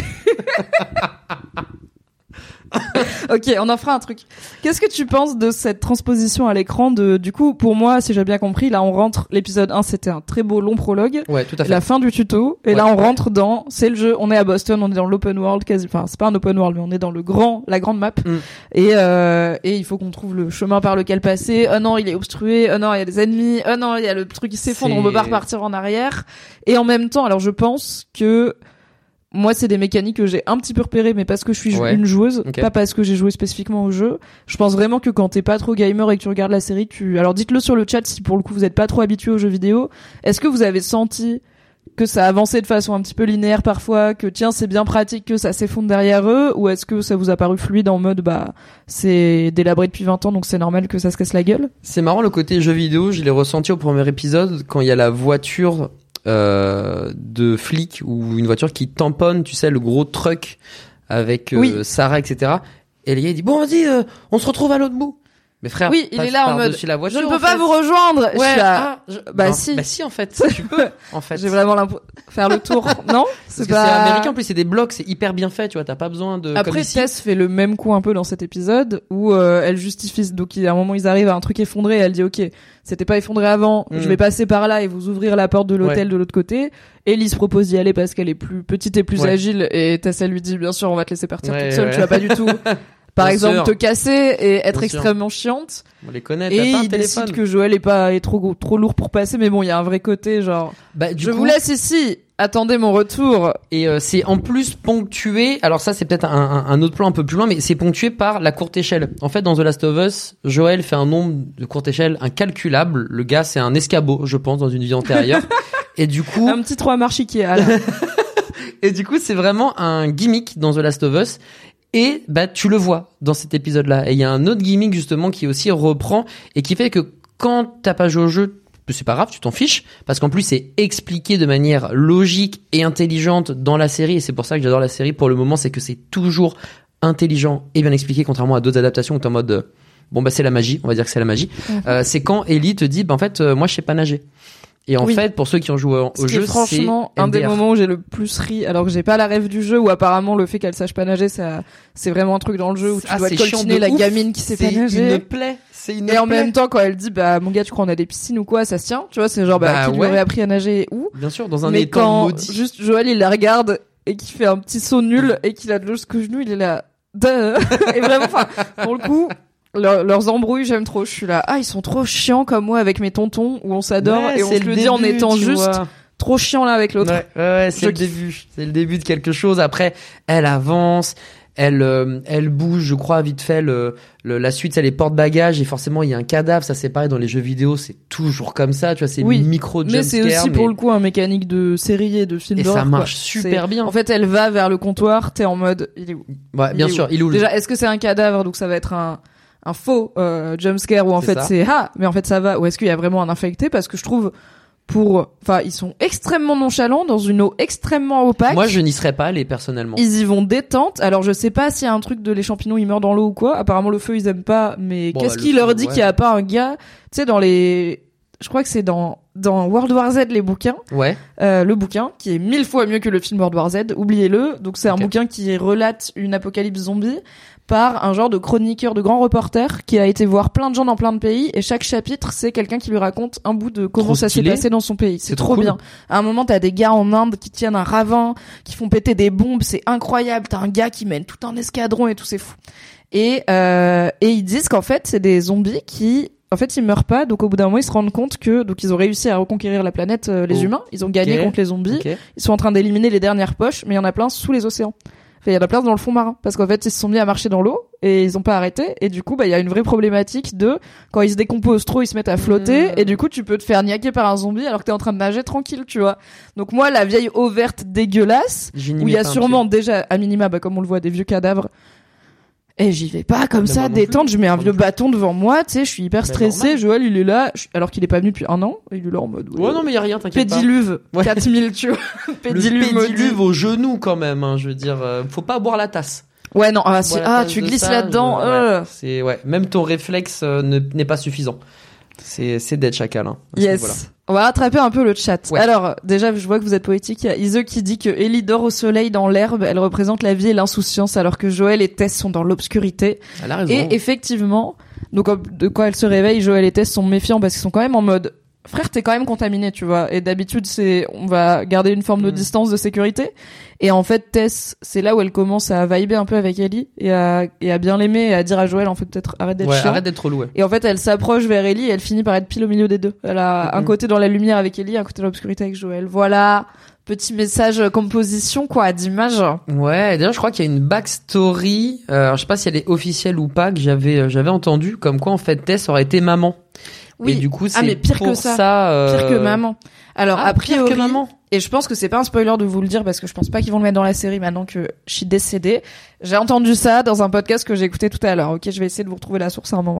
ok, on en fera un truc. Qu'est-ce que tu penses de cette transposition à l'écran de, du coup, pour moi, si j'ai bien compris, là on rentre, l'épisode 1 c'était un très beau long prologue, Ouais, tout à fait. la fin du tuto, et Ouais. là on rentre dans, c'est le jeu, on est à Boston, on est dans l'open world quasi, enfin c'est pas un open world, mais on est dans le grand, la grande map, Mm. et, euh, et il faut qu'on trouve le chemin par lequel passer, oh non il est obstrué, oh non il y a des ennemis, oh non il y a le truc qui s'effondre, on peut pas repartir en arrière, et en même temps, alors je pense que moi, c'est des mécaniques que j'ai un petit peu repérées, mais parce que je suis Ouais. une joueuse, pas parce que j'ai joué spécifiquement au jeu. Je pense vraiment que quand t'es pas trop gamer et que tu regardes la série, tu. Alors, dites-le sur le chat si pour le coup vous êtes pas trop habitué aux jeux vidéo. Est-ce que vous avez senti que ça avançait de façon un petit peu linéaire parfois, que tiens c'est bien pratique que ça s'effondre derrière eux, ou est-ce que ça vous a paru fluide en mode bah c'est délabré depuis 20 ans donc c'est normal que ça se casse la gueule? C'est marrant le côté jeu vidéo, je l'ai ressenti au premier épisode quand il y a la voiture euh, de flic ou une voiture qui tamponne, tu sais, le gros truck avec euh, Oui. Sarah, etc. Et le gars il dit bon vas-y, euh, on se retrouve à l'autre bout. Mais frère, Oui, il est là en mode, la voiture, Je ne peux pas fait. vous rejoindre. Je Ouais, suis là, ah, je- Bah non, si. Bah si en fait, tu peux en fait. J'ai vraiment l'impression faire le tour. non, Parce que c'est américain en plus, c'est des blocs, c'est hyper bien fait, tu vois, t'as pas besoin de Après. Tess fait le même coup un peu dans cet épisode où euh, elle justifie. Donc, il y a un moment, ils arrivent à un truc effondré. Et elle dit, ok, c'était pas effondré avant. Mm. Je vais passer par là et vous ouvrir la porte de l'hôtel de l'autre côté. Ellie se propose d'y aller parce qu'elle est plus petite et plus Ouais. agile. Et Tess, elle lui dit, bien sûr, on va te laisser partir toute seule. Tu vas pas du tout. Par Bien exemple, sûr. te casser et être Bien sûr. extrêmement chiante. On les connaît, Et t'as pas un il téléphone. décide que Joël est pas est trop trop lourd pour passer. Mais bon, il y a un vrai côté genre. Bah, du je coup, vous laisse ici. Attendez mon retour. Et euh, c'est en plus ponctué. Alors ça, c'est peut-être un, un- un autre plan un peu plus loin, mais c'est ponctué par la courte échelle. En fait, dans The Last of Us, Joël fait un nombre de courte échelle incalculable. Le gars, c'est un escabeau, je pense, dans une vie antérieure. et du coup, Un petit 3 marche Ikea. là. et du coup, c'est vraiment un gimmick dans The Last of Us. Et bah tu le vois dans cet épisode-là. Et il y a un autre gimmick justement qui aussi reprend et qui fait que quand t'as pas joué au jeu, c'est pas grave, tu t'en fiches parce qu'en plus c'est expliqué de manière logique et intelligente dans la série. Et c'est pour ça que j'adore la série pour le moment, c'est que c'est toujours intelligent et bien expliqué, contrairement à d'autres adaptations où t'es en mode euh, bon bah c'est la magie, on va dire que c'est la magie. Euh, c'est quand Ellie te dit bah en fait euh, moi je sais pas nager. Et en Oui. fait pour ceux qui ont joué au, Ce qui jeu, est franchement c'est un des moments où j'ai le plus ri, alors que j'ai pas la rêve du jeu, où apparemment le fait qu'elle sache pas nager, ça, c'est vraiment un truc dans le jeu où tu Ah, dois c'est chiant coltiner la ouf. gamine qui sait pas C'est nager. une plaie. C'est une Et en plaie. même temps, quand elle dit, bah, mon gars, tu crois on a des piscines ou quoi, ça se tient, tu vois, c'est genre, bah, Bah, qui lui ouais. aurait appris à nager où? Bien sûr, dans un Mais étang quand maudit. juste Joël, il la regarde et qu'il fait un petit saut nul et qu'il a de l'eau jusqu'au genou, il est là, et vraiment, enfin, pour le coup, leur- leurs embrouilles, j'aime trop. Je suis là, ah, ils sont trop chiants comme moi avec mes tontons où on s'adore Ouais, et on c'est se le dit en début, étant tu juste vois. trop chiant là avec l'autre. Ouais, ouais, c'est le début. C'est le début de quelque chose. Après, elle avance, elle, euh, elle bouge, je crois, vite fait. Le, le- la suite, c'est les porte-bagages et forcément, il y a un cadavre. Ça, c'est pareil dans les jeux vidéo. C'est toujours comme ça. Tu vois, c'est Oui, micro Mais c'est aussi pour le coup un mécanique de série et de film Et ça marche quoi. super bien. En fait, elle va vers le comptoir, t'es en mode, il est où? Ouais, bien il sûr, où il est où le- Déjà, est-ce que c'est un cadavre, donc ça va être un, un faux euh, jumpscare ou en fait c'est ah, mais en fait ça va, ou est-ce qu'il y a vraiment un infecté? Parce que je trouve, pour, enfin, ils sont extrêmement nonchalants dans une eau extrêmement opaque. Moi, je n'y serais pas allé personnellement. Ils y vont détente. Alors je sais pas s'il y a un truc de les champignons ils meurent dans l'eau ou quoi. Apparemment le feu ils aiment pas. Mais Bon, qu'est-ce bah, qui le leur feu, dit ouais. qu'il y a pas un gars, tu sais dans les je crois que c'est dans dans World War Z les bouquins, Ouais. euh, le bouquin qui est mille fois mieux que le film World War Z. Oubliez-le. Donc c'est un bouquin qui relate une apocalypse zombie par un genre de chroniqueur, de grand reporter qui a été voir plein de gens dans plein de pays et chaque chapitre c'est quelqu'un qui lui raconte un bout de comment Trop ça s'est passé dans son pays. C'est trop cool. bien. À un moment t'as des gars en Inde qui tiennent un ravin, qui font péter des bombes, c'est incroyable. T'as un gars qui mène tout un escadron et tout c'est fou. Et euh, et ils disent qu'en fait c'est des zombies qui en fait, ils meurent pas, donc au bout d'un moment, ils se rendent compte que donc ils ont réussi à reconquérir la planète, euh, les humains. Ils ont gagné contre les zombies. Ils sont en train d'éliminer les dernières poches, mais il y en a plein sous les océans. Enfin, il y a plein dans le fond marin, parce qu'en fait, ils se sont mis à marcher dans l'eau et ils ont pas arrêté. Et du coup, bah, il y a une vraie problématique de quand ils se décomposent trop, ils se mettent à flotter Mmh. et du coup, tu peux te faire niaquer par un zombie alors que t'es en train de nager tranquille, tu vois. Donc moi, la vieille eau verte dégueulasse où il y a un sûrement déjà à minima, bah, comme on le voit, des vieux cadavres. Et j'y vais pas comme ça, détente, je mets un vieux bâton devant moi, tu sais, je suis hyper stressée, normal. Joël il est là, je- alors qu'il est pas venu depuis un an, il est là en mode... Ouais, non, mais y a rien, t'inquiète pas. Pédiluve, Ouais. 4000, tu vois. Le pédiluve, maudit. pédiluve au genou quand même, hein, je veux dire, euh, faut pas boire la tasse. Ouais, non, ah, si- Boire la ah tasse tu de glisses ça, là-dedans, je- ouais, euh. C'est ouais, même ton réflexe euh, ne- n'est pas suffisant. C'est c'est d'être chacal. Hein, à ce niveau-là. On va rattraper un peu le chat. Ouais. Alors, déjà, je vois que vous êtes poétique. Il y a Ise qui dit que Ellie dort au soleil dans l'herbe. Elle représente la vie et l'insouciance, alors que Joël et Tess sont dans l'obscurité. Elle a raison. Et effectivement, donc euh, de quoi elle se réveille, Joël et Tess sont méfiants parce qu'ils sont quand même en mode frère, t'es quand même contaminé, tu vois. Et d'habitude, c'est on va garder une forme de Mhm. distance de sécurité. Et en fait, Tess, c'est là où elle commence à vibrer un peu avec Ellie et à, et à bien l'aimer et à dire à Joël en fait peut-être arrête d'être ouais, chiant. arrête d'être relou. Ouais. Et en fait, elle s'approche vers Ellie et elle finit par être pile au milieu des deux. Elle a un côté dans la lumière avec Ellie, un côté dans l'obscurité avec Joël. Voilà. Petit message euh, composition, quoi, d'image. Ouais, d'ailleurs, je crois qu'il y a une backstory. Euh, je sais pas si elle est officielle ou pas que j'avais euh, j'avais entendu comme quoi en fait Tess aurait été maman. Oui. Et du coup, c'est Ah, mais pire pour que ça. euh, Pire que maman. Alors, Ah, a pire que maman. et je pense que c'est pas un spoiler de vous le dire parce que je pense pas qu'ils vont le mettre dans la série maintenant que je suis décédée. J'ai entendu ça dans un podcast que j'ai écouté tout à l'heure. Ok, je vais essayer de vous retrouver la source à un moment.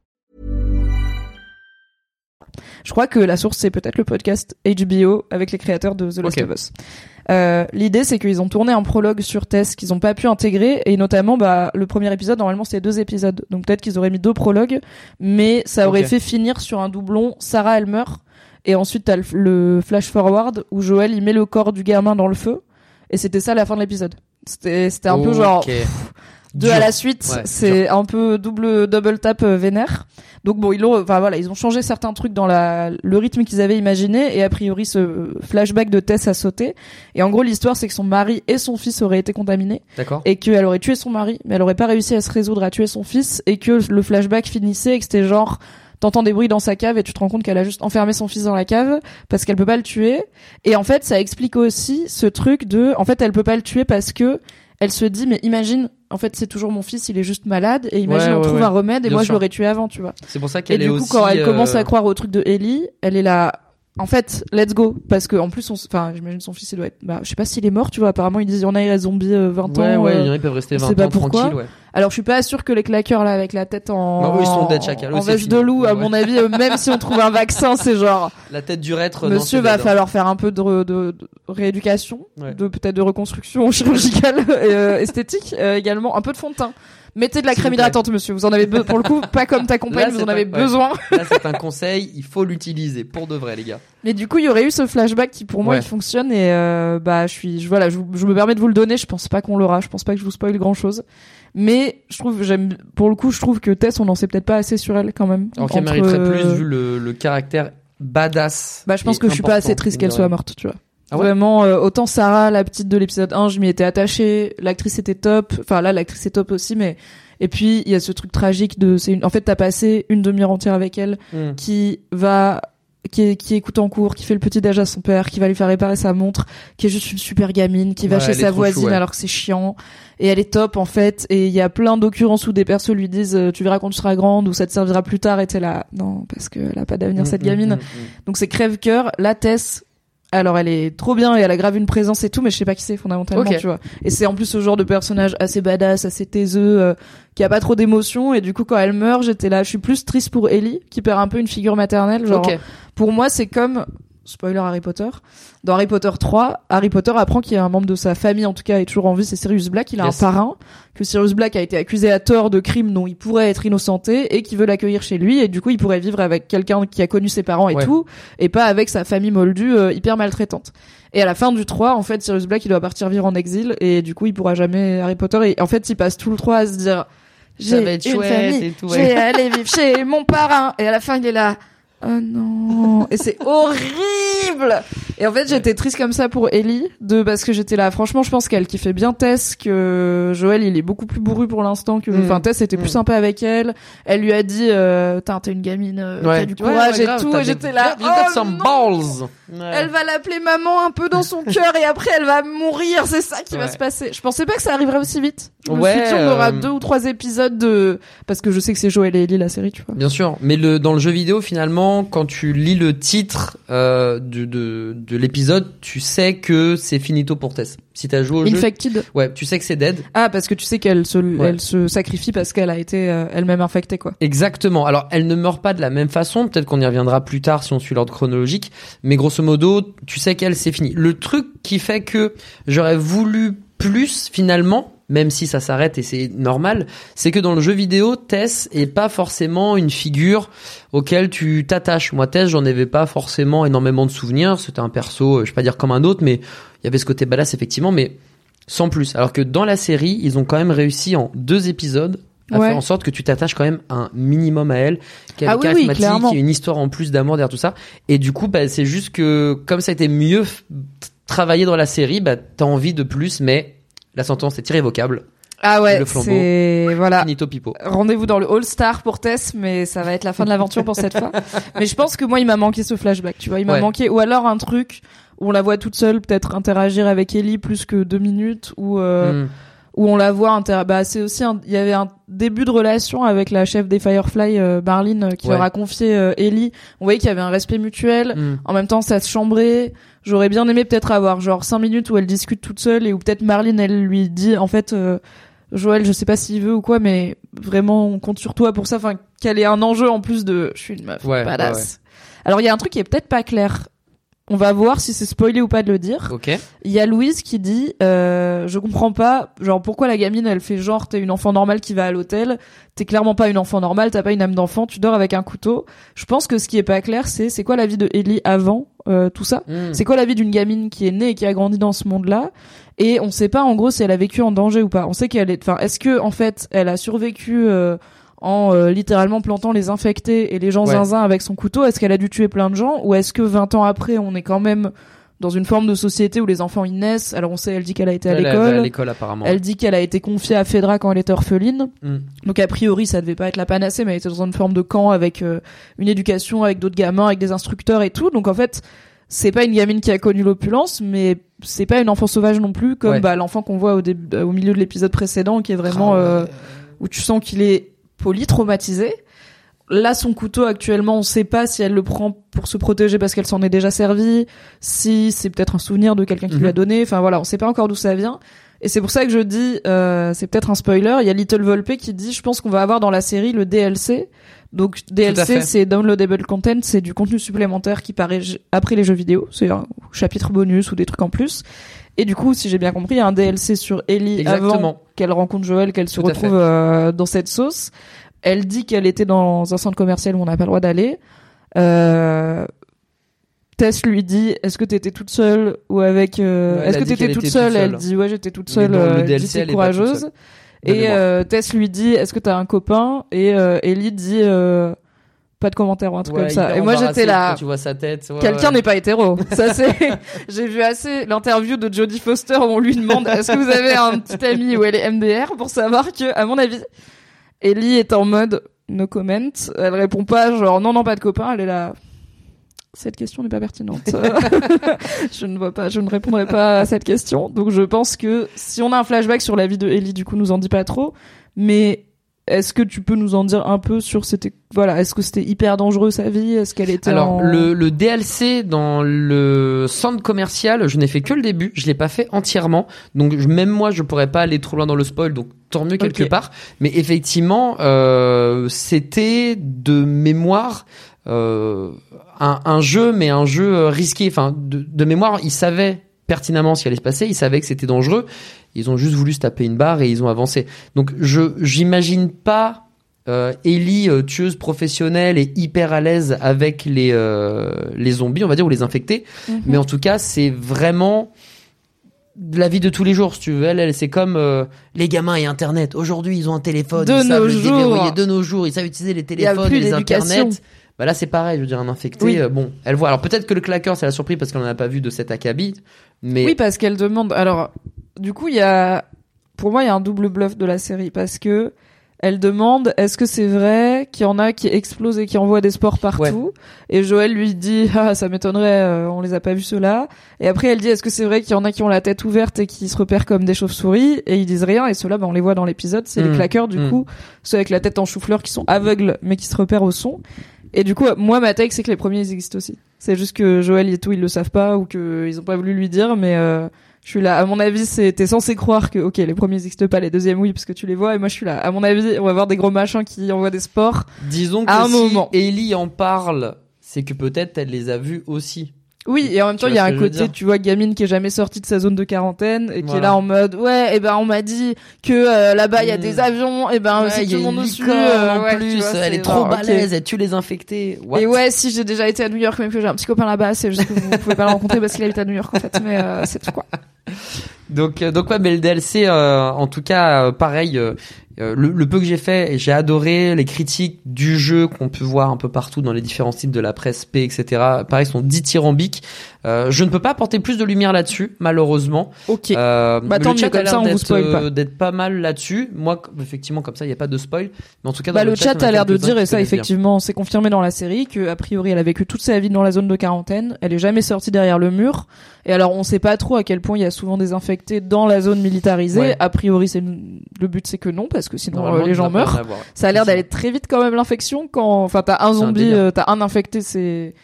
Je crois que la source c'est peut-être le podcast HBO avec les créateurs de The Last Ok. of Us. Euh, L'idée c'est qu'ils ont tourné un prologue sur Tess qu'ils ont pas pu intégrer et notamment bah le premier épisode normalement c'était deux épisodes donc peut-être qu'ils auraient mis deux prologues mais ça aurait fait finir sur un doublon Sarah elle meurt et ensuite t'as le, le flash forward où Joël il met le corps du gamin dans le feu et c'était ça la fin de l'épisode. C'était c'était un peu genre. Deux Dur. à la suite, Ouais, c'est un peu double double tap euh, vénère. Donc bon, ils l'ont, enfin voilà, ils ont changé certains trucs dans la le rythme qu'ils avaient imaginé et a priori ce flashback de Tess a sauté. Et en gros, l'histoire c'est que son mari et son fils auraient été contaminés D'accord. et qu'elle aurait tué son mari, mais elle aurait pas réussi à se résoudre à tuer son fils et que le flashback finissait et que c'était genre t'entends des bruits dans sa cave et tu te rends compte qu'elle a juste enfermé son fils dans la cave parce qu'elle peut pas le tuer. Et en fait, ça explique aussi ce truc de, en fait, elle peut pas le tuer parce que elle se dit, mais imagine, en fait, c'est toujours mon fils, il est juste malade et imagine Ouais, on ouais, trouve ouais. un remède et Bien moi je l'aurais tué avant, tu vois. C'est pour ça Et qu'elle est du coup, aussi. quand elle euh, commence à croire au truc de Ellie, elle est là. En fait, let's go. Parce que, en plus, on enfin, j'imagine son fils, il doit être, bah, je sais pas s'il est mort, tu vois. Apparemment, ils disent, il y en a, il reste zombie euh, 20 Ouais, ans. ouais, euh, ils peuvent rester on 20 sait pas ans pourquoi. ouais. alors je suis pas sûre que les claqueurs là avec la tête en Non, eux, ils sont dead chacal, en veste de loup à mon avis euh, même si on trouve un vaccin c'est genre La tête du non, monsieur va hein. falloir faire un peu de, de- de rééducation de peut-être de reconstruction chirurgicale et euh, esthétique euh, également un peu de fond de teint mettez de la crème hydratante monsieur vous en avez pour le coup pas comme ta compagne Là, vous en avez besoin Là, c'est un conseil, il faut l'utiliser pour de vrai, les gars. mais du coup il y aurait eu ce flashback qui pour moi Ouais. il fonctionne et euh, bah je suis je, voilà je, me permets de vous le donner je pense pas qu'on l'aura je pense pas que je vous spoil grand chose mais je trouve, j'aime, pour le coup, je trouve que Tess, on n'en sait peut-être pas assez sur elle quand même. Alors qu'elle mériterait plus vu le, le caractère badass. Bah, je pense que je suis pas assez triste qu'elle soit morte, tu vois. Ah ouais Vraiment, euh, autant Sarah, la petite de l'épisode 1, je m'y étais attachée. L'actrice était top. Enfin, là, l'actrice est top aussi, mais. Et puis, il y a ce truc tragique de, c'est une, en fait, t'as passé une demi-heure entière avec elle, Hmm. qui va, qui, qui écoute en cours, qui fait le petit déj à son père, qui va lui faire réparer sa montre, qui est juste une super gamine, qui va Ouais, chez elle est sa voisine chou, ouais. alors que c'est chiant. Et elle est top, en fait. Et il y a plein d'occurrences où des persos lui disent, euh, tu verras quand tu seras grande, ou ça te servira plus tard, et t'es là, non, parce qu'elle a pas d'avenir, cette Mm, mm, gamine. Donc c'est crève-cœur. La Tess, alors elle est trop bien et elle a grave une présence et tout, mais je sais pas qui c'est fondamentalement, tu vois. Et c'est en plus ce genre de personnage assez badass, assez taiseux, euh, qui a pas trop d'émotions. Et du coup, quand elle meurt, j'étais là, je suis plus triste pour Ellie, qui perd un peu une figure maternelle. Genre, pour moi, c'est comme spoiler Harry Potter. Dans Harry Potter 3, Harry Potter apprend qu'il y a un membre de sa famille, en tout cas, est toujours en vie, c'est Sirius Black. Il a Yes. un parrain, que Sirius Black a été accusé à tort de crimes dont il pourrait être innocenté et qui veut l'accueillir chez lui. Et du coup, il pourrait vivre avec quelqu'un qui a connu ses parents et Ouais. tout, et pas avec sa famille moldue euh, hyper maltraitante. Et à la fin du 3, en fait, Sirius Black, il doit partir vivre en exil et du coup, il pourra jamais Harry Potter. Et en fait, il passe tout le 3 à se dire, Ça j'ai une famille, ouais. vais aller vivre chez mon parrain. Et à la fin, il est là. Oh non. Et c'est horrible. Et en fait, j'étais triste comme ça pour Ellie, de, parce que j'étais là. Franchement, je pense qu'elle kiffait bien Tess, que Joël, il est beaucoup plus bourru pour l'instant que, Mm. enfin, Tess était plus Mm. sympa avec elle. Elle lui a dit, euh, t'es une gamine, euh, qui a du Ouais, courage ouais, et tout. t'as Et j'étais là. Oh balls. Ouais. Elle va l'appeler maman un peu dans son cœur et après elle va mourir, c'est ça qui va Ouais. se passer. Je pensais pas que ça arriverait aussi vite. Je me Ouais, suis dit on aura euh, deux ou trois épisodes de parce que je sais que c'est Joël et Ellie la série, tu vois. Bien sûr, mais le dans le jeu vidéo finalement, quand tu lis le titre euh, de de, de l'épisode, tu sais que c'est finito pour Tess. Si t'as joué au jeu, Infected. ouais, tu sais que c'est dead. Ah parce que tu sais qu'elle se elle se sacrifie parce qu'elle a été euh, elle-même infectée quoi. Exactement. Alors, elle ne meurt pas de la même façon. Peut-être qu'on y reviendra plus tard si on suit l'ordre chronologique. Mais grosso modo, tu sais qu'elle, c'est fini. Le truc qui fait que j'aurais voulu plus finalement, même si ça s'arrête et c'est normal, c'est que dans le jeu vidéo, Tess est pas forcément une figure auquel tu t'attaches. Moi, Tess, j'en avais pas forcément énormément de souvenirs. C'était un perso, euh, je vais pas dire comme un autre, mais il y avait ce côté badass effectivement, mais sans plus. Alors que dans la série, ils ont quand même réussi en deux épisodes à Ouais. faire en sorte que tu t'attaches quand même un minimum à elle, qu'elle Ah est oui, charismatique, clairement. qu'il y a une histoire en plus d'amour derrière tout ça. Et du coup, bah, c'est juste que comme ça a été mieux travaillé dans la série, bah, t'as envie de plus, mais la sentence est irrévocable. Ah ouais, Le flambeau. c'est voilà. Finito pipo. Rendez-vous dans le All Star pour Tess, mais ça va être la fin de l'aventure pour cette fois. Mais je pense que moi, il m'a manqué ce flashback, tu vois. Il m'a Ouais. manqué, ou alors un truc où on la voit toute seule, peut-être interagir avec Ellie plus que deux minutes, ou euh, Mm. Où on la voit inter... bah c'est aussi un- il y avait un début de relation avec la chef des Firefly euh, Marlene euh, qui Ouais. leur a confié euh, Ellie on voyait qu'il y avait un respect mutuel Mm. en même temps ça se chambrait j'aurais bien aimé peut-être avoir genre cinq minutes où elle discute toute seule et où peut-être Marlene elle lui dit en fait euh, Joël je sais pas s'il veut ou quoi mais vraiment on compte sur toi pour ça enfin qu'elle ait un enjeu en plus de je suis une meuf Ouais, badass ouais. alors il y a un truc qui est peut-être pas clair on va voir si c'est spoilé ou pas de le dire. Ok. il y a Louise qui dit euh, je comprends pas genre pourquoi la gamine elle fait genre t'es une enfant normale qui va à l'hôtel t'es clairement pas une enfant normale t'as pas une âme d'enfant tu dors avec un couteau. Je pense que ce qui est pas clair c'est c'est quoi la vie de Ellie avant euh, tout ça? Mm. c'est quoi la vie d'une gamine qui est née et qui a grandi dans ce monde là et on sait pas en gros si elle a vécu en danger ou pas. On sait qu'elle est enfin est-ce que en fait elle a survécu euh, en euh, littéralement plantant les infectés et les gens Ouais. zinzin avec son couteau Est-ce qu'elle a dû tuer plein de gens Ou est-ce que 20 ans après, on est quand même dans une forme de société où les enfants ils naissent? Alors on sait, elle dit qu'elle a été à va à l'école. l'école apparemment. Elle dit qu'elle a été confiée à Fedra quand elle était orpheline. Mm. Donc a priori, ça devait pas être la panacée, mais elle était dans une forme de camp avec euh, une éducation, avec d'autres gamins, avec des instructeurs et tout. Donc en fait, c'est pas une gamine qui a connu l'opulence, mais c'est pas une enfant sauvage non plus, comme Ouais. bah, l'enfant qu'on voit au, début, au milieu de l'épisode précédent, qui est vraiment Ah ouais. euh, où tu sens qu'il est polytraumatisé. Là, son couteau actuellement, on sait pas si elle le prend pour se protéger parce qu'elle s'en est déjà servie, si c'est peut-être un souvenir de quelqu'un qui lui a Mhm. donné. Enfin voilà, on sait pas encore d'où ça vient. Et c'est pour ça que je dis, euh, c'est peut-être un spoiler. Il y a Little Volpe qui dit, je pense qu'on va avoir dans la série le DLC. Donc DLC, c'est downloadable content, c'est du contenu supplémentaire qui paraît après les jeux vidéo. C'est un chapitre bonus ou des trucs en plus. Et du coup, si j'ai bien compris, il y a un DLC sur Ellie avant qu'elle rencontre Joël, qu'elle se retrouve euh, dans cette sauce. Elle dit qu'elle était dans un centre commercial où on n'a pas le droit d'aller. Euh, Tess lui dit Est-ce que t'étais toute seule ou avec euh, Est-ce que t'étais toute était seule? Toute Elle dit Ouais, j'étais toute seule. le euh, dit, DLC, T'es elle est pas toute courageuse. seule. Et euh, Tess lui dit Est-ce que t'as un copain? Et euh, Ellie dit euh, Pas de commentaire ou un truc Ouais, comme ça. Et moi j'étais là. quand Tu vois sa tête. ouais, Quelqu'un ouais. n'est pas hétéro. Ça c'est. J'ai vu assez l'interview de Jodie Foster où on lui demande Est-ce que vous avez un petit ami où elle est MDR pour savoir que, à mon avis, Ellie est en mode no comment. Elle répond pas genre non non pas de copain. Elle est là. Cette question n'est pas pertinente. je ne vois pas, je ne répondrai pas à cette question. Donc je pense que si on a un flashback sur la vie de Ellie, du coup, nous en dit pas trop. Mais est-ce que tu peux nous en dire un peu sur c'était voilà, est-ce que c'était hyper dangereux sa vie? Est-ce qu'elle était Alors en- le, le DLC dans le centre commercial, je n'ai fait que le début, je l'ai pas fait entièrement, donc je- même moi je pourrais pas aller trop loin dans le spoil, donc tant mieux quelque part. Mais effectivement, euh, c'était de mémoire euh, un, un jeu, mais un jeu euh, risqué. Enfin, de, de mémoire, ils savaient pertinemment ce qui allait se passer, ils savaient que c'était dangereux. Ils ont juste voulu se taper une barre et ils ont avancé. Donc je j'imagine pas euh, Ellie, euh, tueuse professionnelle et hyper à l'aise avec les euh, les zombies, on va dire, ou les infectés. Mhm. Mais en tout cas, c'est vraiment de la vie de tous les jours, si tu veux. Elle, elle c'est comme euh, les gamins et Internet. Aujourd'hui, ils ont un téléphone, De ils nos jours. de nos jours, ils savent utiliser les téléphones, plus les. Internet. Bah là, c'est pareil. Je veux dire, un infecté, Oui. euh, bon, elle voit. Alors peut-être que le claqueur, ça l'a surpris parce qu'on en a pas vu de cet acabit, mais Oui, parce qu'elle demande. Alors, du coup, il y a, pour moi, il y a un double bluff de la série parce que elle demande est-ce que c'est vrai qu'il y en a qui explosent et qui envoient des spores partout? Et Joël lui dit ah ça m'étonnerait, euh, on les a pas vus ceux-là. Et après elle dit est-ce que c'est vrai qu'il y en a qui ont la tête ouverte et qui se repèrent comme des chauves-souris? Et ils disent rien et ceux-là, ben, on les voit dans l'épisode, c'est Mm. les claqueurs du Mm. coup, ceux avec la tête en chou-fleur qui sont aveugles mais qui se repèrent au son. Et du coup, moi ma take c'est que les premiers ils existent aussi. C'est juste que Joël et tout ils le savent pas ou que ils ont pas voulu lui dire, mais euh, je suis là. À mon avis, c'est t'es censé croire que ok les premiers existent pas, les deuxièmes oui parce que tu les vois. Et moi je suis là. À mon avis, on va voir des gros machins qui envoient des spores. disons que À un si moment. Ellie en parle, c'est que peut-être elle les a vus aussi. Oui, et en même temps, il y a un côté, tu vois, gamine qui est jamais sortie de sa zone de quarantaine et qui est là en mode, ouais, et ben on m'a dit que euh, là-bas il y a Mm. des avions, et ben Ouais, c'est tout le monde dessus. euh, en ouais, plus, vois, elle est trop balèze, elle tue les infectés. What? Et ouais, si j'ai déjà été à New York, même que j'ai un petit copain là-bas, c'est juste que vous pouvez pas le rencontrer parce qu'il habite à New York en fait, mais euh, c'est tout quoi. Donc, euh, donc ouais, mais le DLC, euh, en tout cas, euh, pareil, le, peu que j'ai fait, j'ai adoré les critiques du jeu qu'on peut voir un peu partout dans les différents sites de la presse P, etc. Pareil, sont dithyrambiques. Euh, je ne peux pas apporter plus de lumière là-dessus, malheureusement. Ok. Euh, Bah, le tant chat a comme l'air ça, on vous spoil pas. euh, d'être pas mal là-dessus. Moi, effectivement, comme ça, il n'y a pas de spoil. Mais en tout cas, dans Bah, le chat a l'air de dire, et ça effectivement c'est confirmé dans la série, que a priori elle a vécu toute sa vie dans la zone de quarantaine, elle est jamais sortie derrière le mur, et alors on sait pas trop à quel point il y a souvent des infectés dans la zone militarisée, Ouais. a priori c'est le but c'est que non, parce que sinon euh, les gens pas meurent. Ça a l'air d'aller très vite quand même l'infection quand enfin t'as un zombie, t'as un infecté, c'est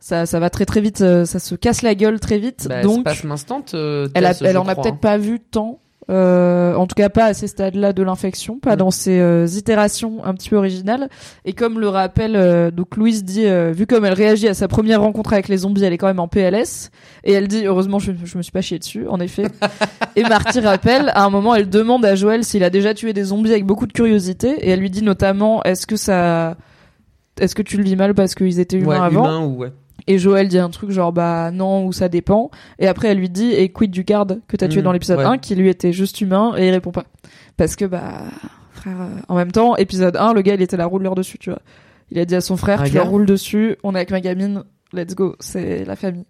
ça ça va très très vite, euh, ça se casse la gueule très vite. Bah, donc Instant, euh, elle a, elle en a peut-être hein. pas vu tant. Euh, en tout cas pas à ces stades-là de l'infection, pas Mm. dans ces euh, itérations un petit peu originales. Et comme le rappelle, euh, donc Louise dit, vu comme elle réagit à sa première rencontre avec les zombies, elle est quand même en PLS. Et elle dit, heureusement, je, je me suis pas chié dessus, en effet. et Marty rappelle, à un moment, elle demande à Joël s'il a déjà tué des zombies avec beaucoup de curiosité. Et elle lui dit notamment, est-ce que ça, est-ce que tu le vis mal parce qu'ils étaient humains Ouais, avant humain ou ouais. Et Joël dit un truc genre bah non ou ça dépend. Et après elle lui dit et quid du garde que t'as tué Mm, dans l'épisode ouais. 1 qui lui était juste humain et il répond pas. Parce que bah frère euh, en même temps épisode 1 le gars il était là roule leur dessus tu vois. Il a dit à son frère tu leur roules dessus, on est avec ma gamine, let's go, c'est la famille.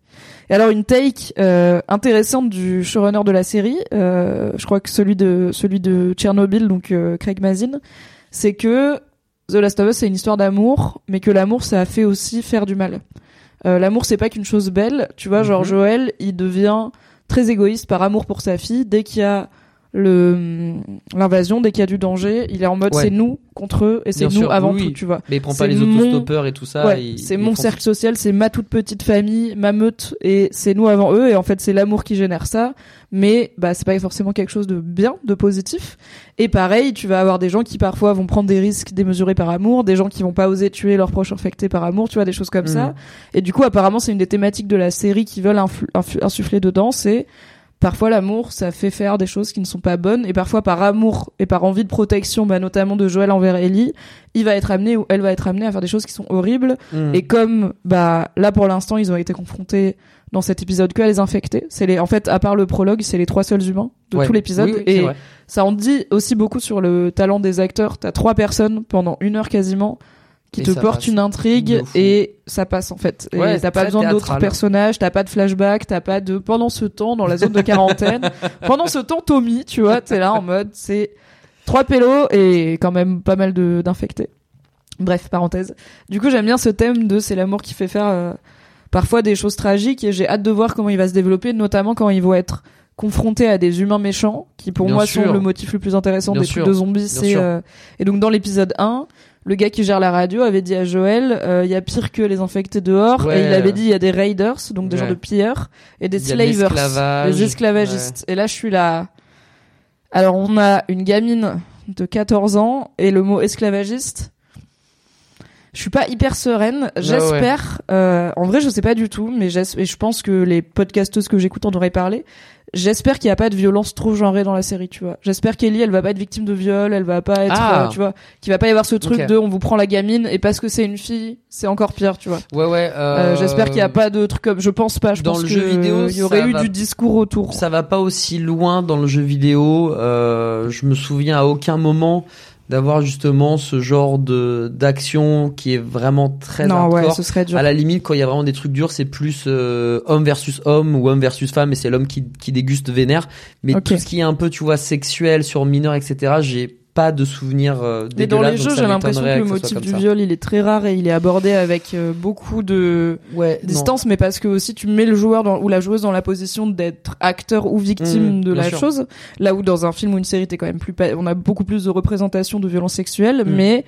Et alors une take euh, intéressante du showrunner de la série, euh, je crois que celui de celui de Tchernobyl donc euh, Craig Mazin, c'est que The Last of Us c'est une histoire d'amour, mais que l'amour ça a fait aussi faire du mal. Euh, l'amour c'est pas qu'une chose belle, tu vois, genre Mhm. Joël, il devient très égoïste par amour pour sa fille dès qu'il y a le l'invasion, dès qu'il y a du danger, il est en mode Ouais. c'est nous contre eux et c'est nous sûr, avant oui, tout, tu vois. Mais il prend pas les mon- autostoppeurs et tout ça. Ouais, c'est mon font- cercle social, c'est ma toute petite famille, ma meute, et c'est nous avant eux, et en fait c'est l'amour qui génère ça, mais bah c'est pas forcément quelque chose de bien, de positif. Et pareil, tu vas avoir des gens qui parfois vont prendre des risques démesurés par amour, des gens qui vont pas oser tuer leurs proches infectés par amour, tu vois, des choses comme Mhm. ça. Et du coup, apparemment, c'est une des thématiques de la série qui veulent insuffler dedans, c'est Parfois l'amour, ça fait faire des choses qui ne sont pas bonnes, et parfois par amour et par envie de protection, bah, notamment de Joël envers Ellie, il va être amené ou elle va être amenée à faire des choses qui sont horribles, Mm. et comme bah là pour l'instant ils ont été confrontés dans cet épisode que à les infecter. C'est les, en fait, à part le prologue, c'est les trois seuls humains de Ouais. tout l'épisode. Oui, oui, c'est et ça en dit aussi beaucoup sur le talent des acteurs. T'as trois personnes pendant une heure quasiment qui Et te passe. une intrigue et ça passe en fait. Et Ouais, t'as pas besoin d'autres personnages, t'as pas de flashback, t'as pas de pendant ce temps dans la zone de quarantaine. pendant ce temps, Tommy, tu vois, t'es là en mode c'est trois pélos et quand même pas mal de d'infectés. Bref, parenthèse. Du coup, j'aime bien ce thème de c'est l'amour qui fait faire euh, parfois des choses tragiques et j'ai hâte de voir comment il va se développer, notamment quand ils vont être confrontés à des humains méchants, qui pour Bien moi sûr. sont le motif le plus intéressant Bien des trucs de zombies. Euh, et donc dans l'épisode 1, le gars qui gère la radio avait dit à Joël, euh, il y a pire que les infectés dehors, Ouais. et il avait dit il y a des raiders, donc des Ouais. gens de pilleurs, et des slavers, des esclavagistes. Et là, je suis là. Alors, on a une gamine de 14 ans, et le mot esclavagiste, je suis pas hyper sereine. J'espère, euh, en vrai, je sais pas du tout, mais et je pense que les podcasteuses que j'écoute en auraient parlé. J'espère qu'il y a pas de violence trop genrée dans la série, tu vois. J'espère qu'Ellie, elle va pas être victime de viol, elle va pas être, Ah. euh, tu vois, qu'il va pas y avoir ce truc de on vous prend la gamine et parce que c'est une fille, c'est encore pire, tu vois. Ouais, ouais. Euh, euh, J'espère qu'il y a pas de truc comme, je pense pas, je dans pense le que jeu vidéo, il y aurait eu va- du discours autour. Ça va pas aussi loin dans le jeu vidéo. Euh, je me souviens à aucun moment d'avoir justement ce genre de d'action qui est vraiment très non, ouais, hardcore. ce serait dur. À la limite, quand il y a vraiment des trucs durs, c'est plus euh, homme versus homme ou homme versus femme, et c'est l'homme qui, qui déguste vénère. Mais tout ce qui est un peu, tu vois, sexuel sur mineur, etc., j'ai pas de souvenir euh, Mais dans les jeux, j'ai l'impression que le motif du ça. viol, il est très rare et il est abordé avec euh, beaucoup de ouais, non. distance, mais parce que aussi tu mets le joueur dans, ou la joueuse dans la position d'être acteur ou victime Mmh, de la sûr. chose. Là où dans un film ou une série, t'es quand même plus, on a beaucoup plus de représentation de violences sexuelles, Mmh. mais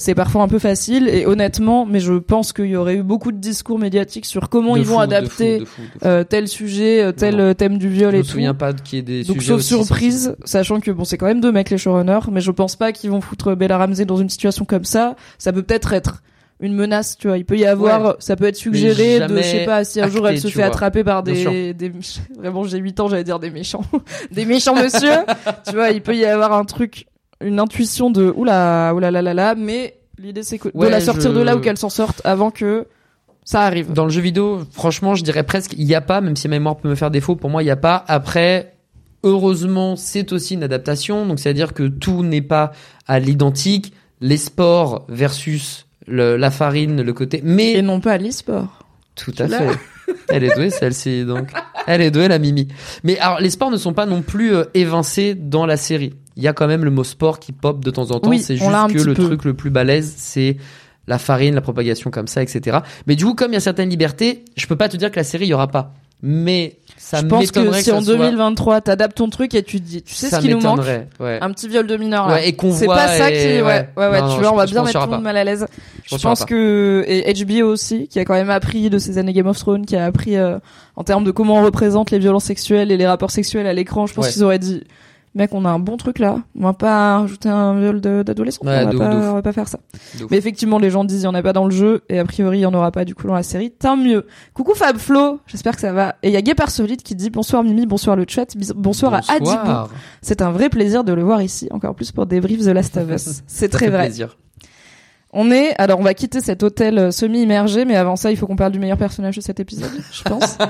c'est parfois un peu facile et honnêtement, mais je pense qu'il y aurait eu beaucoup de discours médiatiques sur comment De ils vont fou, adapter fou, de fou, de fou. euh, tel sujet, euh, tel Non. euh, thème du viol Je et me tout. souviens pas qu'il y ait des Donc sauf surprise, sachant que bon c'est quand même deux mecs les showrunners, mais je pense pas qu'ils vont foutre Bella Ramsey dans une situation comme ça. Ça peut peut-être être une menace, tu vois. Il peut y avoir, Ouais. ça peut être suggéré de, je sais pas, si un jour elle se fait vois. attraper par des, des, vraiment j'ai 8 ans, j'allais dire des méchants, des méchants monsieur. tu vois, il peut y avoir un truc, une intuition de oula, oula la la la, mais l'idée c'est que de la sortir je- de là ou qu'elle s'en sorte avant que ça arrive. Dans le jeu vidéo, franchement, je dirais presque il y a pas, même si ma mémoire peut me faire défaut, pour moi il y a pas. Après, heureusement, c'est aussi une adaptation, donc c'est à dire que tout n'est pas à l'identique. Les sports versus le- la farine, le côté, mais Et non pas l'e-sport. tout à Là. fait. Elle est douée celle-ci donc. Elle est douée la Mimi. Mais alors les sports ne sont pas non plus euh, évincés dans la série. Il y a quand même le mot sport qui pop de temps en temps. Oui, c'est juste que le peu. truc le plus balèze c'est la farine, la propagation comme ça, etc. Mais du coup comme il y a certaines libertés, je peux pas te dire que la série il y aura pas. Mais ça je pense que si que en ça soit- 2023 t'adaptes ton truc et tu dis, tu sais ça ce qui nous manque Ouais. un petit viol de mineur. Ouais, et qu'on c'est voit pas ça et- qui ouais ouais. ouais ouais, Non, tu non, vois on je- va je bien mettre tout le monde mal à l'aise je aura pense que et HBO aussi qui a quand même appris de ces années Game of Thrones qui a appris euh, en termes de comment on représente les violences sexuelles et les rapports sexuels à l'écran je pense qu'ils auraient dit mec on a un bon truc là. On va pas rajouter un viol de- d'adolescent. Ouais, on, on va pas faire ça. Mais effectivement les gens disent il y en a pas dans le jeu et a priori il y en aura pas du coup dans la série. Tant mieux. Coucou Fab Flo. J'espère que ça va. Et il y a Gay par Solide qui dit bonsoir Mimi bonsoir le chat. Bis- bonsoir, à Adibou. Bonsoir. c'est un vrai plaisir de le voir ici, encore plus pour débrief The Last of Us. C'est très vrai. plaisir. On est, alors on va quitter cet hôtel euh, semi-immergé, mais avant ça, il faut qu'on parle du meilleur personnage de cet épisode, je pense.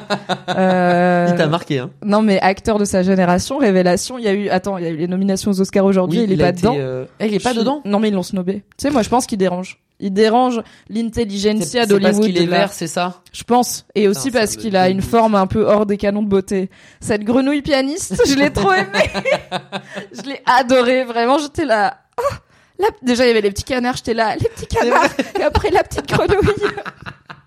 Euh, Il t'a marqué hein. Non, mais acteur de sa génération, révélation. Il y a eu, attends, il y a eu les nominations aux Oscars aujourd'hui, il est pas été, dedans. euh, eh, il est pas Je- dedans. Non, mais ils l'ont snobé. Tu sais, moi, je pense qu'il dérange. Il dérange l'intelligentsia c'est parce d'Hollywood. qu'il est vert, c'est ça Je pense. Et aussi parce qu'il a une forme un peu hors des canons de beauté. Cette grenouille pianiste, je l'ai trop aimée. je l'ai adorée. Vraiment, j'étais là. Déjà, il y avait les petits canards, j'étais là. Les petits canards. Et après, la petite grenouille.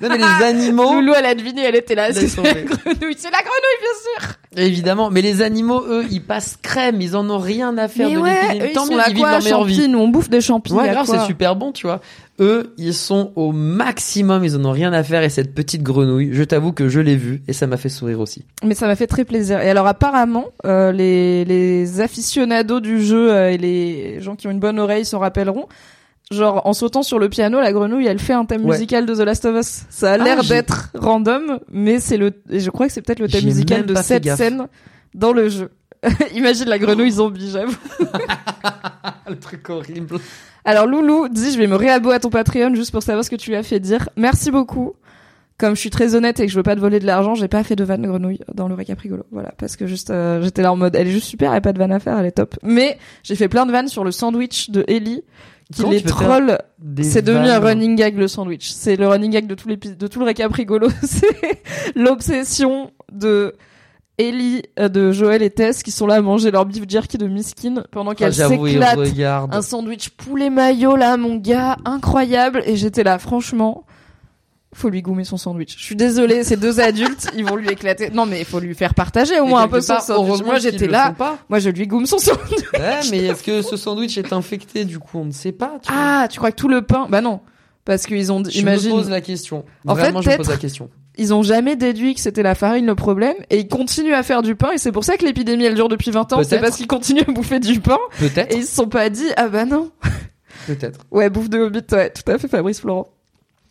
Non mais les animaux. Loulou, elle a deviné, elle était là. C'est la grenouille. C'est la grenouille, bien sûr. Évidemment, mais les animaux, eux, ils passent crème, ils en ont rien à faire Mais de ouais, l'épidémie. ils Tant sont là, ils vivent quoi, leur meilleure vie. nous, on bouffe des champignons. Ouais, c'est super bon, tu vois. Eux, ils sont au maximum, ils en ont rien à faire. Et cette petite grenouille, je t'avoue que je l'ai vue et ça m'a fait sourire aussi. Mais ça m'a fait très plaisir. Et alors apparemment, euh, les, les aficionados du jeu euh, et les gens qui ont une bonne oreille s'en rappelleront. Genre en sautant sur le piano, la grenouille, elle fait un thème Ouais. musical de The Last of Us. Ça a Ah, l'air d'être random, mais c'est le. Et je crois que c'est peut-être le thème musical de cette gaffe. scène dans le jeu. Imagine la grenouille zombie, j'avoue. Le truc horrible. Alors Loulou dit, je vais me réabo à ton Patreon juste pour savoir ce que tu lui as fait dire. Merci beaucoup. comme je suis très honnête et que je veux pas te voler de l'argent, j'ai pas fait de vanne grenouille dans le récap rigolo. Voilà, parce que juste euh, j'étais là en mode elle est juste super, elle a pas de vanne à faire, elle est top. Mais j'ai fait plein de vannes sur le sandwich de Ellie qui les troll. C'est devenu un running gag le sandwich. C'est le running gag de tout de tout le récap rigolo. C'est l'obsession de Ellie, euh, de Joël et Tess qui sont là à manger leur beef jerky de miskin pendant Ah, il s'éclatent regarde. un sandwich poulet maillot là, mon gars, incroyable. Et j'étais là, franchement, faut lui goumer son sandwich. Je suis désolée, ces deux adultes, ils vont lui éclater. Non, mais il faut lui faire partager au moins un peu son part, sandwich. heureusement Moi, j'étais là. Moi, je lui goume son sandwich. Ouais, mais est-ce que ce sandwich est infecté du coup? On ne sait pas. Tu vois. Ah, tu crois que tout le pain? Bah non, parce qu'ils ont, je imagine, me pose la question. En fait, je me pose peut-être- la question. ils ont jamais déduit que c'était la farine le problème, et ils continuent à faire du pain, et c'est pour ça que l'épidémie elle dure depuis 20 ans. C'est parce qu'ils continuent à bouffer du pain, Peut-être. et ils se sont pas dit ah bah non. Peut-être. Ouais, bouffe de hobbit, ouais, tout à fait, Fabrice Florent.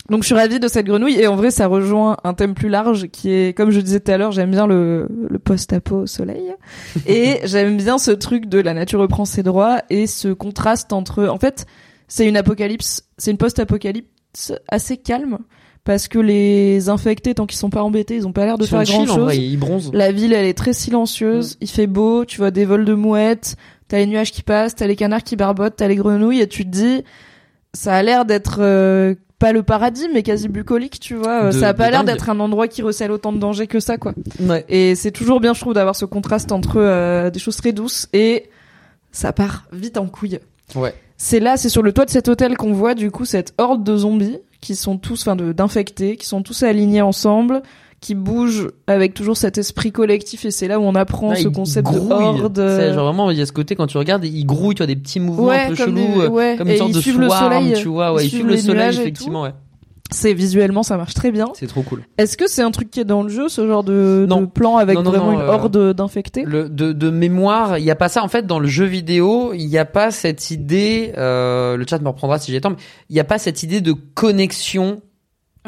Donc je suis ravie de cette grenouille et en vrai ça rejoint un thème plus large qui est comme je disais tout à l'heure j'aime bien le, le post-apo au soleil et j'aime bien ce truc de la nature reprend ses droits et ce contraste entre en fait c'est une apocalypse c'est une post-apocalypse assez calme parce que les infectés tant qu'ils sont pas embêtés ils ont pas l'air de Ils faire grand chill, chose vrai, ils bronzent. la ville, elle est très silencieuse. Il fait beau. Tu vois des vols de mouettes. T'as les nuages qui passent. T'as les canards qui barbotent. T'as les grenouilles. Et tu te dis, ça a l'air d'être euh, pas le paradis, mais quasi bucolique. Tu vois. Euh, De- ça a pas l'air d'être un endroit qui recèle autant de dangers que ça, quoi. Ouais. Et c'est toujours bien, je trouve, d'avoir ce contraste entre euh, des choses très douces et ça part vite en couille. Ouais. C'est là, c'est sur le toit de cet hôtel qu'on voit du coup cette horde de zombies qui sont tous, enfin d'infectés, qui sont tous alignés ensemble, qui bougent avec toujours cet esprit collectif et c'est là où on apprend Ouais, ce concept de horde. C'est genre vraiment, il y a ce côté quand tu regardes, ils grouillent, tu as des petits mouvements Ouais, un peu chelous, des- euh, ouais, comme et une sorte ils de le soleil, tu vois, ouais, ils ils suivent suivent le soleil, et effectivement, ouais. C'est visuellement ça marche très bien. C'est trop cool. Est-ce que c'est un truc qui est dans le jeu, ce genre de, Non. de plan avec Non, non, vraiment une euh, horde d'infectés? de, de mémoire, il y a pas ça en fait dans le jeu vidéo. Il n'y a pas cette idée. Euh, le chat me reprendra si j'ai temps. Mais il n'y a pas cette idée de connexion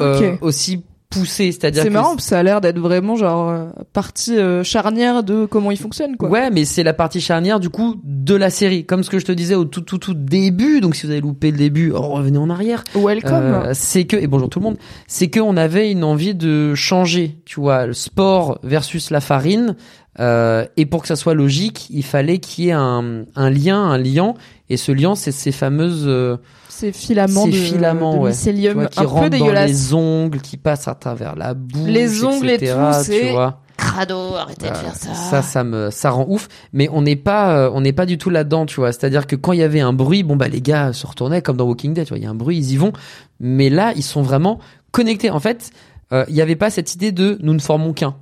euh, aussi C'est-à-dire C'est marrant, ça a l'air d'être vraiment genre euh, partie euh, charnière de comment il fonctionne quoi. Ouais, mais c'est la partie charnière du coup de la série, comme ce que je te disais au tout tout tout début. Donc si vous avez loupé le début, revenez en arrière. Welcome. Euh, c'est que et bonjour tout le monde, c'est que on avait une envie de changer, tu vois, le sport versus la farine. Euh, et pour que ça soit logique, il fallait qu'il y ait un, un lien, un liant. Et ce liant, c'est ces fameuses euh, Ces filaments ces de, filaments, de ouais. mycélium vois, qui un peu rentrent dans les ongles, qui passent à travers la bouche, Les ongles et tout, tu c'est- vois. Crado, arrêtez de faire ça. ça, ça me, ça rend ouf. Mais on n'est pas, euh, on n'est pas du tout là-dedans, tu vois. C'est-à-dire que quand il y avait un bruit, bon bah les gars se retournaient comme dans Walking Dead, tu vois. Il y a un bruit, ils y vont. Mais là, ils sont vraiment connectés. En fait, euh, il n'y avait pas cette idée de nous ne formons qu'un.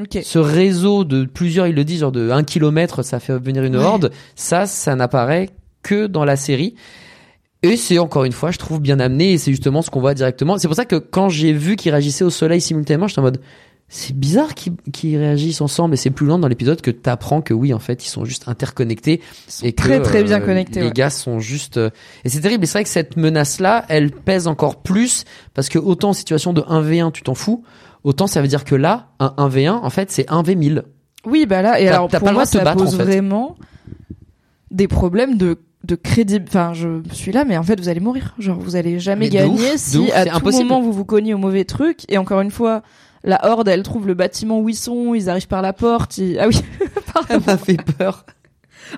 Ok. Ce réseau de plusieurs, ils le disent, genre de 1 kilomètre, ça fait venir une Ouais. horde. Ça, ça n'apparaît que dans la série. Et c'est encore une fois, je trouve bien amené, et c'est justement ce qu'on voit directement. C'est pour ça que quand j'ai vu qu'ils réagissaient au soleil simultanément, j'étais en mode, c'est bizarre qu'ils réagissent ensemble, et c'est plus loin dans l'épisode que t'apprends que oui, en fait, ils sont juste interconnectés. Sont et que, très très bien euh, connectés. Les ouais. gars sont juste, euh, et c'est terrible. Et c'est vrai que cette menace-là, elle pèse encore plus, parce que autant en situation de 1v1, tu t'en fous, autant ça veut dire que là, un 1v1, en fait, c'est 1v1000. Oui, bah là, et T'as- alors t'as pour pas le moi, droit de te ça battre, pose en fait. vraiment des problèmes de de crédit. Enfin, je suis là, mais en fait, vous allez mourir. Genre, vous allez jamais Mais gagner ouf, si ouf, à tout impossible. moment vous vous cognez au mauvais truc. Et encore une fois, la horde, elle trouve le bâtiment où ils sont, ils arrivent par la porte. ils- Ah oui, pardon. Elle m'a fait peur.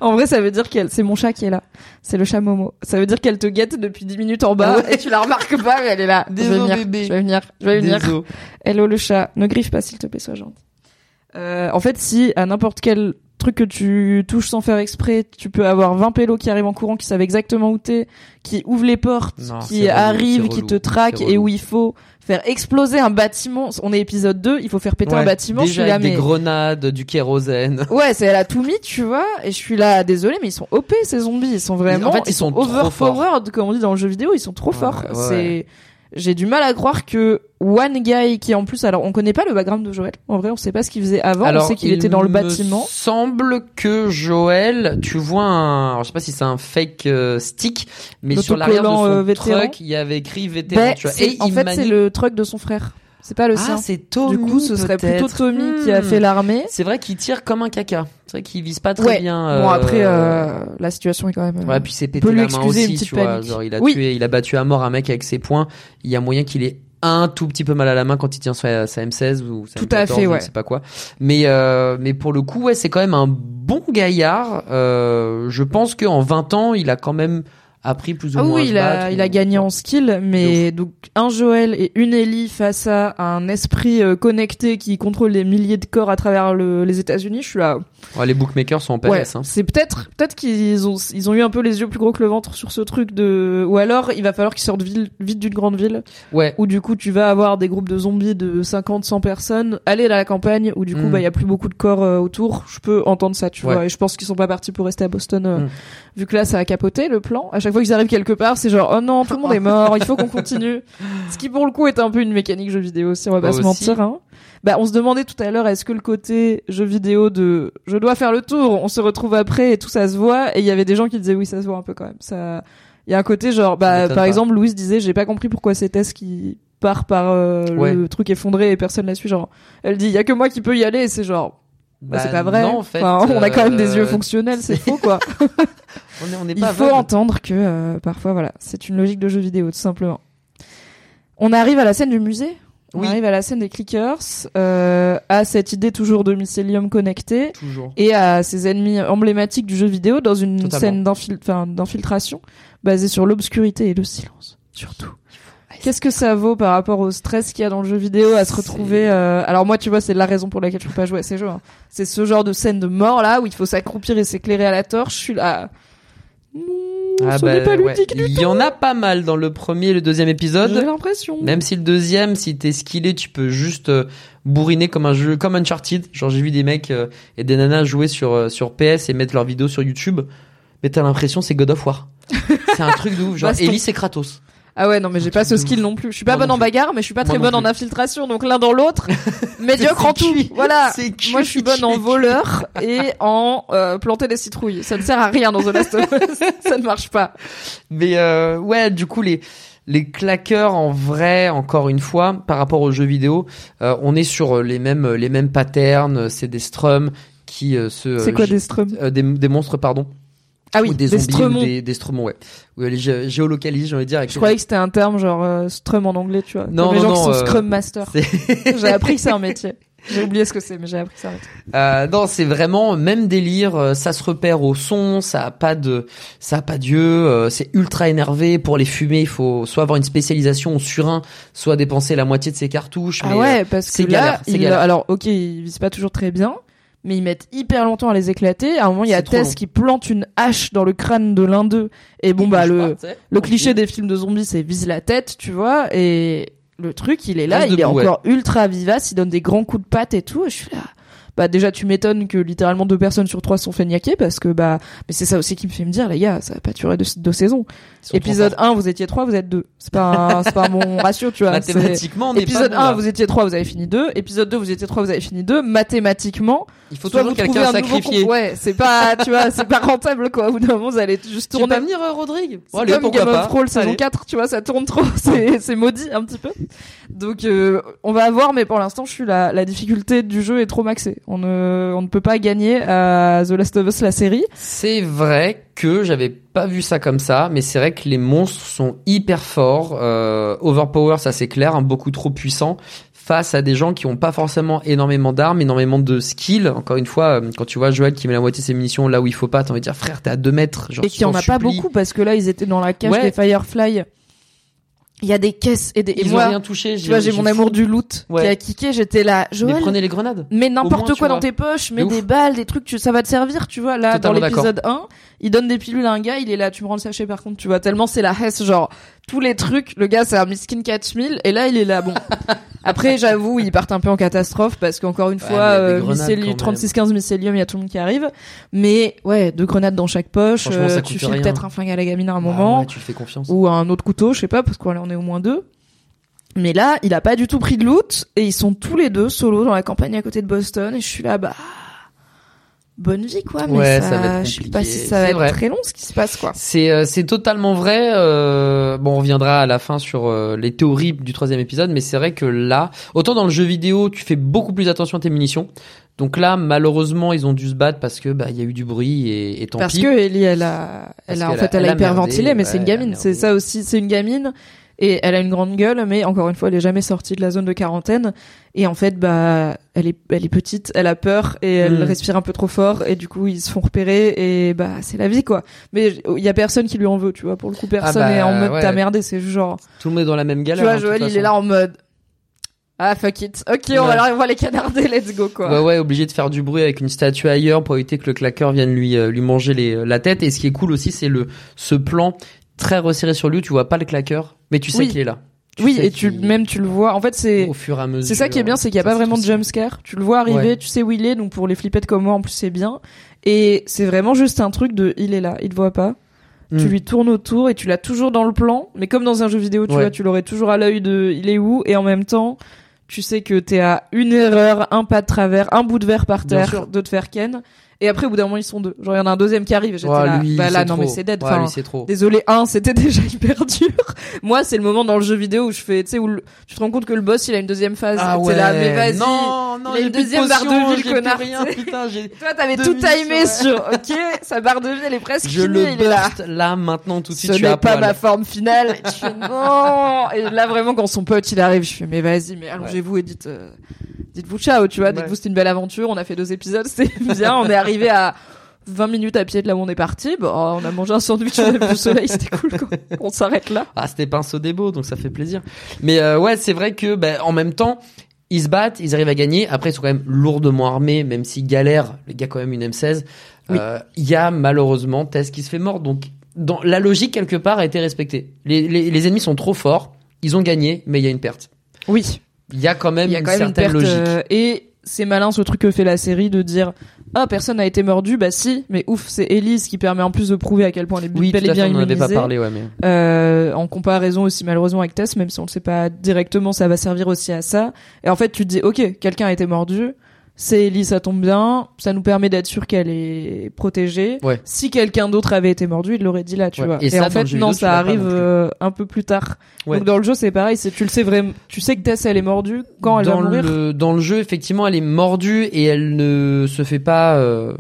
En vrai, ça veut dire qu'elle, c'est mon chat qui est là. C'est le chat Momo. Ça veut dire qu'elle te guette depuis 10 minutes en bas Ah ouais. et tu la remarques pas, mais elle est là. je vais Désolé, venir, bébé. je vais venir, je vais venir. Désolé. Hello le chat, ne griffe pas s'il te plaît, sois gentil. Euh, en fait, si à n'importe quel truc que tu touches sans faire exprès, tu peux avoir 20 pélos qui arrivent en courant, qui savent exactement où t'es, qui ouvrent les portes, Non, qui relou, arrivent, qui te traquent et où il faut faire exploser un bâtiment. On est épisode 2, il faut faire péter un bâtiment. je Déjà suis là, avec des grenades, du kérosène. ouais, c'est elle a tout mis, tu vois, et je suis là, désolé, mais ils sont OP ces zombies, ils sont vraiment, En fait, ils sont trop overpowered, comme on dit dans le jeu vidéo, ils sont trop Ouais, forts. ouais. C'est, j'ai du mal à croire que One Guy qui en plus, alors on connaît pas le background de Joël. En vrai, on sait pas ce qu'il faisait avant. on sait qu'il il était dans le me bâtiment. semble que Joël, tu vois un, alors, je sais pas si c'est un fake euh, stick, mais sur l'arrière de son euh, truck, il y avait écrit vétéran. Ben, tu vois. Et en il fait, manie- c'est le truck de son frère. C'est pas le Ah, c'est Tommy. Du coup, ce serait plutôt. Tommy qui a Hmm. fait l'armée. C'est vrai qu'il tire comme un caca. C'est vrai qu'il vise pas très Ouais. bien. Bon, euh, après, euh, la situation est quand même. euh, Ouais, puis c'est peut pété lui la main aussi, tu vois. Genre, il a Oui. tué, il a battu à mort un mec avec ses poings. Il y a moyen qu'il ait un tout petit peu mal à la main quand il tient sa, sa M16 ou sa Tout à M14, fait, je ouais. ne sais pas quoi. Mais euh, mais pour le coup, ouais, c'est quand même un bon gaillard. Euh, je pense qu'en 20 ans, il a quand même appris plus ou Ah moins oui, il a, il gagné en skill, mais donc un Joël et une Ellie face à un esprit euh, connecté qui contrôle des milliers de corps à travers le- les États-Unis. Je suis là. Ouais, les bookmakers sont en PLS. Ouais, hein. c'est peut-être peut-être qu'ils ont ils ont eu un peu les yeux plus gros que le ventre sur ce truc de ou alors il va falloir qu'ils sortent ville- vite d'une grande ville Ouais. où du coup tu vas avoir des groupes de zombies de 50 100 personnes aller à la campagne où du coup Mm. bah il y a plus beaucoup de corps euh, autour je peux entendre ça tu Ouais. vois et je pense qu'ils sont pas partis pour rester à Boston euh, Mm. vu que là ça a capoté le plan à chaque fois qu'ils arrivent quelque part c'est genre oh non tout le monde est mort il faut qu'on continue ce qui pour le coup est un peu une mécanique jeu vidéo aussi on va pas se Aussi. mentir hein. Bah, on se demandait tout à l'heure, est-ce que le côté jeu vidéo de je dois faire le tour, on se retrouve après et tout ça se voit, et il y avait des gens qui disaient oui, ça se voit un peu quand même. Ça, il y a un côté genre, bah, par pas. exemple, Louise disait, j'ai pas compris pourquoi c'est Tess qui part par euh, Ouais. le truc effondré et personne la suit. Genre, elle dit, il y a que moi qui peux y aller, et c'est genre, bah, c'est pas vrai. Non, en fait, Enfin, on a quand même des euh, yeux fonctionnels, c'est faux quoi. On est, on est Il pas faut aveugle. entendre que euh, parfois, voilà, c'est une logique de jeu vidéo, tout simplement. On arrive à la scène du musée. On Oui. arrive à la scène des clickers, euh, à cette idée toujours de mycélium connecté Toujours. et à ces ennemis emblématiques du jeu vidéo dans une Totalement. scène d'infiltration basée sur l'obscurité et le silence, surtout. Qu'est-ce que ça vaut par rapport au stress qu'il y a dans le jeu vidéo à se retrouver euh, Alors moi, tu vois, c'est la raison pour laquelle je peux pas jouer à ces jeux. hein. C'est ce genre de scène de mort là où il faut s'accroupir et s'éclairer à la torche. Je suis là. Ah ce bah, n'est pas ouais. ludique du Il y en a pas mal dans le premier et le deuxième J'ai épisode. l'impression. Même si le deuxième, si t'es skillé, tu peux juste euh, bourriner comme un jeu, comme Uncharted. Genre j'ai vu des mecs euh, et des nanas jouer sur euh, sur PS et mettre leurs vidéos sur YouTube. Mais t'as l'impression c'est God of War. c'est un truc de ouf. Genre Baston. Ellie c'est Kratos. Ah ouais, non, mais j'ai pas ce skill non plus. Je suis pas Moi bonne en bagarre, mais je suis pas Moi très bonne en infiltration. Donc l'un dans l'autre, médiocre en tout. Voilà. Moi, je suis bonne en voleur et en euh, planter des citrouilles. Ça ne sert à rien dans The Last of Us. Ça ne marche pas. Mais euh, ouais, du coup les les claqueurs en vrai, encore une fois, par rapport aux jeux vidéo, euh, on est sur les mêmes les mêmes patterns. C'est des strums qui se C'est quoi des strums des, des monstres pardon Ah oui, ou des, des, zombies strumons. ou des, des strumons ouais ou les gé- géolocalisent j'ai envie de dire avec Je croyais que c'était un terme genre euh, strum en anglais, tu vois. Non, Comme les non, gens qui non, sont euh, scrum master. J'ai appris que c'est un métier. J'ai oublié ce que c'est, mais j'ai appris que c'est un métier. Euh, non, c'est vraiment même délire. euh, Ça se repère au son, ça a pas de, ça a pas d'yeux. euh, c'est ultra énervé. Pour les fumer, il faut soit avoir une spécialisation au surin, soit dépenser la moitié de ses cartouches. Ah mais, ouais, parce que c'est là, galère, c'est il- galère. alors ok, ils visent pas toujours très bien, mais ils mettent hyper longtemps à les éclater. À un moment, il y a Tess long. qui plante une hache dans le crâne de l'un d'eux. Et bon, il bah le, pas, le cliché des films de zombies, c'est vise la tête, tu vois, et le truc, il est là, Reste il est ouais. encore ultra vivace, il donne des grands coups de patte et tout, et je suis là. Bah déjà tu m'étonnes que littéralement deux personnes sur trois sont feignaquées parce que bah mais c'est ça aussi qui me fait me dire les gars ça va pas durer deux, deux saisons. Épisode trop 1 vous étiez trois vous êtes deux. C'est pas c'est pas mon ratio tu vois. Mathématiquement, on est Épisode pas bon, 1 là. vous étiez trois vous avez fini deux. Épisode 2 vous étiez trois vous avez fini deux. Mathématiquement Il faut toujours quelqu'un à con- Ouais c'est pas tu vois c'est pas rentable quoi. Au bout d'un moment vous allez juste tourner pas venir, euh, Rodrigue c'est Allez, comme Game pas of Thrones saison Allez. 4, tu vois, ça tourne trop, c'est c'est maudit un petit peu. Donc euh, on va voir, mais pour l'instant, je suis la, la difficulté du jeu est trop maxée. On ne on ne peut pas gagner à The Last of Us la série. C'est vrai que j'avais pas vu ça comme ça, mais c'est vrai que les monstres sont hyper forts. Euh, overpower, ça c'est clair, hein, beaucoup trop puissants face à des gens qui ont pas forcément énormément d'armes, énormément de skills. Encore une fois, euh, quand tu vois Joël qui met la moitié de ses munitions là où il faut pas, t'as envie de dire frère, t'es à 2 mètres. Genre, et qu'il y en a pas beaucoup parce que là ils étaient dans la cage Ouais. des Firefly. Il y a des caisses et des et Ils moi, ont rien touché. tu vois, j'ai mon amour du loot Ouais. qui a kické. J'étais là, Mais Joël. prenez les grenades. Au n'importe quoi dans vois. tes poches, mets De des ouf. balles, des trucs, tu, ça va te servir, tu vois. Là, Totalement dans l'épisode 1, il donne des pilules à un gars, il est là, tu me rends le sachet par contre, tu vois, tellement c'est la hesse, genre, tous les trucs, le gars c'est un miskin 4000, et là il est là, bon. Après, j'avoue, ils partent un peu en catastrophe, parce qu'encore une Ouais, fois, euh, grenades mycélium- quand même. 36-15 mycélium, il y a tout le monde qui arrive. Mais, ouais, deux grenades dans chaque poche, euh, tu files rien. peut-être un flingue à la gamine à un Bah moment, ouais, tu fais confiance. ou un autre couteau, je sais pas, parce qu'on en est au moins deux. Mais là, il a pas du tout pris de loot et ils sont tous les deux solo dans la campagne à côté de Boston et je suis là bah bonne vie quoi mais Ouais, ça, ça va être je sais pas si ça va être vrai. très long ce qui se passe quoi. C'est euh, c'est totalement vrai. euh, bon, on reviendra à la fin sur euh, les théories du troisième épisode, mais c'est vrai que là, autant dans le jeu vidéo, tu fais beaucoup plus attention à tes munitions. Donc là, malheureusement, ils ont dû se battre parce que bah il y a eu du bruit et, et tant Parce pis. que Ellie elle a elle Parce a en fait a- elle elle a a hyperventilé mais c'est une gamine, c'est ça aussi, c'est une gamine Et elle a une grande gueule, mais encore une fois, elle est jamais sortie de la zone de quarantaine. Et en fait, bah, elle est, elle est petite, elle a peur et elle Mm. respire un peu trop fort. Et du coup, ils se font repérer et bah, c'est la vie, quoi. Mais il y a personne qui lui en veut, tu vois. Pour le coup, personne bah, est en mode ouais. t'as merdé. C'est genre, Tout le monde est dans la même galère. tu vois, hein, Joël, il façon. est là en mode, ah, fuck it. Ok, on va, on va les canarder, let's go, quoi. Ouais, ouais, obligé de faire du bruit avec une statue ailleurs pour éviter que le claqueur vienne lui euh, lui manger les, la tête. Et ce qui est cool aussi, c'est le ce plan très resserré sur lui. Tu vois pas le claqueur, mais tu sais Oui. qu'il est là. Tu oui, et tu, même tu le vois. En fait, c'est, au fur et à mesure. C'est ça qui est bien, c'est qu'il n'y a pas vraiment de trop jump scare. Tu le vois arriver, Ouais. tu sais où il est, donc pour les flippettes comme moi, en plus, c'est bien. Et c'est vraiment juste un truc de, il est là, il te voit pas. Tu Mm. lui tournes autour et tu l'as toujours dans le plan, mais comme dans un jeu vidéo, tu Ouais. vois, tu l'aurais toujours à l'œil de, il est où, et en même temps, tu sais que t'es à une erreur, un pas de travers, un bout de verre par terre, de te faire ken. Et après, au bout d'un moment, ils sont deux. Genre, il y en a un deuxième qui arrive, j'étais Ouais, là, lui, bah là, c'est non, trop. mais c'est dead. Ouais, Enfin, lui, c'est trop. Désolé, un, c'était déjà hyper dur. Moi, c'est le moment dans le jeu vidéo où je fais, tu sais, où le- tu te rends compte que le boss, il a une deuxième phase. Ah ouais. là, mais vas-y. Non, non, Il a une deuxième barre de vie, connard, rien, tu putain, j'ai. Toi, t'avais tout timé sur, ok, sa barre de vie, elle est presque Je finie, le il est là. maintenant tout de suite. Ce n'est pas ma forme finale. Et je fais non. Et là, vraiment, quand son pote, il arrive, je fais, mais vas-y, mais allongez-vous et dites, euh, dites-vous ciao, tu vois. Dites-vous, c'était une belle aventure. On a fait deux épisodes, c'était bien. On est arrivé à 20 minutes à pied de là où on est parti. Bon, on a mangé un sandwich, on a vu le soleil, c'était cool, quoi. On s'arrête là. Ah, c'était pinceau des beaux, donc ça fait plaisir. Mais euh, ouais, c'est vrai que ben, en même temps, ils se battent, ils arrivent à gagner. Après, ils sont quand même lourdement armés, même s'ils galèrent. Les gars, quand même, une M16. Oui. Euh, Il y a malheureusement Tess qui se fait mort. Donc, dans, la logique, quelque part, a été respectée. Les, les, les ennemis sont trop forts. Ils ont gagné, mais il y a une perte. Oui. Il y a quand même Il y a une quand même une certaine perte. logique. euh, et c'est malin ce truc que fait la série de dire ah personne n'a été mordu bah si mais ouf c'est Elise qui permet en plus de prouver à quel point elle est Oui, tout bel et bien avait pas immunisée. parlé, ouais, mais. Euh, en comparaison aussi malheureusement avec Tess même si on le sait pas directement ça va servir aussi à ça et en fait tu te dis ok quelqu'un a été mordu c'est Ellie, ça tombe bien, ça nous permet d'être sûr qu'elle est protégée. Ouais. Si quelqu'un d'autre avait été mordu, il l'aurait dit là, tu Ouais. vois. Et Et, ça, en fait, non, ça arrive euh, un peu plus tard. Ouais. Donc dans le jeu, c'est pareil, c'est tu le sais vraiment, tu sais que Tess elle est mordue quand elle dans va mourir. le dans le jeu effectivement elle est mordue et elle ne se fait pas euh,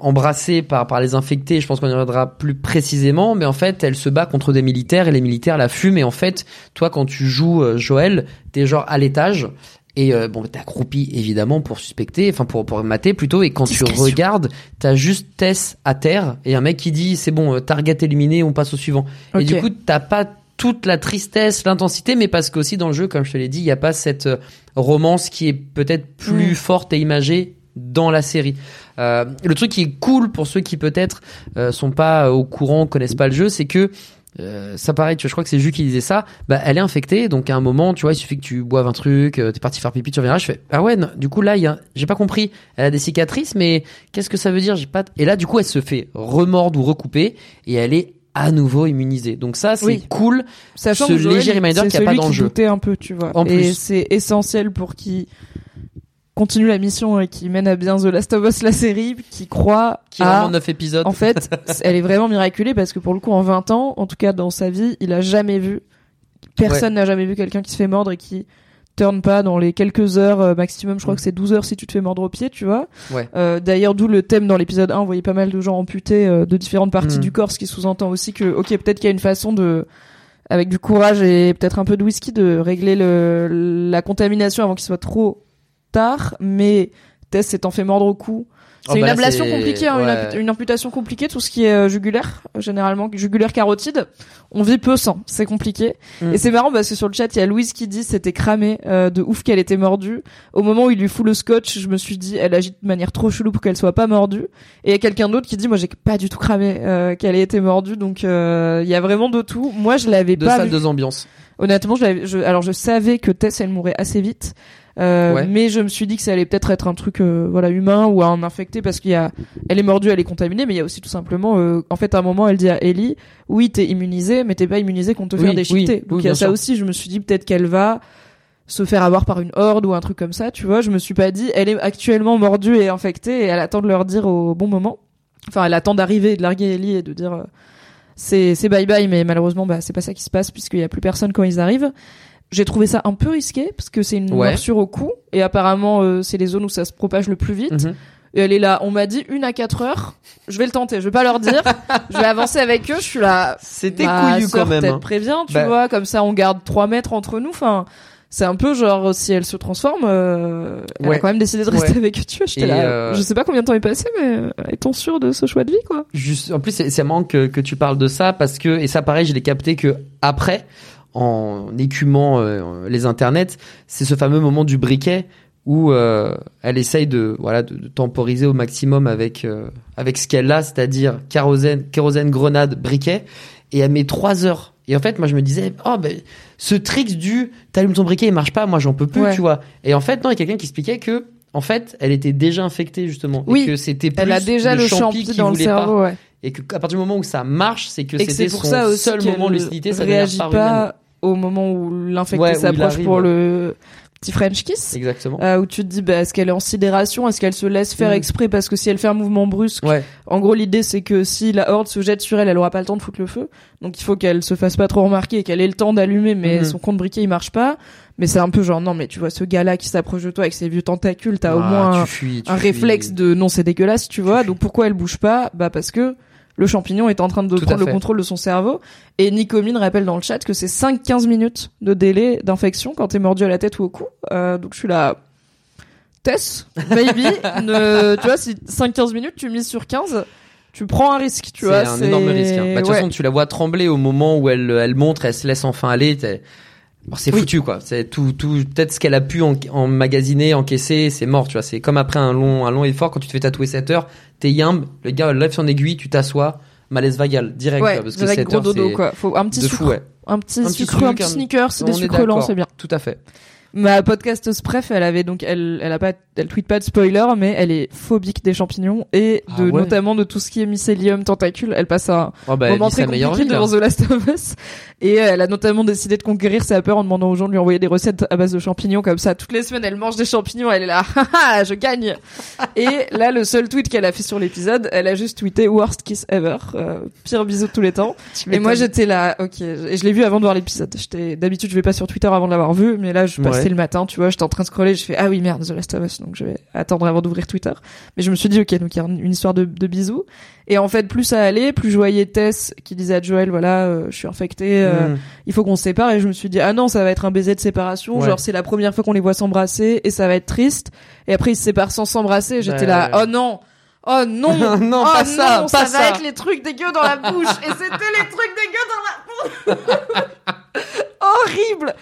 embrasser par par les infectés je pense qu'on y reviendra plus précisément mais en fait elle se bat contre des militaires et les militaires la fument et en fait toi quand tu joues euh, Joël t'es genre à l'étage et euh, bon t'es accroupi évidemment pour suspecter enfin pour pour mater plutôt et quand tu regardes t'as juste Tess à terre et un mec qui dit c'est bon euh, target éliminé on passe au suivant et du coup t'as pas toute la tristesse, l'intensité, mais parce qu'aussi dans le jeu, comme je te l'ai dit, il n'y a pas cette euh, romance qui est peut-être plus Mm. forte et imagée dans la série. Euh, le truc qui est cool pour ceux qui peut-être euh, sont pas au courant, connaissent pas le jeu, c'est que euh, ça pareil, tu vois, je crois que c'est Jus qui disait ça. Bah, elle est infectée, donc à un moment, tu vois, il suffit que tu boives un truc, euh, t'es parti faire pipi, tu reviendras. Je fais ah ouais, non, du coup là, il y a, j'ai pas compris. Elle a des cicatrices, mais qu'est-ce que ça veut dire? J'ai pas. Et là, du coup, elle se fait remordre ou recouper, et elle est à nouveau immunisée. Donc ça, c'est Oui. cool. Sachant ce léger reminder c'est qu'il y a pas celui dans le qui jeu. doutait un peu, tu vois. En et c'est essentiel pour qu'il continue la mission et qu'il mène à bien The Last of Us la série, qui croit Qui à vraiment 9 épisodes. En fait, elle est vraiment miraculée parce que pour le coup, en 20 ans, en tout cas dans sa vie, il a jamais vu, personne n'a jamais vu quelqu'un qui se fait mordre et qui turne pas dans les quelques heures euh, maximum. Je crois que c'est 12 heures si tu te fais mordre au pied, tu vois. Ouais. Euh, D'ailleurs, d'où le thème dans l'épisode 1, on voyait pas mal de gens amputés euh, de différentes parties Mm. du corps, ce qui sous-entend aussi que, ok, peut-être qu'il y a une façon de avec du courage et peut-être un peu de whisky de régler le, la contamination avant qu'il soit trop tard, mais Tess s'étant fait mordre au cou. C'est Oh, une bah ablation compliquée, hein, une, ouais. ampu- une amputation compliquée, tout ce qui est euh, jugulaire, généralement jugulaire carotide. On vit peu sans, c'est compliqué. Mm. Et c'est marrant parce que sur le chat, il y a Louise qui dit c'était cramé euh, de ouf qu'elle était mordue. Au moment où il lui fout le scotch, je me suis dit elle agit de manière trop chelou pour qu'elle soit pas mordue. Et il y a quelqu'un d'autre qui dit moi j'ai pas du tout cramé euh, qu'elle ait été mordue, donc euh, il y a vraiment de tout. Moi je l'avais pas salles, vu. deux ambiances. Honnêtement, je l'avais- je, alors je savais que Tess elle mourait assez vite, euh, Ouais. mais je me suis dit que ça allait peut-être être un truc euh, voilà humain ou un infecté parce qu'il y a, elle est mordue, elle est contaminée, mais il y a aussi tout simplement, euh, en fait à un moment elle dit à Ellie, oui t'es immunisée, mais t'es pas immunisée contre te Oui, oui, déchiqueter. oui, Donc il y a ça sûr. aussi, je me suis dit peut-être qu'elle va se faire avoir par une horde ou un truc comme ça, tu vois. Je me suis pas dit, elle est actuellement mordue et infectée et elle attend de leur dire au bon moment. Enfin, elle attend d'arriver de larguer Ellie et de dire euh, c'est c'est bye bye, mais malheureusement bah c'est pas ça qui se passe puisqu'il y a plus personne quand ils arrivent. J'ai trouvé ça un peu risqué parce que c'est une Ouais. morsure au cou et apparemment euh, c'est les zones où ça se propage le plus vite. Mhm. Et elle est là, on m'a dit une à quatre heures. Je vais le tenter, je vais pas leur dire. je vais avancer avec eux, je suis là. C'était couillu quand même. peut-être hein. prévient, tu Bah. vois, comme ça on garde 3 mètres entre nous. Enfin, c'est un peu genre si elle se transforme, euh, elle a quand même décidé de rester Ouais. avec eux. Tu vois, j'étais là. euh, Je sais pas combien de temps est passé, mais euh, est-on sûr de ce choix de vie, quoi? Juste, en plus, c'est c'est marrant que, que tu parles de ça parce que, et ça pareil, je l'ai capté que après, en écumant euh, les internets, c'est ce fameux moment du briquet où euh, elle essaye de voilà de, de temporiser au maximum avec euh, avec ce qu'elle a, c'est-à-dire kérosène, kérosène, grenade, briquet, et elle met trois heures. Et en fait, moi, je me disais, oh ben, ce trick du t'allumes ton briquet, il marche pas, moi, j'en peux plus, Ouais. tu vois. Et en fait, non, il y a quelqu'un qui expliquait que en fait, elle était déjà infectée justement, Oui. et que c'était plus Elle a déjà le champi qui dans le voulait pas cerveau, ouais. et que à partir du moment où ça marche, c'est que c'était son ça seul moment de lucidité, ça réagit pas au moment où l'infecté Ouais, s'approche pour le petit French kiss. Exactement. Euh, où tu te dis, bah, est-ce qu'elle est en sidération? Est-ce qu'elle se laisse faire Mm. exprès? Parce que si elle fait un mouvement brusque, Ouais. en gros, l'idée, c'est que si la horde se jette sur elle, elle aura pas le temps de foutre le feu. Donc, il faut qu'elle se fasse pas trop remarquer et qu'elle ait le temps d'allumer, mais Mhm. son compte briquet, il marche pas. Mais c'est un peu genre, non, mais tu vois, ce gars-là qui s'approche de toi avec ses vieux tentacules, t'as au Ah, moins un, tu fuis, tu un fuis. réflexe de non, c'est dégueulasse, tu vois. Donc, pourquoi elle bouge pas? Bah, parce que le champignon est en train de Tout prendre le contrôle de son cerveau. Et Nicomine rappelle dans le chat que c'est 5-15 minutes de délai d'infection quand t'es mordu à la tête ou au cou. Euh, donc je suis là. Tess, maybe. ne, tu vois, si 5-15 minutes, tu mises sur 15, tu prends un risque, tu C'est vois. un énorme risque. hein. Bah, de toute ouais. façon, tu la vois trembler au moment où elle, elle montre, elle se laisse enfin aller. C'est Oui. foutu quoi. C'est tout, tout peut-être ce qu'elle a pu en, emmagasiner, encaisser, c'est mort. Tu vois, c'est comme après un long, un long effort quand tu te fais tatouer 7 heures, t'es yimbe, le gars lève son aiguille, tu t'assois, malaise vagal direct. Ouais, quoi, parce que direct 7 gros heures, dodo, c'est quoi. Faut un petit de sucre. fou, ouais. Un petit Un petit sucre, un petit sneakers, On des sucres lents, c'est bien. Tout à fait. Ma podcasteuse préf, elle avait donc, elle, elle a pas, elle tweet pas de spoiler, mais elle est phobique des champignons et Ah de, ouais. notamment de tout ce qui est mycélium, tentacule. Elle passe un Oh, bah, moment très compliqué devant The Last of Us. Et euh, elle a notamment décidé de conquérir sa peur en demandant aux gens de lui envoyer des recettes à base de champignons comme ça. Toutes les semaines, elle mange des champignons, elle est là, haha, je gagne. Et là, le seul tweet qu'elle a fait sur l'épisode, elle a juste tweeté worst kiss ever, euh, pire bisou de tous les temps. Et moi, j'étais là, ok. Et je l'ai vu avant de voir l'épisode. J'étais, d'habitude, je vais pas sur Twitter avant de l'avoir vu, mais là, je Ouais. Le matin, tu vois, j'étais en train de scroller, je fais, ah oui, merde, The Last of Us, donc je vais attendre avant d'ouvrir Twitter. Mais je me suis dit, ok, donc il y a une histoire de, de bisous. Et en fait, plus ça allait, plus je voyais Tess qui disait à Joël, voilà, euh, je suis infectée, euh, Mm. il faut qu'on se sépare. Et je me suis dit, ah non, ça va être un baiser de séparation. Ouais. Genre, c'est la première fois qu'on les voit s'embrasser et ça va être triste. Et après, ils se séparent sans s'embrasser. J'étais Bah, là, oh non, oh non, Non, oh pas ça, non, pas ça ça. va être les trucs dégueux dans la bouche. et c'était les trucs dégueux dans la bouche. Horrible.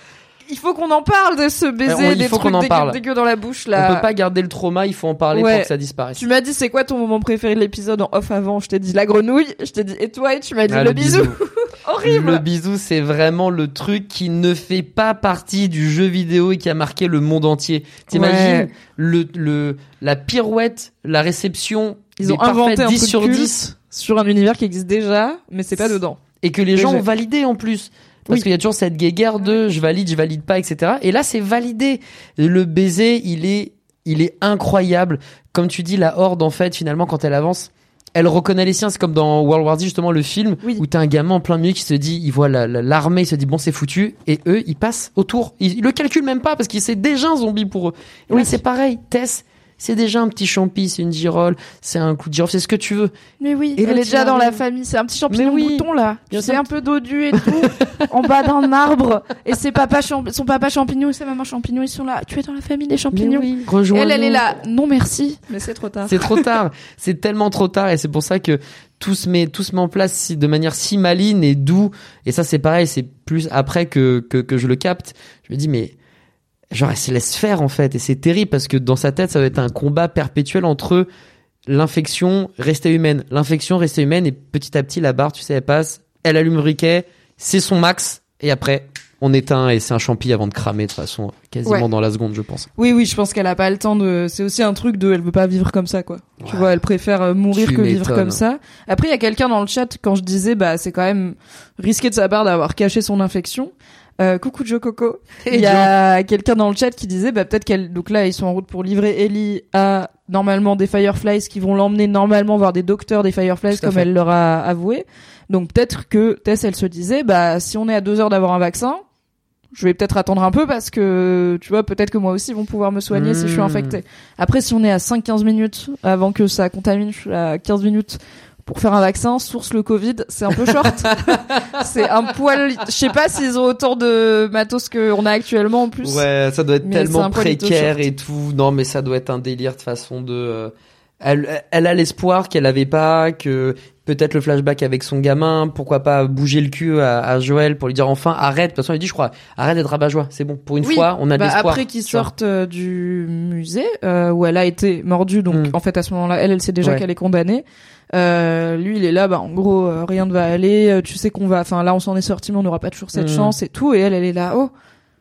Il faut qu'on en parle de ce Euh, baiser on- il des faut trucs qu'on en parle. dans la bouche On là. peut pas garder le trauma, il faut en parler Ouais. pour que ça disparaisse. Tu m'as dit c'est quoi ton moment préféré de l'épisode en off avant? Je t'ai dit la grenouille, je t'ai dit et toi et tu m'as dit Ah, le, bisou. Horrible. Le bisou, c'est vraiment le truc qui ne fait pas partie du jeu vidéo et qui a marqué le monde entier. T'imagines Ouais. le, le, la pirouette, la réception, Ils ont inventé un 10 truc sur culte 10 sur un univers qui existe déjà, mais c'est pas dedans. et que les Déjà. gens ont validé en plus. Parce Oui. qu'il y a toujours cette guéguerre de je valide, je valide pas, etc. Et là, c'est validé. Le baiser, il est, il est incroyable. Comme tu dis, la horde, en fait, finalement, quand elle avance, elle reconnaît les siens. C'est comme dans World War Z, justement, le film, Oui. où t'as un gamin en plein milieu qui se dit, il voit la- la- l'armée, il se dit, bon, c'est foutu. Et eux, ils passent autour. Ils, ils le calculent même pas parce qu'il c'est déjà un zombie pour eux. Et Oui. c'est pareil. Tess, c'est déjà un petit champi, c'est une girole, c'est un coup de girofle, c'est ce que tu veux. Mais oui, Et elle est déjà dans la famille. C'est un petit champignon oui. bouton là. C'est un peu dodu et tout, en bas d'un arbre. Et c'est papa son papa champignon et sa maman champignon, ils sont là. Tu es dans la famille des champignons. Mais oui, rejoins-nous. Elle, elle est là. Non merci. Mais c'est trop tard. C'est trop tard. c'est tellement trop tard et c'est pour ça que tout se met, tout se met en place si- de manière si maligne et doux. Et ça, c'est pareil, c'est plus après que, que, que je le capte. Je me dis, mais, genre, elle se laisse faire, en fait. Et c'est terrible parce que dans sa tête, ça va être un combat perpétuel entre l'infection restée humaine. L'infection restée humaine et petit à petit, la barre, tu sais, elle passe. Elle allume le briquet. C'est son max. Et après, on éteint et c'est un champi avant de cramer de toute façon, quasiment Ouais. dans la seconde, je pense. Oui, oui, je pense qu'elle a pas le temps de. C'est aussi un truc de. Elle veut pas vivre comme ça, quoi. Tu vois, elle préfère euh, mourir Tu que vivre comme ça. Après, il y a quelqu'un dans le chat quand je disais, bah, c'est quand même risqué de sa part d'avoir caché son infection. Euh, coucou Joe Coco. Il y a quelqu'un dans le chat qui disait, bah, peut-être qu'elle. Donc là, ils sont en route pour livrer Ellie à normalement des Fireflies qui vont l'emmener normalement voir des docteurs des Fireflies comme fait. elle leur a avoué. Donc peut-être que Tess, elle se disait, bah, si on est à deux heures d'avoir un vaccin, je vais peut-être attendre un peu parce que tu vois peut-être que moi aussi ils vont pouvoir me soigner si je suis Hmm. infecté. Après si on est à 5-15 minutes avant que ça contamine, je suis à 15 minutes pour faire un vaccin, source le Covid, c'est un peu short. c'est un poil. Je sais pas s'ils ont autant de matos qu'on a actuellement en plus. Ouais, ça doit être Mais tellement précaire short. et tout. Non, mais ça doit être un délire de façon de. Elle, elle a l'espoir qu'elle avait pas, que peut-être le flashback avec son gamin, pourquoi pas bouger le cul à, à Joël pour lui dire enfin arrête. De toute façon, il dit, je crois, arrête d'être rabat-joie. C'est bon, pour une Oui, fois, on a de Bah, l'espoir. après qu'ils sortent euh, du musée euh, où elle a été mordue, donc Mm. en fait à ce moment-là, elle, elle sait déjà Ouais. qu'elle est condamnée. Euh, lui, il est là, bah en gros, euh, rien ne va aller. euh, Tu sais qu'on va, enfin là, on s'en est sorti, mais on n'aura pas toujours cette Mm. chance et tout. Et elle, elle est là, oh,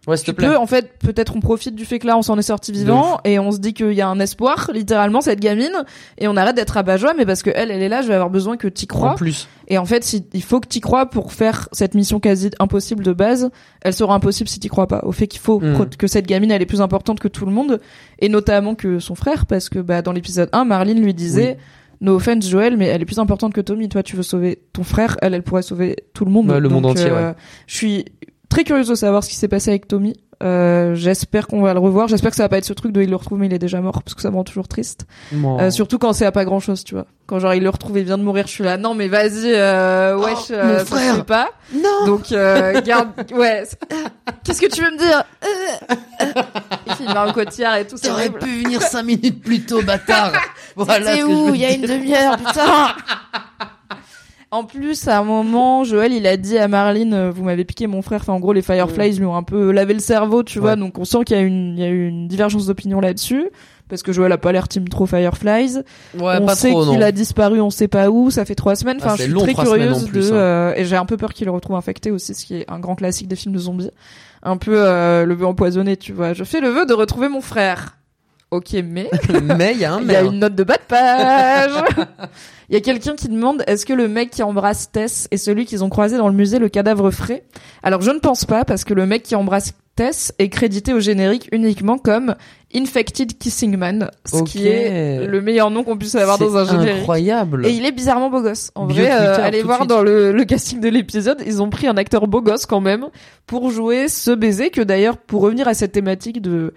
Ouais, s'il te tu plaît. peux, en fait, peut-être on profite du fait que là, on s'en est sorti vivant et on se dit qu'il y a un espoir, littéralement, cette gamine, et on arrête d'être abat-joie, mais parce que elle, elle est là, je vais avoir besoin que t'y En crois. plus. Et en fait, si, il faut que t'y crois pour faire cette mission quasi impossible de base. Elle sera impossible si t'y crois pas. Au fait qu'il faut Mm. que cette gamine, elle est plus importante que tout le monde. Et notamment que son frère, parce que, bah, dans l'épisode 1, Marlene lui disait, no offense Joël, mais elle est plus importante que Tommy. Toi, tu veux sauver ton frère. Elle, elle pourrait sauver tout le monde. Ouais, le monde entier, euh, Je suis très curieuse de savoir ce qui s'est passé avec Tommy. Euh, j'espère qu'on va le revoir. J'espère que ça va pas être ce truc de il le retrouve mais il est déjà mort parce que ça me rend toujours triste. Euh, surtout quand c'est à pas grand chose, tu vois. Quand genre il le retrouve et vient de mourir, je suis là. Non mais vas-y, euh, wesh, Oh, euh, mon ça se frère. pas. Non. Donc euh, garde, ouais. Qu'est-ce que tu veux me dire. Il filme un cotillard et tout, c'est horrible. pu venir cinq minutes plus tôt, bâtard. voilà T'es ce que je où Il y a une demi-heure, putain. En plus, à un moment, Joël, il a dit à Marlene, euh, vous m'avez piqué mon frère. Enfin, en gros, les Fireflies lui ont un peu lavé le cerveau, tu vois. Donc, on sent qu'il y a une, il y a eu une divergence d'opinion là-dessus. Parce que Joël a pas l'air team trop Fireflies. Ouais, on pas sait qu'il a disparu, on sait pas où. Ça fait trois semaines. Enfin, Ah, je c'est suis long, très curieuse plus, de, hein. euh, et j'ai un peu peur qu'il le retrouve infecté aussi, ce qui est un grand classique des films de zombies. Un peu euh, le vœu empoisonné, tu vois. Je fais le vœu de retrouver mon frère. Ok, mais mais il y a un il y a une note de bas de page. Il y a quelqu'un qui demande est-ce que le mec qui embrasse Tess est celui qu'ils ont croisé dans le musée le cadavre frais? Alors je ne pense pas parce que le mec qui embrasse Tess est crédité au générique uniquement comme Infected Kissing Man, ce qui est le meilleur nom qu'on puisse avoir dans un C'est générique. incroyable. Et il est bizarrement beau gosse. En Bio vrai, euh, allez voir dans le, le casting de l'épisode, ils ont pris un acteur beau gosse quand même pour jouer ce baiser que d'ailleurs, pour revenir à cette thématique de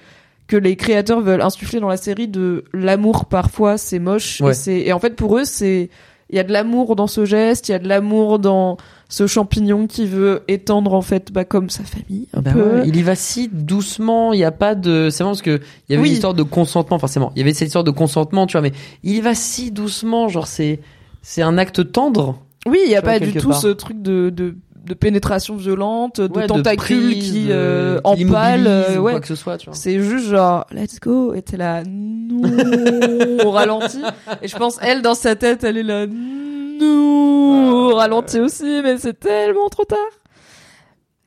que les créateurs veulent insuffler dans la série de l'amour parfois c'est moche Ouais. et c'est et en fait pour eux c'est il y a de l'amour dans ce geste, il y a de l'amour dans ce champignon qui veut étendre en fait bah comme sa famille un Bah peu. ouais, il y va si doucement, il n'y a pas de. C'est vraiment parce que il y avait Oui. une histoire de consentement, forcément. Il y avait cette histoire de consentement, tu vois, mais il y va si doucement, genre c'est c'est un acte tendre. Oui, il y a pas du tout part. ce truc de, de de pénétration violente, de Ouais, tentacules prise, qui euh, empalent, euh, ou ouais. quoi que ce soit, tu vois. C'est juste genre let's go et t'es là non au ralenti et je pense elle dans sa tête elle est là non au ralenti aussi mais c'est tellement trop tard.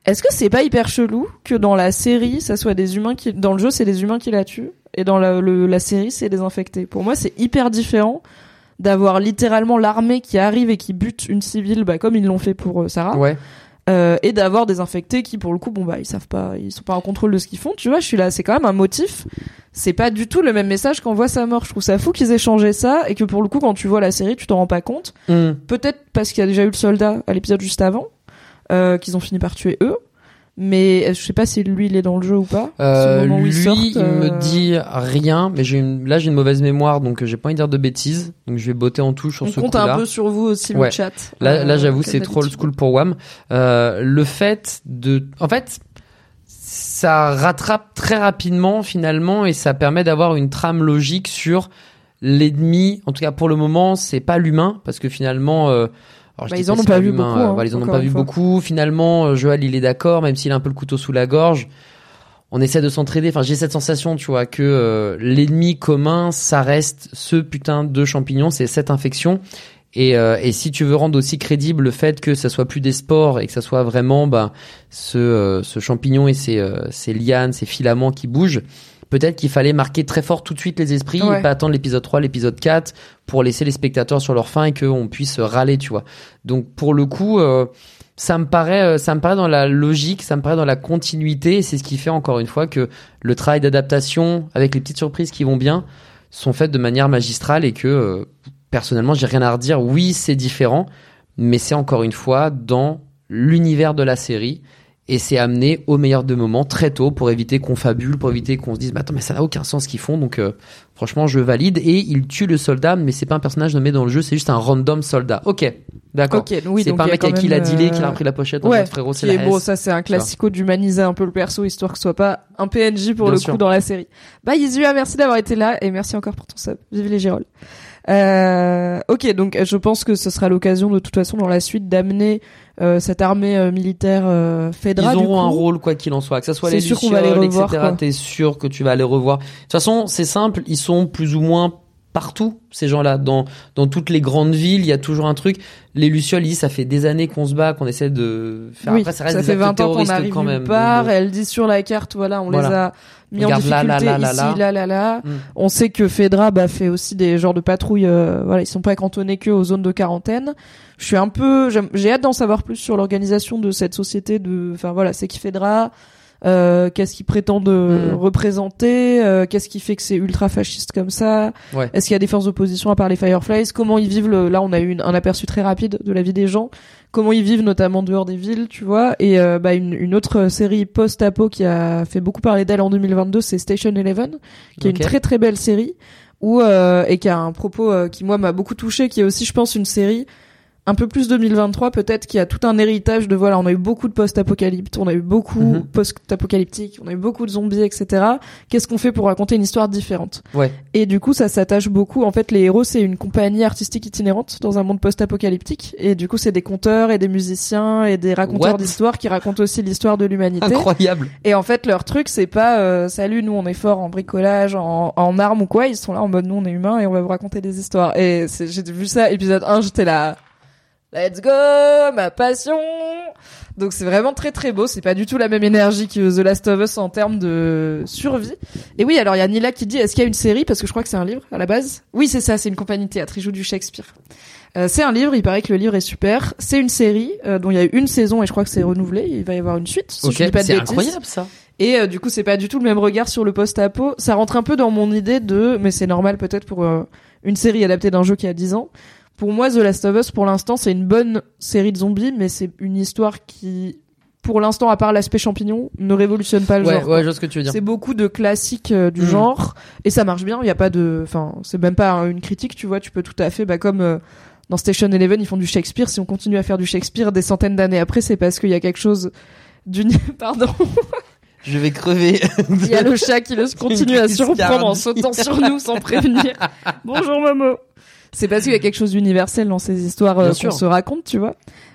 Est-ce que c'est pas hyper chelou que dans la série ça soit des humains qui dans le jeu c'est des humains qui la tuent et dans la, le- la série c'est des infectés? Pour moi c'est hyper différent d'avoir littéralement l'armée qui arrive et qui bute une civile bah comme ils l'ont fait pour euh, Sarah. Ouais. euh, et d'avoir des infectés qui pour le coup bon bah ils savent pas ils sont pas en contrôle de ce qu'ils font. Tu vois je suis là c'est quand même un motif. C'est pas du tout le même message qu'on voit sa mort. Je trouve ça fou qu'ils aient changé ça et que pour le coup quand tu vois la série tu t'en rends pas compte. Hmm. peut-être parce qu'il y a déjà eu le soldat à l'épisode juste avant euh, qu'ils ont fini par tuer eux mais je sais pas si lui il est dans le jeu ou pas Euh, où lui, il euh, me dit rien, mais j'ai une, là j'ai une mauvaise mémoire, donc euh, j'ai pas envie de dire de bêtises, donc je vais botter en touche sur on ce compte coup-là. un peu sur vous aussi Ouais. le chat Là, là Euh, j'avoue, c'est trop old school pour Wham. Euh, le fait de, en fait, ça rattrape très rapidement finalement et ça permet d'avoir une trame logique sur l'ennemi. En tout cas, pour le moment, c'est pas l'humain parce que finalement. Alors, Bah, ils en ont pas vu beaucoup, euh, hein, voilà, ils en ont pas vu fois. beaucoup. Finalement, euh, Joël, il est d'accord, même s'il a un peu le couteau sous la gorge. On essaie de s'entraider. Enfin, j'ai cette sensation, tu vois, que euh, l'ennemi commun, ça reste ce putain de champignon, c'est cette infection. Et, euh, et si tu veux rendre aussi crédible le fait que ça soit plus des spores et que ça soit vraiment bah, ce, euh, ce champignon et ces, euh, ces lianes, ces filaments qui bougent, peut-être qu'il fallait marquer très fort tout de suite les esprits Ouais. et pas attendre l'épisode 3, l'épisode 4 pour laisser les spectateurs sur leur faim et qu'on puisse râler, tu vois. Donc pour le coup, euh, ça me paraît, euh, ça me paraît dans la logique, ça me paraît dans la continuité. Et c'est ce qui fait encore une fois que le travail d'adaptation avec les petites surprises qui vont bien sont faites de manière magistrale et que euh, personnellement, j'ai rien à redire. Oui, c'est différent, mais c'est encore une fois dans l'univers de la série Et c'est amené au meilleur de moments très tôt pour éviter qu'on fabule, pour éviter qu'on se dise, bah attends, mais ça n'a aucun sens ce qu'ils font. Donc, euh, franchement, je valide. Et il tue le soldat, mais c'est pas un personnage nommé dans le jeu, c'est juste un random soldat. Ok, d'accord. Ok, oui, c'est pas un mec avec qui il a dealé, euh, qui a pris la pochette en Ouais, mode frérot, c'est S. ça c'est un classico d'humaniser un peu le perso histoire que ce soit pas un PNJ pour Bien le sûr. coup dans la série. Bah Yizua, merci d'avoir été là et merci encore pour ton sub. Vive les Girolles. Euh, ok, donc je pense que ce sera l'occasion de toute façon dans la suite d'amener euh, cette armée euh, militaire euh, Ils Fedra. du auront un rôle quoi qu'il en soit, que ça soit les sûr qu'on va les Lucioles, revoir, etc. T'es sûr que tu vas les revoir. De toute façon, c'est simple, ils sont plus ou moins partout ces gens-là dans dans toutes les grandes villes il y a toujours un truc les lucioles ils disent ça fait des années qu'on se bat qu'on essaie de faire Oui, après ça reste ça des fait actes 20 ans qu'on arrive quand même part. Donc, Elle dit sur la carte, voilà, on les a mis en Regarde difficulté là, là, là, ici, là. là, là. Mm. On sait que Fedra bah, fait aussi des genres de patrouilles. euh, voilà, ils sont pas cantonnés que aux zones de quarantaine. Je suis un peu, j'ai hâte d'en savoir plus sur l'organisation de cette société. De, enfin voilà, c'est qui Fedra. Euh, qu'est-ce qu'ils prétendent euh, Mm. représenter euh, Qu'est-ce qui fait que c'est ultra fasciste comme ça? Ouais. Est-ce qu'il y a des forces d'opposition à part les Fireflies? Comment ils vivent le... Là, on a eu une- un aperçu très rapide de la vie des gens. Comment ils vivent, notamment dehors des villes, tu vois? Et euh, bah, une, une autre série post-apo qui a fait beaucoup parler d'elle en 2022, c'est Station Eleven, qui est une très très belle série où euh, et qui a un propos qui moi m'a beaucoup touché, qui est aussi, je pense, une série un peu plus 2023 peut-être qui a tout un héritage de voilà on a eu beaucoup de post-apocalypse on a eu beaucoup Mhm. post-apocalyptique on a eu beaucoup de zombies etc qu'est-ce qu'on fait pour raconter une histoire différente? Ouais et du coup, ça s'attache beaucoup. En fait, les héros, c'est une compagnie artistique itinérante dans un monde post-apocalyptique. Et du coup, c'est des conteurs et des musiciens et des raconteurs d'histoires qui racontent aussi l'histoire de l'humanité. incroyable Et en fait, leur truc, c'est pas euh, salut, nous on est fort en bricolage, en, en armes ou quoi. Ils sont là en mode nous on est humains et on va vous raconter des histoires. Et c'est- j'ai vu ça épisode 1, j'étais là. Let's go, ma passion. Donc c'est vraiment très très beau. C'est pas du tout la même énergie que The Last of Us en termes de survie. Et oui, alors il y a Nila qui dit est-ce qu'il y a une série? Parce que je crois que c'est un livre à la base. Oui, c'est ça, c'est une compagnie de théâtre. Ils jouent du Shakespeare. Euh, c'est un livre, il paraît que le livre est super. C'est une série euh, dont il y a eu une saison et je crois que c'est renouvelé. Il va y avoir une suite. si ok je dis pas de c'est incroyable ça Et euh, du coup, c'est pas du tout le même regard sur le post-apo. Ça rentre un peu dans mon idée de, mais c'est normal peut-être pour euh, une série adaptée d'un jeu qui a 10 ans. Pour moi, The Last of Us, pour l'instant, c'est une bonne série de zombies, mais c'est une histoire qui, pour l'instant, à part l'aspect champignon, ne révolutionne pas le ouais genre. ouais je vois ce que tu veux dire C'est beaucoup de classiques euh, du Mm. genre et ça marche bien. Il y a pas de, enfin, c'est même pas une critique, tu vois. Tu peux tout à fait, bah comme euh, dans Station Eleven, ils font du Shakespeare. Si on continue à faire du Shakespeare des centaines d'années après, c'est parce qu'il y a quelque chose d'une, pardon. je vais crever Il y a le chat qui le continue à surprendre en sautant sur nous sans prévenir. Bonjour Momo. C'est parce qu'il y a quelque chose d'universel dans ces histoires euh, qu'on se raconte, tu vois.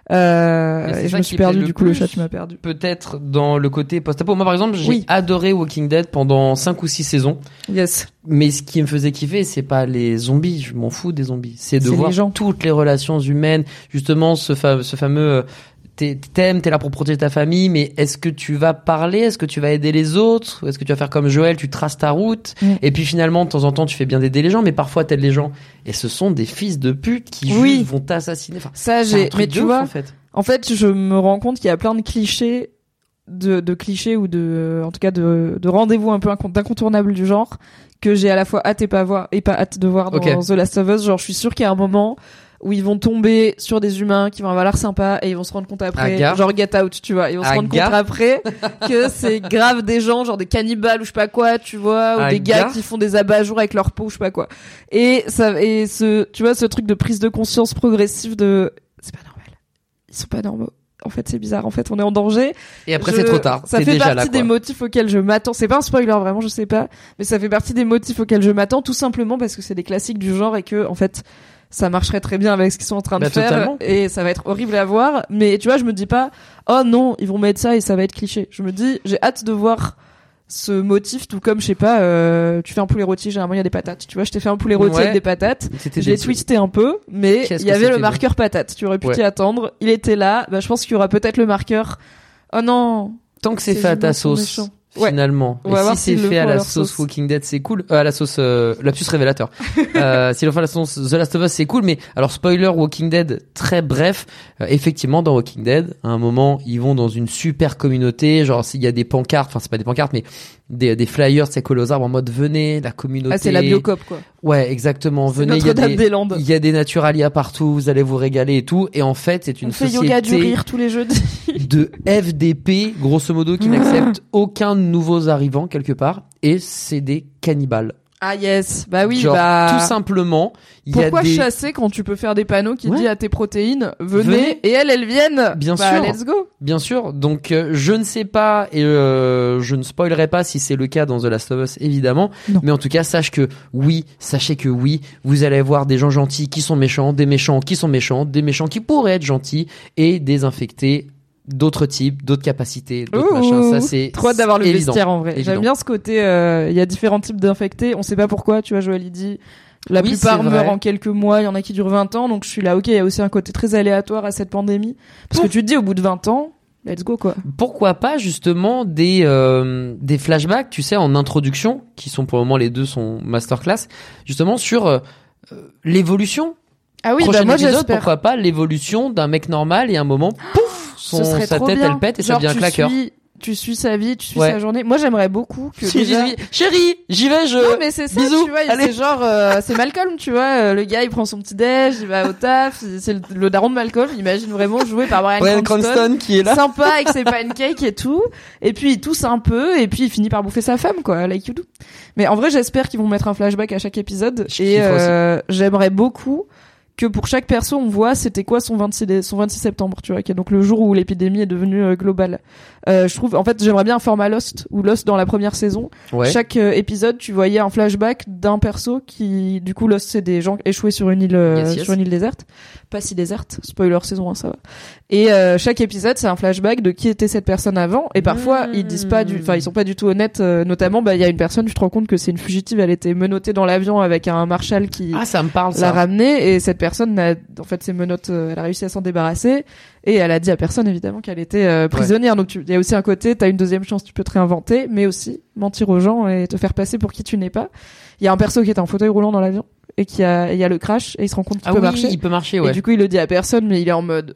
Euh, et je me suis perdu du coup le chat tu m'as perdu. peut-être dans le côté post-apo moi par exemple j'ai Oui. adoré Walking Dead pendant 5 ou 6 saisons Yes. Mais ce qui me faisait kiffer, c'est pas les zombies, je m'en fous des zombies. C'est de voir les gens. toutes les relations humaines, justement ce, fa- ce fameux euh, t'aimes, t'es là pour protéger ta famille, mais est-ce que tu vas parler, est-ce que tu vas aider les autres, ou est-ce que tu vas faire comme Joël, tu traces ta route, et puis finalement de temps en temps tu fais bien d'aider les gens, mais parfois t'aides les gens, et ce sont des fils de pute qui Oui. juste vont t'assassiner. Enfin, Ça j'ai, mais tu ouf, vois, en fait. En fait, je me rends compte qu'il y a plein de clichés, de, de clichés ou de, en tout cas de, de rendez-vous un peu incont- d'incontournables du genre que j'ai à la fois hâte et pas voir et pas hâte de voir dans. The Last of Us. Genre, je suis sûr qu'il y a un moment où ils vont tomber sur des humains qui vont avoir l'air sympa et ils vont se rendre compte après, genre Get Out, tu vois, ils vont se rendre compte après que c'est grave des gens, genre des cannibales ou je sais pas quoi, tu vois, ou des gars qui font des abat-jours avec leur peau, je sais pas quoi. Et ça, et ce, tu vois, ce truc de prise de conscience progressive de, c'est pas normal. Ils sont pas normaux. En fait, c'est bizarre. En fait, on est en danger. Et après Je- c'est trop tard, Ça fait déjà partie là. des motifs auxquels je m'attends. C'est pas un spoiler, vraiment, je sais pas. Mais ça fait partie des motifs auxquels je m'attends, tout simplement parce que c'est des classiques du genre et que, en fait, ça marcherait très bien avec ce qu'ils sont en train de Bah, faire. totalement. Et ça va être horrible à voir. Mais tu vois, je me dis pas, oh non, ils vont mettre ça et ça va être cliché. Je me dis, j'ai hâte de voir ce motif, tout comme, je sais pas, euh, tu fais un poulet rôti, généralement il y a des patates. Tu vois, je t'ai fait un poulet rôti Ouais. avec des patates. Des- twisté un peu, mais il y avait le marqueur patate. Tu aurais pu Ouais. t'y attendre. Il était là. Bah, je pense qu'il y aura peut-être le marqueur. Oh non. Tant que c'est Ces fait à ta sauce. Ouais. finalement. On Et si c'est s'ils fait à la sauce, sauce. Walking Dead, c'est cool. Euh, à la sauce, euh, lapsus révélateur. euh, si le fait à la sauce The Last of Us, c'est cool. Mais alors, spoiler Walking Dead, très bref. Euh, effectivement, dans Walking Dead, à un moment, ils vont dans une super communauté. Genre, s'il y a des pancartes, enfin, c'est pas des pancartes, mais des, des flyers, c'est collés aux arbres en mode venez, la communauté. Ah, c'est la biocop, quoi. Ouais, exactement. Venez, il y a des, il y a des naturalia partout, vous allez vous régaler et tout. Et en fait, c'est une On fait société yoga du rire tous les jeudis. de FDP, grosso modo, qui n'accepte aucun de nouveaux arrivants quelque part. Et c'est des cannibales. Ah yes, bah oui, Genre, bah tout simplement, a Pourquoi des... chasser quand tu peux faire des panneaux qui Ouais. disent à tes protéines venez, Venez. et elles elles viennent Bien Bah, sûr. let's go Bien sûr. Donc, euh, je ne sais pas et euh, je ne spoilerai pas si c'est le cas dans The Last of Us, évidemment. Non. Mais en tout cas, sache que oui, sachez que oui, vous allez voir des gens gentils qui sont méchants, des méchants qui sont méchants, des méchants qui pourraient être gentils et des infectés d'autres types, d'autres capacités, d'autres machins. Ça, c'est trop d'avoir le évident. vestiaire en vrai. J'aime bien ce côté. euh, Il y a différents types d'infectés. On sait pas pourquoi. Tu vois, Joël il dit. La Oui, plupart meurent en quelques mois. Il y en a qui durent 20 ans. Donc je suis là. Ok, il y a aussi un côté très aléatoire à cette pandémie. Parce que tu te dis au bout de 20 ans, let's go quoi. Pourquoi pas justement des euh, des flashbacks, tu sais, en introduction, qui sont pour le moment les deux sont masterclass, justement sur euh, l'évolution Ah oui, Prochain bah moi épisode, j'espère. pourquoi pas l'évolution d'un mec normal et un moment, pouf, son, sa trop tête bien. elle pète et ça Genre, devient un tu claqueur. Suis, tu suis sa vie, tu suis Ouais. sa journée. Moi j'aimerais beaucoup que Si, déjà... Chérie, j'y vais, je. Non mais c'est ça, bisous, tu vois, c'est genre, euh, c'est Malcolm, tu vois, euh, le gars il prend son petit déj, il va au taf, c'est le, le daron de Malcolm, imagine vraiment joué par Brian, Brian Cranston, Cranston qui est là. sympa avec ses pancakes et tout, et puis il tousse un peu, et puis il finit par bouffer sa femme, quoi, like you do. Mais en vrai, j'espère qu'ils vont mettre un flashback à chaque épisode, Je et euh, j'aimerais beaucoup que pour chaque perso, on voit c'était quoi son 26, dé- son 26 septembre, tu vois, qui est donc le jour où l'épidémie est devenue euh, globale. Euh, je trouve, en fait, j'aimerais bien un format Lost, ou Lost dans la première saison, Ouais. chaque euh, épisode, tu voyais un flashback d'un perso qui, du coup, Lost, c'est des gens échoués sur une île, Yes, yes. sur une île déserte. Pas si déserte. Spoiler saison 1, ça va. Et chaque épisode, c'est un flashback de qui était cette personne avant. Et parfois, Mmh. ils disent pas du, enfin, ils sont pas du tout honnêtes. notamment, bah, il y a une personne, tu te rends compte que c'est une fugitive. Elle était menottée dans l'avion avec un marshal qui Ah, ça me parle l'a ramenée. Et cette personne, n'a, en fait, ses menottes, euh, elle a réussi à s'en débarrasser. Et elle a dit à personne, évidemment, qu'elle était euh, prisonnière. Donc, il y a aussi un côté, t'as une deuxième chance, tu peux te réinventer, mais aussi mentir aux gens et te faire passer pour qui tu n'es pas. Il y a un perso qui est en fauteuil roulant dans l'avion et qui a, et il y a le crash et il se rend compte qu'il Ah peut oui, marcher. il peut marcher, Et ouais. du coup, il le dit à personne, mais il est en mode.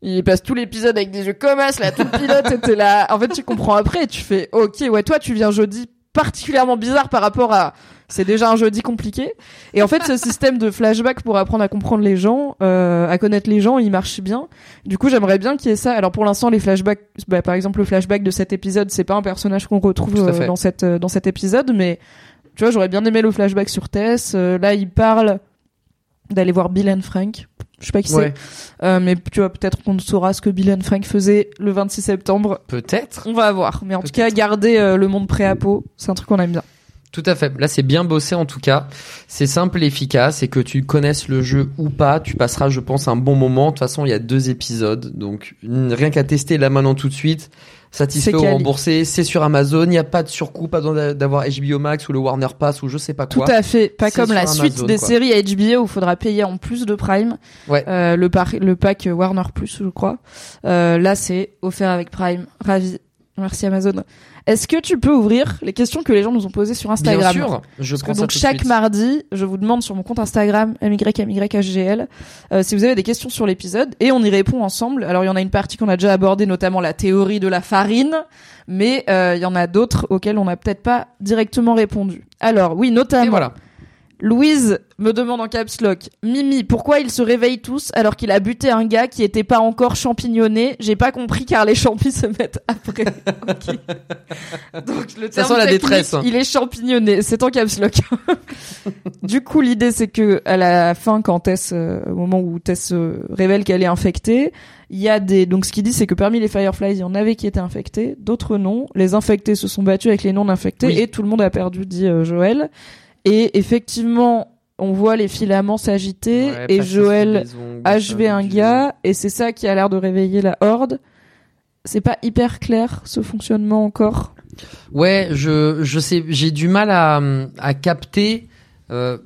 Il passe tout l'épisode avec des yeux comme as, là, tout le pilote était là. En fait, tu comprends après et tu fais, ok, ouais, toi, tu viens jeudi particulièrement bizarre par rapport à, c'est déjà un jeudi compliqué. Et en fait, ce système de flashback pour apprendre à comprendre les gens, euh, à connaître les gens, il marche bien. Du coup, j'aimerais bien qu'il y ait ça. Alors pour l'instant, les flashbacks, bah, par exemple, le flashback de cet épisode, c'est pas un personnage qu'on retrouve euh, dans cette euh, dans cet épisode, mais tu vois, j'aurais bien aimé le flashback sur Tess. Euh, là, il parle d'aller voir Bill and Frank. Je sais pas qui Ouais. c'est, euh, mais tu vois, peut-être qu'on saura ce que Bill and Frank faisait le 26 septembre. Peut-être. On va voir. Mais en tout cas, garder euh, le monde prêt à peau, c'est un truc qu'on aime bien. Tout à fait. Là, c'est bien bossé en tout cas. C'est simple et efficace. Et que tu connaisses le jeu ou pas, tu passeras, je pense, un bon moment. De toute façon, il y a deux épisodes. Donc, rien qu'à tester là maintenant tout de suite. Satisfait ou remboursé. C'est sur Amazon. Il n'y a pas de surcoût, pas d'avoir HBO Max ou le Warner Pass ou je sais pas Tout quoi. à fait. Pas comme la suite des quoi. séries à HBO où il faudra payer en plus de Prime. Ouais. Euh, le, par le pack Warner Plus, je crois. Euh, là, c'est offert avec Prime. Ravi. Merci Amazon. Est-ce que tu peux ouvrir les questions que les gens nous ont posées sur Instagram Bien sûr. Je Parce prends que ça donc tout de chaque suite. mardi, je vous demande sur mon compte Instagram mymyhgl euh, si vous avez des questions sur l'épisode et on y répond ensemble. Alors il y en a une partie qu'on a déjà abordée, notamment la théorie de la farine, mais euh, il y en a d'autres auxquelles on n'a peut-être pas directement répondu. Alors oui, notamment Et voilà. Louise me demande en caps lock Mimi, pourquoi ils se réveillent tous alors qu'il a buté un gars qui était pas encore champignonné J'ai pas compris car les champis se mettent après. Ok. Donc le Ça sent la détresse, hein. Il est champignonné, c'est en caps lock. du coup, l'idée c'est que à la fin, quand Tess, euh, au moment où Tess se révèle qu'elle est infectée, il y a des donc ce qu'il dit c'est que parmi les Fireflies, il y en avait qui étaient infectés, d'autres non. Les infectés se sont battus avec les non infectés Oui. et tout le monde a perdu, dit euh, Joël. Et effectivement, on voit les filaments s'agiter Ouais, et Joël achever un gars et c'est ça qui a l'air de réveiller la horde. C'est pas hyper clair ce fonctionnement encore? Ouais, je je sais, j'ai du mal à à capter euh,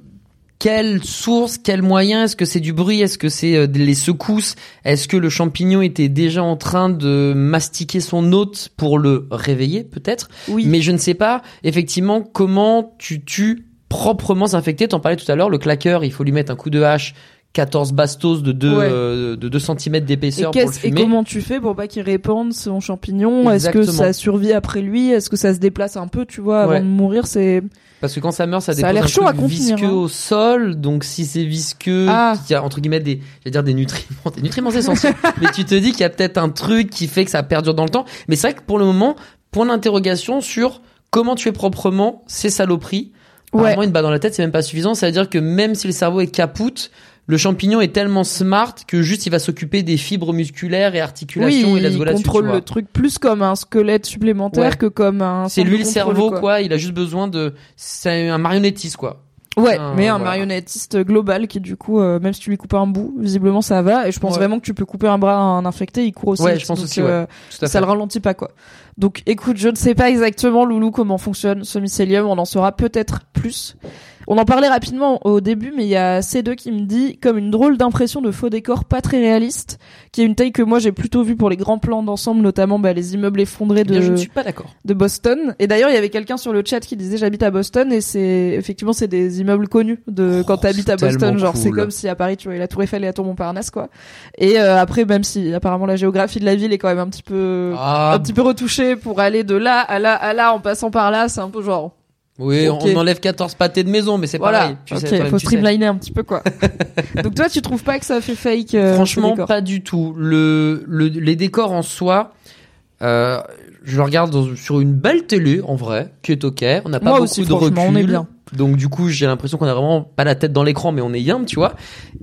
quelle source, quel moyen. Est-ce que c'est du bruit Est-ce que c'est euh, les secousses? Est-ce que le champignon était déjà en train de mastiquer son hôte pour le réveiller, peut-être? Oui. Mais je ne sais pas effectivement comment tu tues proprement infecté. T'en parlais tout à l'heure. Le claqueur, il faut lui mettre un coup de hache 14 bastos de 2 Ouais. euh, de 2 cm d'épaisseur pour le qu'est-ce- et fumer. comment tu fais pour pas qu'il répande son champignon? Est-ce que ça survit après lui? Est-ce que ça se déplace un peu, tu vois, avant de mourir? C'est Parce que quand ça meurt, ça Ça dépose a l'air un chaud truc à visqueux hein. au sol. Donc si c'est visqueux, Ah. qu'il y a entre guillemets des, je dire des nutriments, des nutriments essentiels. mais tu te dis qu'il y a peut-être un truc qui fait que ça perdure dans le temps. Mais c'est vrai que pour le moment, point d'interrogation sur comment tu es proprement ces saloperies. Ouais. Apparemment, une balle dans la tête, c'est même pas suffisant. C'est-à-dire que même si le cerveau est capoute, le champignon est tellement smart que juste il va s'occuper des fibres musculaires et articulations oui, et il contrôle le truc plus comme un squelette supplémentaire Ouais. que comme un. C'est lui le cerveau, quoi. Il a juste besoin de, c'est un marionnettiste, quoi. Ouais, mais un voilà. marionnettiste global qui du coup, euh, même si tu lui coupes un bout, visiblement ça va. Et je pense Ouais. vraiment que tu peux couper un bras à un infecté, il court aussi. Ouais, je pense Donc, aussi, ouais. euh, Tout à ça fait. le ralentit pas quoi. Donc écoute, je ne sais pas exactement Loulou comment fonctionne ce mycélium, on en saura peut-être plus. On en parlait rapidement au début, mais il y a C2 qui me dit comme une drôle d'impression de faux décor pas très réaliste, qui est une taille que moi j'ai plutôt vue pour les grands plans d'ensemble, notamment bah, les immeubles effondrés de, Bien, je ne suis pas d'accord. de Boston. Et d'ailleurs, il y avait quelqu'un sur le chat qui disait j'habite à Boston et c'est effectivement c'est des immeubles connus de quand Oh, t'habites à Boston. Genre c'est comme si à Paris tu vois la Tour Eiffel et la Tour Montparnasse quoi. Et euh, après même si apparemment la géographie de la ville est quand même un petit peu Ah, un petit peu retouchée pour aller de là à là à là en passant par là, c'est un peu genre oui, on enlève 14 pâtés de maison, mais c'est voilà. pareil. Tu ok, sais, toi-même, faut streamliner un petit peu quoi. Donc toi tu trouves pas que ça fait fake euh, Franchement, pas du tout. Le, le, les décors en soi, euh, je le regarde dans- sur une belle télé, en vrai, qui est ok. On n'a pas Moi beaucoup aussi, de recul. franchement, on est bien. Donc du coup, j'ai l'impression qu'on a vraiment pas la tête dans l'écran, mais on est bien, tu vois.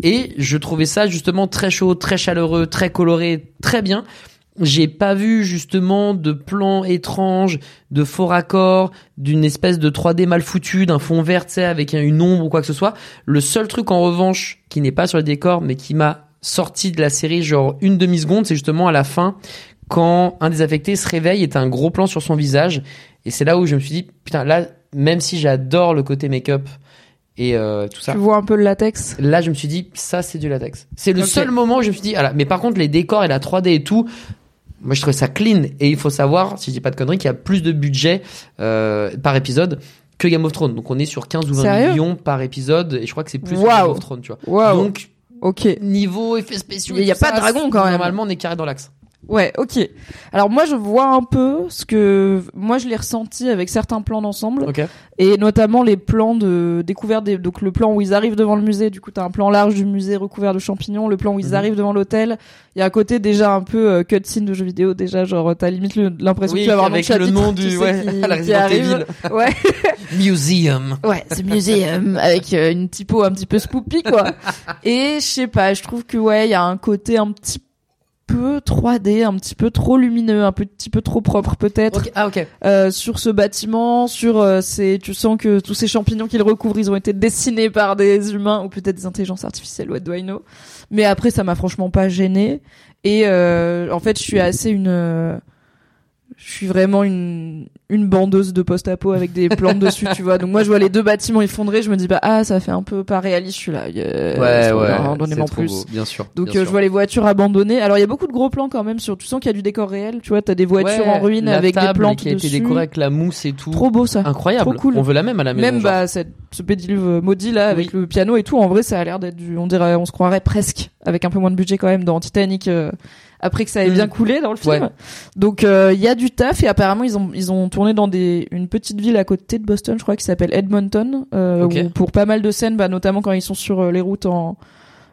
Et je trouvais ça justement très chaud, très chaleureux, très coloré, très bien. J'ai pas vu justement de plans étranges, de faux raccords, d'une espèce de 3D mal foutu, d'un fond vert, tu sais, avec un- une ombre ou quoi que ce soit. Le seul truc en revanche qui n'est pas sur le décor, mais qui m'a sorti de la série genre une demi seconde, c'est justement à la fin quand un des affectés se réveille et t'as un gros plan sur son visage. Et c'est là où je me suis dit, putain, là, même si j'adore le côté make-up et euh, tout ça, Tu vois un peu le latex? là, je me suis dit, ça, c'est du latex. C'est le seul moment où je me suis dit, ah là, mais par contre, les décors et la 3D et tout, moi, je trouvais ça clean. Et il faut savoir, si je dis pas de conneries, qu'il y a plus de budget euh, par épisode que Game of Thrones. Donc, on est sur 15 ou 20 Sérieux millions par épisode. Et je crois que c'est plus que. Game of Thrones, tu vois. Waouh. Donc, Ok. niveau effets spéciaux. Il y et a pas de dragon, quand même. Normalement, on est carré dans l'axe. Ouais, ok. Alors moi je vois un peu ce que moi je l'ai ressenti avec certains plans d'ensemble Ok. et notamment les plans de découverte des donc le plan où ils arrivent devant le musée, du coup t'as un plan large du musée recouvert de champignons, le plan où ils Mhm. arrivent devant l'hôtel, il y a un côté déjà un peu euh, cutscene de jeux vidéo déjà genre t'as limite l'impression Oui, que tu vas avoir avec un le nom du, ouais, qui- la qui arrive. Ouais. Museum. Ouais, c'est muséum avec euh, une typo un petit peu spoopy quoi. Et je sais pas, je trouve que ouais, il y a un côté un petit peu 3D, un petit peu trop lumineux, un petit peu trop propre peut-être Ah, ok. euh, sur ce bâtiment, sur euh, ces tu sens que tous ces champignons qu'il recouvre, ils ont été dessinés par des humains ou peut-être des intelligences artificielles, what do I know? Mais après ça m'a franchement pas gêné et euh, en fait, je suis assez une euh, je suis vraiment une une bandeuse de post-apo avec des plantes dessus, tu vois. Donc moi, je vois les deux bâtiments effondrés, je me dis bah ah, ça fait un peu pas réaliste. Je suis là, yeah, donnez-moi c'est trop plus. beau, bien sûr. Donc bien euh, je vois les voitures abandonnées. Alors il y a beaucoup de gros plans quand même sur. Tu sens qu'il y a du décor réel. Tu vois, t'as des voitures Ouais, en ruine avec des plantes qui a été dessus. décorée avec la mousse et tout. Trop beau ça. Incroyable. Trop cool. On veut la même à la maison. Même genre. bah cette, ce pédiluve maudit là avec Oui. le piano et tout. En vrai, ça a l'air d'être du. On dirait, on se croirait presque avec un peu moins de budget quand même dans Titanic. euh, après que ça ait Mm. bien coulé dans le film. Ouais. Donc euh, il y a du taf et apparemment ils ont ils ont tourné dans des une petite ville à côté de Boston, je crois qui s'appelle Edmonton, euh, où pour pas mal de scènes, bah, notamment quand ils sont sur euh, les routes en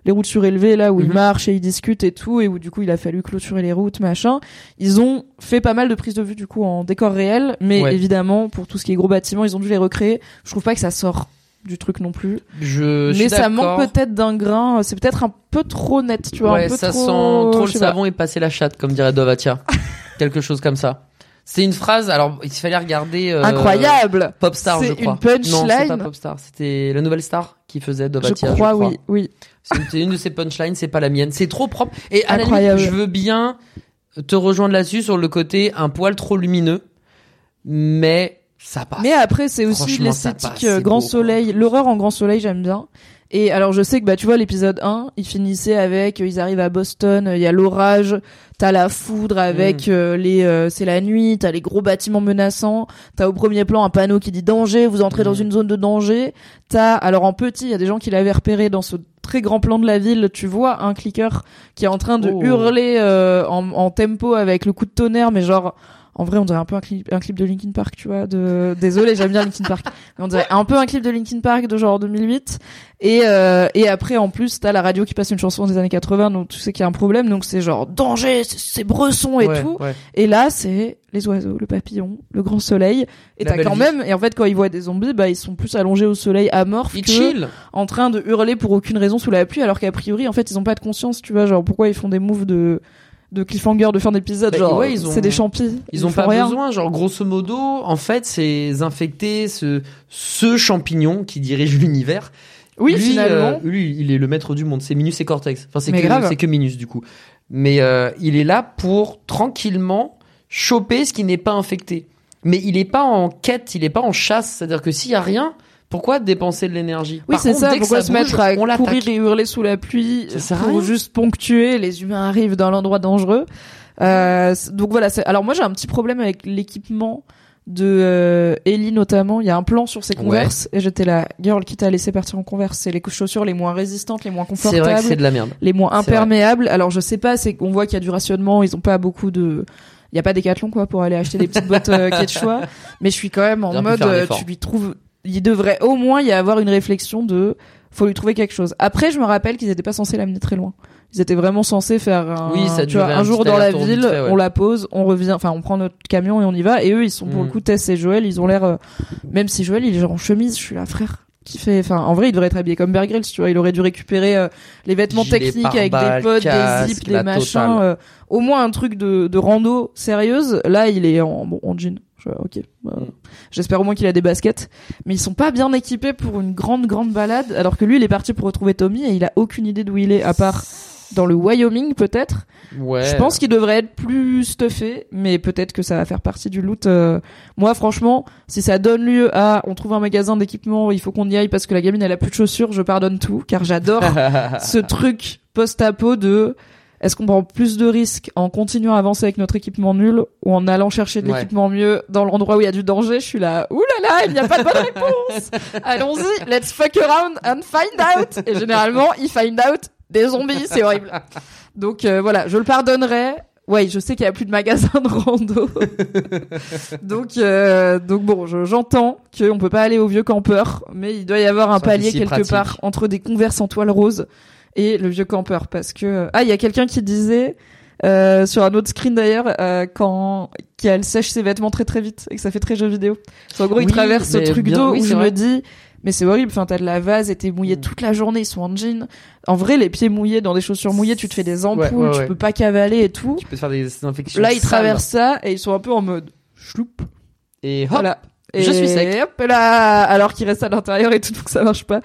les routes surélevées là où ils Mhm. marchent et ils discutent et tout et où du coup il a fallu clôturer les routes machin. Ils ont fait pas mal de prises de vue du coup en décor réel, mais Ouais. évidemment pour tout ce qui est gros bâtiments ils ont dû les recréer. Je trouve pas que ça sort du truc non plus. Je mais ça manque peut-être d'un grain. C'est peut-être un peu trop net, tu vois. Ouais, un peu ça trop, sent trop je le pas. savon et passer la chatte, comme dirait Dovatia. Quelque chose comme ça. C'est une phrase. Alors, il fallait regarder. euh, Incroyable. Popstar, je C'est crois. une punchline. Non, c'est pas Popstar. C'était la nouvelle star qui faisait Je Dovatia. crois, oui, oui. C'était une de ses punchlines, c'est pas la mienne. C'est trop propre. Et à la Incroyable. limite, je veux bien te rejoindre là-dessus sur le côté un poil trop lumineux, mais ça passe. Mais après, c'est aussi l'esthétique euh, grand beau, quoi. soleil. L'horreur en grand soleil, j'aime bien. Et alors, je sais que, bah, tu vois, l'épisode 1, il finissait avec, euh, ils arrivent à Boston, euh, il y a l'orage, t'as la foudre avec Mm. euh, les, euh, c'est la nuit, t'as les gros bâtiments menaçants, t'as au premier plan un panneau qui dit danger, vous entrez dans Mm. une zone de danger. T'as, alors en petit, il y a des gens qui l'avaient repéré dans ce très grand plan de la ville, tu vois un clicker qui est en train de Oh. hurler euh, en, en tempo avec le coup de tonnerre, mais genre en vrai, on dirait un peu un clip, un clip de Linkin Park, tu vois. De... Désolé, j'aime bien Linkin Park. Mais on dirait un peu un clip de Linkin Park de genre 2008. Et, euh, et après, en plus, t'as la radio qui passe une chanson des années 80, donc tu sais qu'il y a un problème. Donc c'est genre danger, c'est- bresson et Ouais, tout. ouais. Et là, c'est les oiseaux, le papillon, le grand soleil. Et t'as quand vie. même, et en fait, quand ils voient des zombies, bah, ils sont plus allongés au soleil amorphes Il que chill. en train de hurler pour aucune raison sous la pluie, alors qu'à priori, en fait, ils ont pas de conscience, tu vois, genre, pourquoi ils font des moves de, de cliffhanger de fin d'épisode, Bah, genre, ouais, ils ont- c'est des champis. Ils ont font pas rien. besoin, genre grosso modo, en fait, c'est infecter ce ce champignon qui dirige l'univers. Oui, lui, finalement. euh, lui, il est le maître du monde. C'est Minus et Cortex. Enfin, c'est que c'est que Minus du coup. Mais euh, il est là pour tranquillement choper ce qui n'est pas infecté. Mais il est pas en quête, il est pas en chasse. C'est-à-dire que s'il y a rien, pourquoi dépenser de l'énergie Oui, c'est ça, pourquoi ça se bouge, mettre à courir et hurler sous la pluie Ça pour juste ponctuer, les humains arrivent dans l'endroit dangereux. Euh, donc voilà, alors moi j'ai un petit problème avec l'équipement de euh, Ellie notamment, il y a un plan sur ses Ouais. Converse et j'étais la girl qui t'a laissé partir en Converse, c'est les chaussures les moins résistantes, les moins C'est vrai que confortables, c'est de la merde. les moins imperméables. Alors je sais pas, c'est qu'on voit qu'il y a du rationnement, ils ont pas beaucoup de il y a pas décathlon quoi pour aller acheter des petites bottes euh, Quechua, mais je suis quand même en mode euh, tu lui trouves il devrait au moins y avoir une réflexion de faut lui trouver quelque chose. Après je me rappelle qu'ils étaient pas censés l'amener très loin. Ils étaient vraiment censés faire un, Oui, ça tu vois, un un jour dans la ville, vite fait, ouais. on la pose, on revient, enfin on prend notre camion et on y va. Et eux ils sont pour Mm. le coup Tess et Joël, ils ont l'air, euh, même si Joël il est genre en chemise, je suis là frère. Qui fait, enfin en vrai il devrait être habillé comme Bear Grylls, tu vois, il aurait dû récupérer euh, les vêtements Gilet techniques avec des potes, des zips, des machins, euh, au moins un truc de, de rando sérieuse. Là il est en, bon, en jean. Je- ok. bah, Mm. J'espère au moins qu'il a des baskets, mais ils sont pas bien équipés pour une grande grande balade. Alors que lui il est parti pour retrouver Tommy et il a aucune idée d'où il est à part dans le Wyoming peut-être. Ouais. Je pense qu'il devrait être plus stuffé, mais peut-être que ça va faire partie du loot. euh. Moi, franchement, si ça donne lieu à on trouve un magasin d'équipement, il faut qu'on y aille parce que la gamine elle a plus de chaussures, je pardonne tout, car j'adore ce truc post-apo de est-ce qu'on prend plus de risques en continuant à avancer avec notre équipement nul ou en allant chercher de Ouais. l'équipement mieux dans l'endroit où il y a du danger? Je suis là, ouh là là, il n'y a pas de bonne réponse. Allons-y, let's fuck around and find out. Et généralement, ils find out des zombies, c'est horrible. Donc euh, voilà, je le pardonnerai. Ouais, je sais qu'il y a plus de magasins de rando. donc euh, donc bon, je- j'entends qu'on peut pas aller au vieux campeur, mais il doit y avoir un palier quelque pratique. part entre des converses en toile rose et le vieux campeur parce que ah, il y a quelqu'un qui disait euh, sur un autre screen d'ailleurs euh, quand qu'elle sèche ses vêtements très très vite et que ça fait très jeu vidéo. Parce qu'en gros, il Oui, traverse ce truc d'eau oui, où je me dis mais c'est horrible, enfin t'as de la vase et t'es mouillé Mm. toute la journée, ils sont en jean. En vrai, les pieds mouillés dans des chaussures mouillées, tu te fais des ampoules, Ouais, ouais, tu peux pas cavaler et tout. Tu peux faire des infections. Là, ils sales. traversent ça et ils sont un peu en mode chloup. Et hop, Voilà. je suis sec. Hop là, alors qu'il reste à l'intérieur et tout, donc ça marche pas.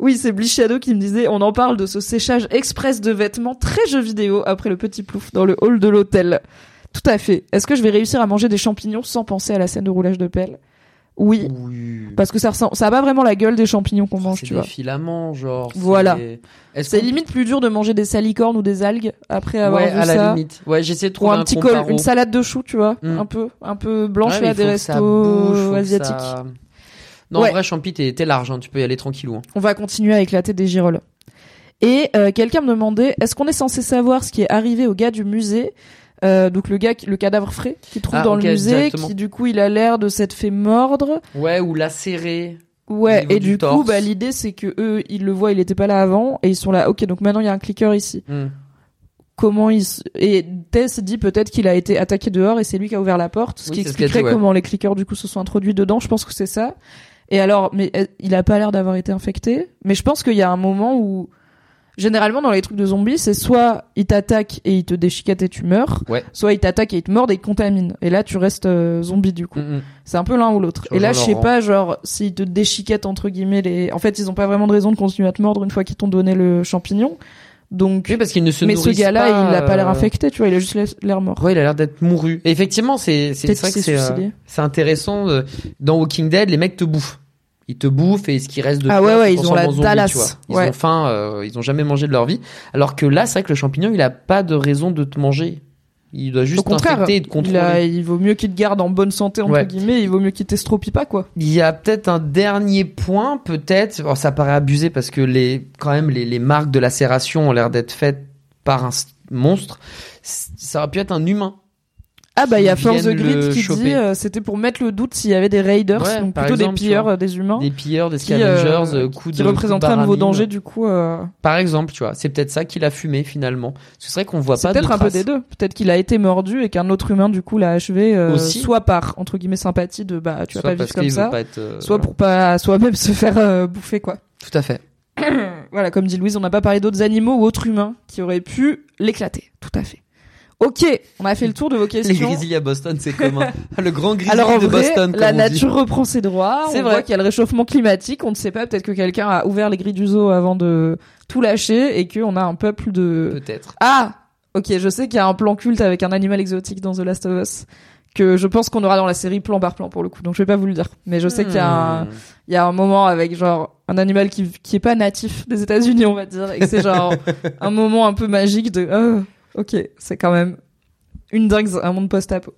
Oui, c'est Bleach Shadow qui me disait, on en parle de ce séchage express de vêtements très jeu vidéo après le petit plouf dans le hall de l'hôtel. Tout à fait. Est-ce que je vais réussir à manger des champignons sans penser à la scène de roulage de pelle? Oui. Oui. Parce que ça ressemble, ça a pas vraiment la gueule des champignons qu'on mange, tu des vois. filaments, genre. Voilà. c'est- limite plus dur de manger des salicornes ou des algues après avoir Ouais, vu à la ça. limite. Ouais, j'essaie de Ou trouver un, un, petit col, une salade de choux, tu vois, Mm. un peu, un peu blanche Ouais, là des restos asiatiques. ça- Non, Ouais. en vrai, Champi, t'es t'es large, hein, tu peux y aller tranquillou. hein. On va continuer à éclater des girolles. Et euh, quelqu'un me demandait, est-ce qu'on est censé savoir ce qui est arrivé au gars du musée? Euh, donc le gars, qui- le cadavre frais, qui trouve Ah, dans le musée, qui du coup il a l'air de s'être fait mordre. Ouais, ou lacéré. Ouais, et du du coup, bah l'idée c'est que eux, ils le voient, il était pas là avant, et ils sont là. Ok, donc maintenant il y a un clicker ici. Hmm. Comment il s- et Tess dit peut-être qu'il a été attaqué dehors et c'est lui qui a ouvert la porte, ce Oui, qui ce expliquerait dit, ouais. comment les clickers du coup se sont introduits dedans. Je pense que c'est ça. Et alors, mais euh, il a pas l'air d'avoir été infecté. Mais je pense qu'il y a un moment où, généralement dans les trucs de zombies, c'est soit il t'attaque et il te déchiquette et tu meurs, Ouais. soit il t'attaque et il te mord et il te contamine. Et là, tu restes euh, zombie du coup. Hmm. C'est un peu l'un ou l'autre. Et là, je sais pas, genre, s'ils te déchiquettent entre guillemets les. En fait, ils ont pas vraiment de raison de continuer à te mordre une fois qu'ils t'ont donné le champignon. Donc, Oui, parce qu'il ne se mais ce gars-là, il a pas l'air euh, infecté, tu vois, il a juste l'air- mort. Ouais, il a l'air d'être mouru. Et effectivement, c'est c'est vrai que c'est euh, intéressant. Dans Walking Dead, les mecs te bouffent. Ils te bouffent et ce qui reste de Ah toi ouais, ouais, ils ont la Dallas. Ils Ouais. ont faim, euh, ils ont jamais mangé de leur vie. Alors que là, c'est vrai que le champignon, il a pas de raison de te manger. Il doit juste t'infecter et te il, contrôler. a- il vaut mieux qu'il te garde en bonne santé entre Ouais. guillemets. Il vaut mieux qu'il t'estropie pas quoi. Il y a peut-être un dernier point, peut-être. Alors, ça paraît abusé parce que les, quand même, les, les marques de lacération ont l'air d'être faites par un monstre. Ça aurait pu être un humain. Ah bah il y a Force the Grid qui choper. dit euh, c'était pour mettre le doute s'il y avait des raiders, Ouais, donc plutôt exemple, des pilleurs vois. euh, des humains. Des pilleurs, des qui, euh, scavengers, euh, coups qui de. représenteraient un de nouveau danger du coup. euh, Par exemple, tu vois. C'est peut-être ça qu'il a fumé finalement. Ce serait qu'on voit pas de peut-être un peu des deux. Peut-être qu'il a été mordu et qu'un autre humain du coup l'a achevé, euh, Aussi. soit par entre guillemets sympathie de bah tu vas Soit pas vivre comme ça, être, soit voilà. pour pas soi-même se faire bouffer quoi. Tout à fait. Voilà, comme dit Louise, on n'a pas parlé d'autres animaux ou autres humains qui auraient pu l'éclater. Tout à fait. Ok, on a fait le tour de vos Les questions. grizzlies à Boston, c'est commun. le grand grizzly Alors en de vrai, Boston, comme la on dit. nature reprend ses droits. C'est on vrai. voit qu'il y a le réchauffement climatique. On ne sait pas. Peut-être que quelqu'un a ouvert les grilles du zoo avant de tout lâcher et qu'on a un peuple de. Peut-être. Ah, ok. Je sais qu'il y a un plan culte avec un animal exotique dans The Last of Us que je pense qu'on aura dans la série plan par plan pour le coup. Donc je vais pas vous le dire. Mais je sais qu'il y a un, Hmm. il y a un moment avec genre un animal qui qui est pas natif des États-Unis, on va dire, et que c'est genre un moment un peu magique de. Oh, ok, c'est quand même une dingue, un monde post-apo.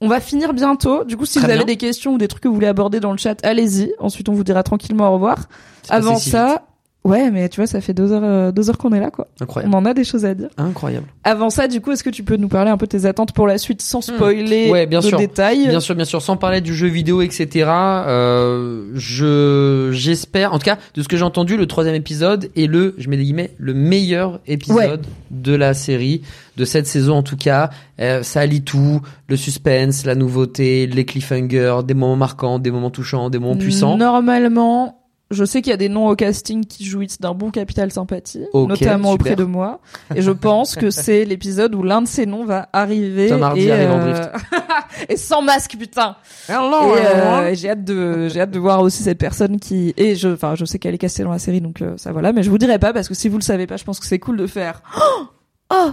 On va finir bientôt. Du coup, si Très vous avez bien. des questions ou des trucs que vous voulez aborder dans le chat, allez-y. Ensuite, on vous dira tranquillement au revoir. Avant si ça, ouais, mais tu vois, ça fait deux heures, euh, deux heures qu'on est là, quoi. Incroyable. On en a des choses à dire. Incroyable. Avant ça, du coup, est-ce que tu peux nous parler un peu de tes attentes pour la suite sans spoiler Hmm. Ouais, bien de sûr. détails? Bien sûr, bien sûr, sans parler du jeu vidéo, etc. Euh, je j'espère, en tout cas, de ce que j'ai entendu, le troisième épisode est le, je mets des guillemets, le meilleur épisode de la série de cette saison en tout cas. Euh, ça allie tout, le suspense, la nouveauté, les cliffhangers, des moments marquants, des moments touchants, des moments puissants. Normalement, je sais qu'il y a des noms au casting qui jouissent d'un bon capital sympathie, Ok, notamment super. auprès de moi. Et je pense que c'est l'épisode où l'un de ces noms va arriver. Et, euh, et sans masque, putain. et euh, et j'ai hâte de, j'ai hâte de voir aussi cette personne qui, et je, enfin, je sais qu'elle est castée dans la série, donc euh, ça voilà. Mais je vous dirai pas parce que si vous le savez pas, je pense que c'est cool de faire. Oh, oh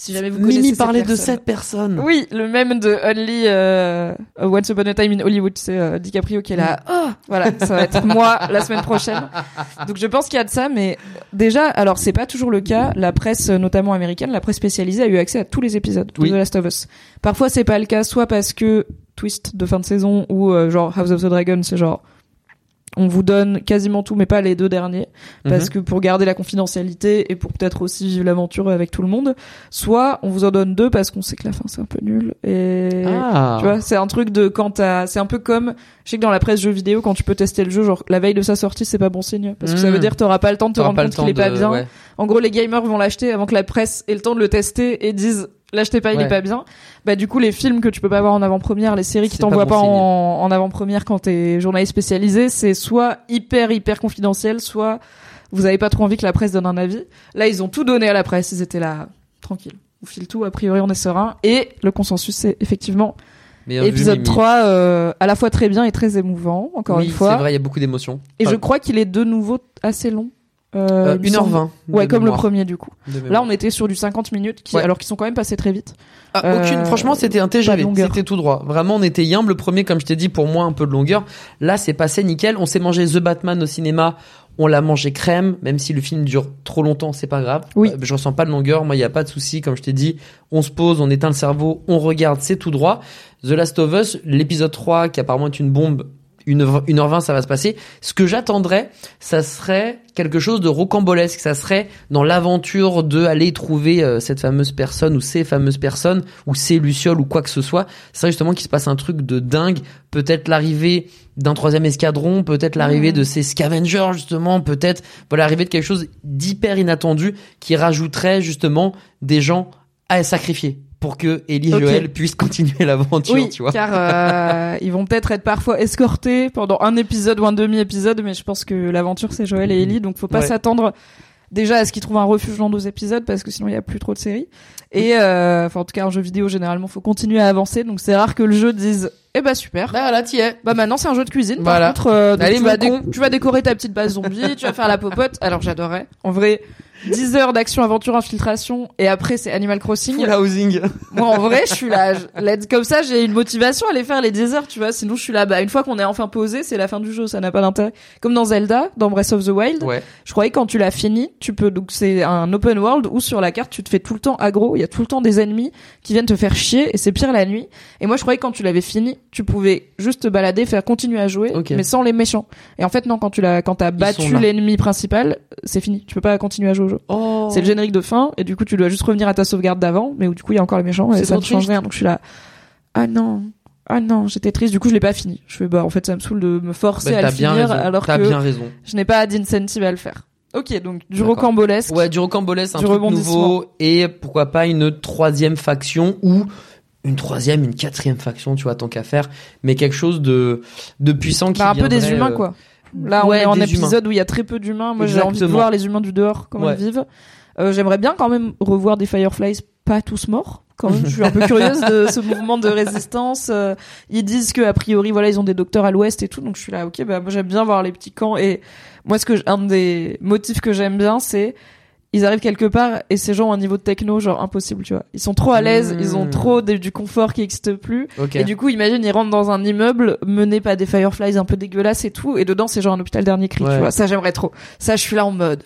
si jamais vous connaissez Mimi parlait de cette personne. Oui, le même de Only euh, Once Upon a Time in Hollywood, c'est euh, DiCaprio qui est là. Oh, voilà, ça va être moi la semaine prochaine. Donc je pense qu'il y a de ça, mais déjà, alors c'est pas toujours le cas. La presse, euh, notamment américaine, la presse spécialisée a eu accès à tous les épisodes de Oui. The Last of Us. Parfois c'est pas le cas, soit parce que twist de fin de saison ou euh, genre House of the Dragon, c'est genre on vous donne quasiment tout, mais pas les deux derniers, parce Mhm. que pour garder la confidentialité et pour peut-être aussi vivre l'aventure avec tout le monde. Soit on vous en donne deux parce qu'on sait que la fin c'est un peu nul et Ah. tu vois, c'est un truc de quand t'as, c'est un peu comme, je sais que dans la presse jeux vidéo, quand tu peux tester le jeu, genre la veille de sa sortie, c'est pas bon signe, parce que ça veut dire que t'auras pas le temps de te rendre compte qu'il est pas bien. ouais. En gros, les gamers vont l'acheter avant que la presse ait le temps de le tester et disent l'achetez pas, il Ouais. est pas bien. Bah du coup, les films que tu peux pas voir en avant-première, les séries qui t'envoient pas en, en avant-première quand t'es journaliste spécialisé, c'est soit hyper hyper confidentiel, soit vous avez pas trop envie que la presse donne un avis. Là, ils ont tout donné à la presse, ils étaient là tranquille. On file tout, a priori on est serein. Et le consensus, c'est effectivement Bien vu, épisode Mimi. 3 euh, à la fois très bien et très émouvant encore oui, une fois C'est vrai, il y a beaucoup d'émotions. et je crois qu'il est de nouveau assez long euh, euh, il me semble. 1h20. ouais de comme le premier du coup là on était sur du 50 minutes qui Ouais. alors qu'ils sont quand même passés très vite Ah, aucune. Euh, Franchement, c'était un TGV. C'était tout droit. Vraiment, on était yimbe. Le premier, comme je t'ai dit, pour moi, un peu de longueur. Là, c'est passé nickel. On s'est mangé The Batman au cinéma. On l'a mangé crème, même si le film dure trop longtemps, c'est pas grave. Oui. Euh, je ressens pas de longueur. Moi, il y a pas de souci. Comme je t'ai dit, on se pose, on éteint le cerveau, on regarde, c'est tout droit. The Last of Us, l'épisode 3, qui apparemment est une bombe, une heure- une heure 20 ça va se passer. Ce que j'attendrais, ça serait quelque chose de rocambolesque. Ça serait dans l'aventure de aller trouver euh, cette fameuse personne ou ces fameuses personnes ou ces lucioles ou quoi que ce soit. C'est serait justement qu'il se passe un truc de dingue. Peut-être l'arrivée d'un troisième escadron, peut-être l'arrivée de ces scavengers justement, peut-être voilà l'arrivée de quelque chose d'hyper inattendu qui rajouterait justement des gens à sacrifier pour que Ellie et Joël puissent continuer l'aventure, oui tu vois. car euh, ils vont peut-être être parfois escortés pendant un épisode ou un demi-épisode mais je pense que l'aventure c'est Joël et Ellie donc faut pas Ouais. s'attendre déjà à ce qu'ils trouvent un refuge dans deux épisodes parce que sinon il y a plus trop de séries et euh, enfin en tout cas un jeu vidéo généralement faut continuer à avancer donc c'est rare que le jeu dise Eh bah super. Bah là, t'y es. Bah maintenant c'est un jeu de cuisine. Voilà. Par contre, euh, donc Allez, tu, vas tu décorer ta petite base zombie, tu vas faire la popote. Alors j'adorais. En vrai, 10 heures d'action, aventure, infiltration, et après c'est Animal Crossing. Full housing. Moi en vrai, je suis là. je- Comme ça, j'ai une motivation à aller faire les 10 heures, tu vois. Sinon, je suis là. Bah une fois qu'on est enfin posé, c'est la fin du jeu. Ça n'a pas d'intérêt. Comme dans Zelda, dans Breath of the Wild. Ouais. Je croyais quand tu l'as fini, tu peux donc c'est un open world où sur la carte tu te fais tout le temps aggro, il y a tout le temps des ennemis qui viennent te faire chier et c'est pire la nuit. Et moi je croyais que quand tu l'avais fini, tu pouvais juste te balader, faire continuer à jouer, mais sans les méchants. Et en fait non, quand tu l'as quand t'as battu l'ennemi principal, c'est fini, tu peux pas continuer à jouer au jeu. Oh. C'est le générique de fin et du coup tu dois juste revenir à ta sauvegarde d'avant, mais où du coup il y a encore les méchants et ça ne change rien. Donc je suis là ah non. Ah non, j'étais triste, du coup je l'ai pas fini. Je fais bah en fait ça me saoule de me forcer Bah, à le bien finir raison. alors T'as que bien raison. je n'ai pas d'incentive à le faire. Ok, donc du rocambolesque. Ouais, du rocambolesque, un Du truc nouveau et pourquoi pas une troisième faction ou une troisième, une quatrième faction, tu vois, tant qu'à faire, mais quelque chose de de puissant qui Bah, un peu des humains euh, quoi. Là on ouais, est en épisode où il y a très peu d'humains. Moi j'ai envie de voir les humains du dehors comment Ouais. ils vivent. Euh, J'aimerais bien quand même revoir des Fireflies pas tous morts. Quand même, je suis un peu curieuse de ce mouvement de résistance. Euh, ils disent que a priori voilà ils ont des docteurs à l'ouest et tout, donc je suis là ok bah moi j'aime bien voir les petits camps et moi ce que un des motifs que j'aime bien c'est ils arrivent quelque part et ces gens ont un niveau de techno genre impossible tu vois. Ils sont trop à l'aise, Mmh. ils ont trop de- du confort qui n'existe plus. Et du coup, imagine, ils rentrent dans un immeuble mené par des Fireflies un peu dégueulasses et tout, et dedans, c'est genre un hôpital dernier cri, Ouais. tu vois. Ça, j'aimerais trop. Ça, je suis là en mode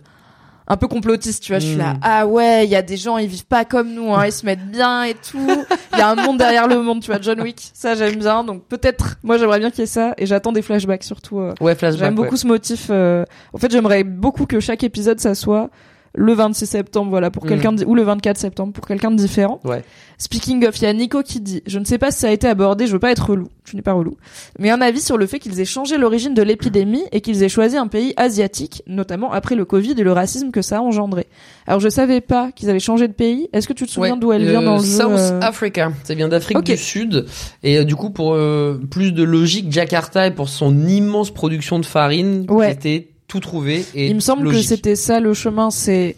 un peu complotiste, tu vois. Je suis là, Mm. ah ouais, il y a des gens, ils vivent pas comme nous, hein, ils se mettent bien et tout. Il y a un monde derrière le monde, tu vois. John Wick, ça, j'aime bien. Donc peut-être, moi, j'aimerais bien qu'il y ait ça, et j'attends des flashbacks surtout. euh, Ouais, flashback. J'aime beaucoup ouais. ce motif. euh, En fait, j'aimerais beaucoup que chaque épisode, ça soit le 26 septembre, voilà, pour Mhm. quelqu'un ou le 24 septembre pour quelqu'un de différent. Ouais. Speaking of, il y a Nico qui dit, je ne sais pas si ça a été abordé, je veux pas être relou, je n'ai pas relou, mais un avis sur le fait qu'ils aient changé l'origine de l'épidémie et qu'ils aient choisi un pays asiatique, notamment après le Covid et le racisme que ça a engendré. Alors je savais pas qu'ils avaient changé de pays. Est-ce que tu te souviens Ouais, d'où elle vient euh, dans le South jeu euh, Africa. Ça vient d'Afrique du Sud. Et euh, du coup, pour euh, plus de logique, Jakarta et pour son immense production de farine, Ouais. c'était tout trouvé. Et Il me semble logique. que c'était ça le chemin. C'est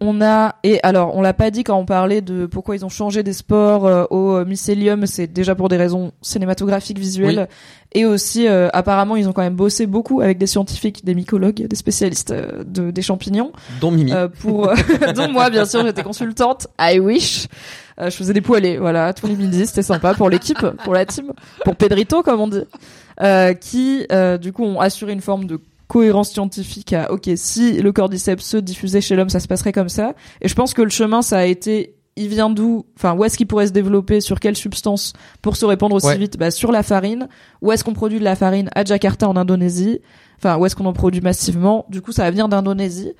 on a et alors on l'a pas dit quand on parlait de pourquoi ils ont changé des sports euh, au euh, mycélium. C'est déjà pour des raisons cinématographiques, visuelles et aussi euh, apparemment ils ont quand même bossé beaucoup avec des scientifiques, des mycologues, des spécialistes euh, de des champignons Dont Mimi. euh, pour dont moi bien sûr j'étais consultante. I wish. Euh, je faisais des poêlés, voilà, tous les midis, c'était sympa pour l'équipe, pour la team, pour Pedrito comme on dit, euh, qui euh, du coup ont assuré une forme de cohérence scientifique à ok si le cordyceps se diffusait chez l'homme ça se passerait comme ça. Et je pense que le chemin ça a été il vient d'où enfin où est-ce qu'il pourrait se développer sur quelle substance pour se répandre aussi Ouais. vite bah, sur la farine. Où est-ce qu'on produit de la farine à Jakarta en Indonésie? Enfin où est-ce qu'on en produit massivement? Du coup ça va venir d'Indonésie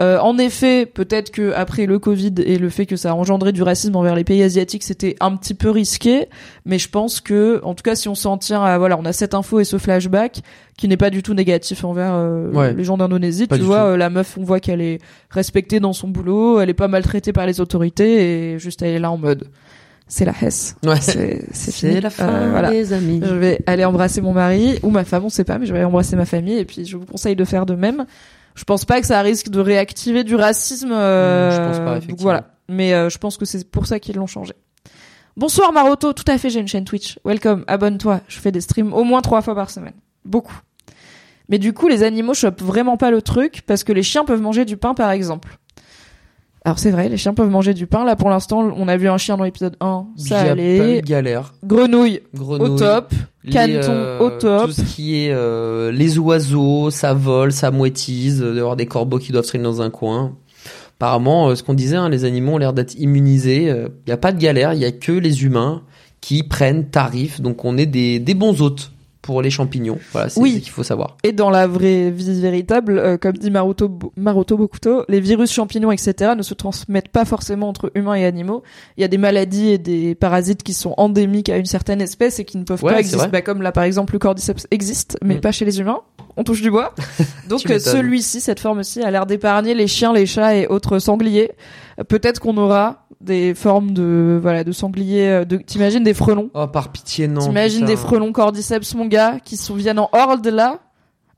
euh, en effet, peut-être que après le Covid et le fait que ça a engendré du racisme envers les pays asiatiques, c'était un petit peu risqué. Mais je pense que, en tout cas, si on s'en tient à voilà, on a cette info et ce flashback qui n'est pas du tout négatif envers euh, Ouais. les gens d'Indonésie. Tu vois, euh, la meuf, on voit qu'elle est respectée dans son boulot, elle est pas maltraitée par les autorités et juste elle est là en mode, c'est la Hesse. Ouais. C'est c'est fini. C'est la fin Euh, voilà. des amis. Je vais aller embrasser mon mari ou ma femme, on sait pas, mais je vais aller embrasser ma famille et puis je vous conseille de faire de même. Je pense pas que ça risque de réactiver du racisme. euh, Mmh, je pense pas, donc voilà. Mais euh, je pense que c'est pour ça qu'ils l'ont changé. Bonsoir Maroto, tout à fait, j'ai une chaîne Twitch. Welcome, abonne-toi. Je fais des streams au moins trois fois par semaine. Beaucoup. Mais du coup, les animaux chopent vraiment pas le truc parce que les chiens peuvent manger du pain, par exemple. Alors c'est vrai, les chiens peuvent manger du pain. Là, pour l'instant, on a vu un chien dans l'épisode 1. Il y Ça allait. de galère. Grenouille, Grenouille. au top. les, Caneton, euh, au top. Tout ce qui est euh, les oiseaux, ça vole, ça moétise, euh, d'avoir des corbeaux qui doivent traîner dans un coin. Apparemment, euh, ce qu'on disait, hein, les animaux ont l'air d'être immunisés. Il n'y a pas de galère, il y a que les humains qui prennent tarif. Donc on est des, des bons hôtes pour les champignons. Voilà, c'est Oui. ce qu'il faut savoir. Et dans la vraie vie véritable, euh, comme dit Maruto, Maruto Bokuto, les virus, champignons, etc. ne se transmettent pas forcément entre humains et animaux. Il y a des maladies et des parasites qui sont endémiques à une certaine espèce et qui ne peuvent Ouais, pas exister. Bah, comme là, par exemple, le cordyceps existe, mais Mm. pas chez les humains. On touche du bois. Donc celui-ci, cette forme-ci, a l'air d'épargner les chiens, les chats et autres sangliers. Peut-être qu'on aura des formes de voilà de sangliers. euh, De, t'imagines des frelons? Oh, par pitié, non. T'imagines des frelons cordyceps, mon gars, qui sont viennent en horde là,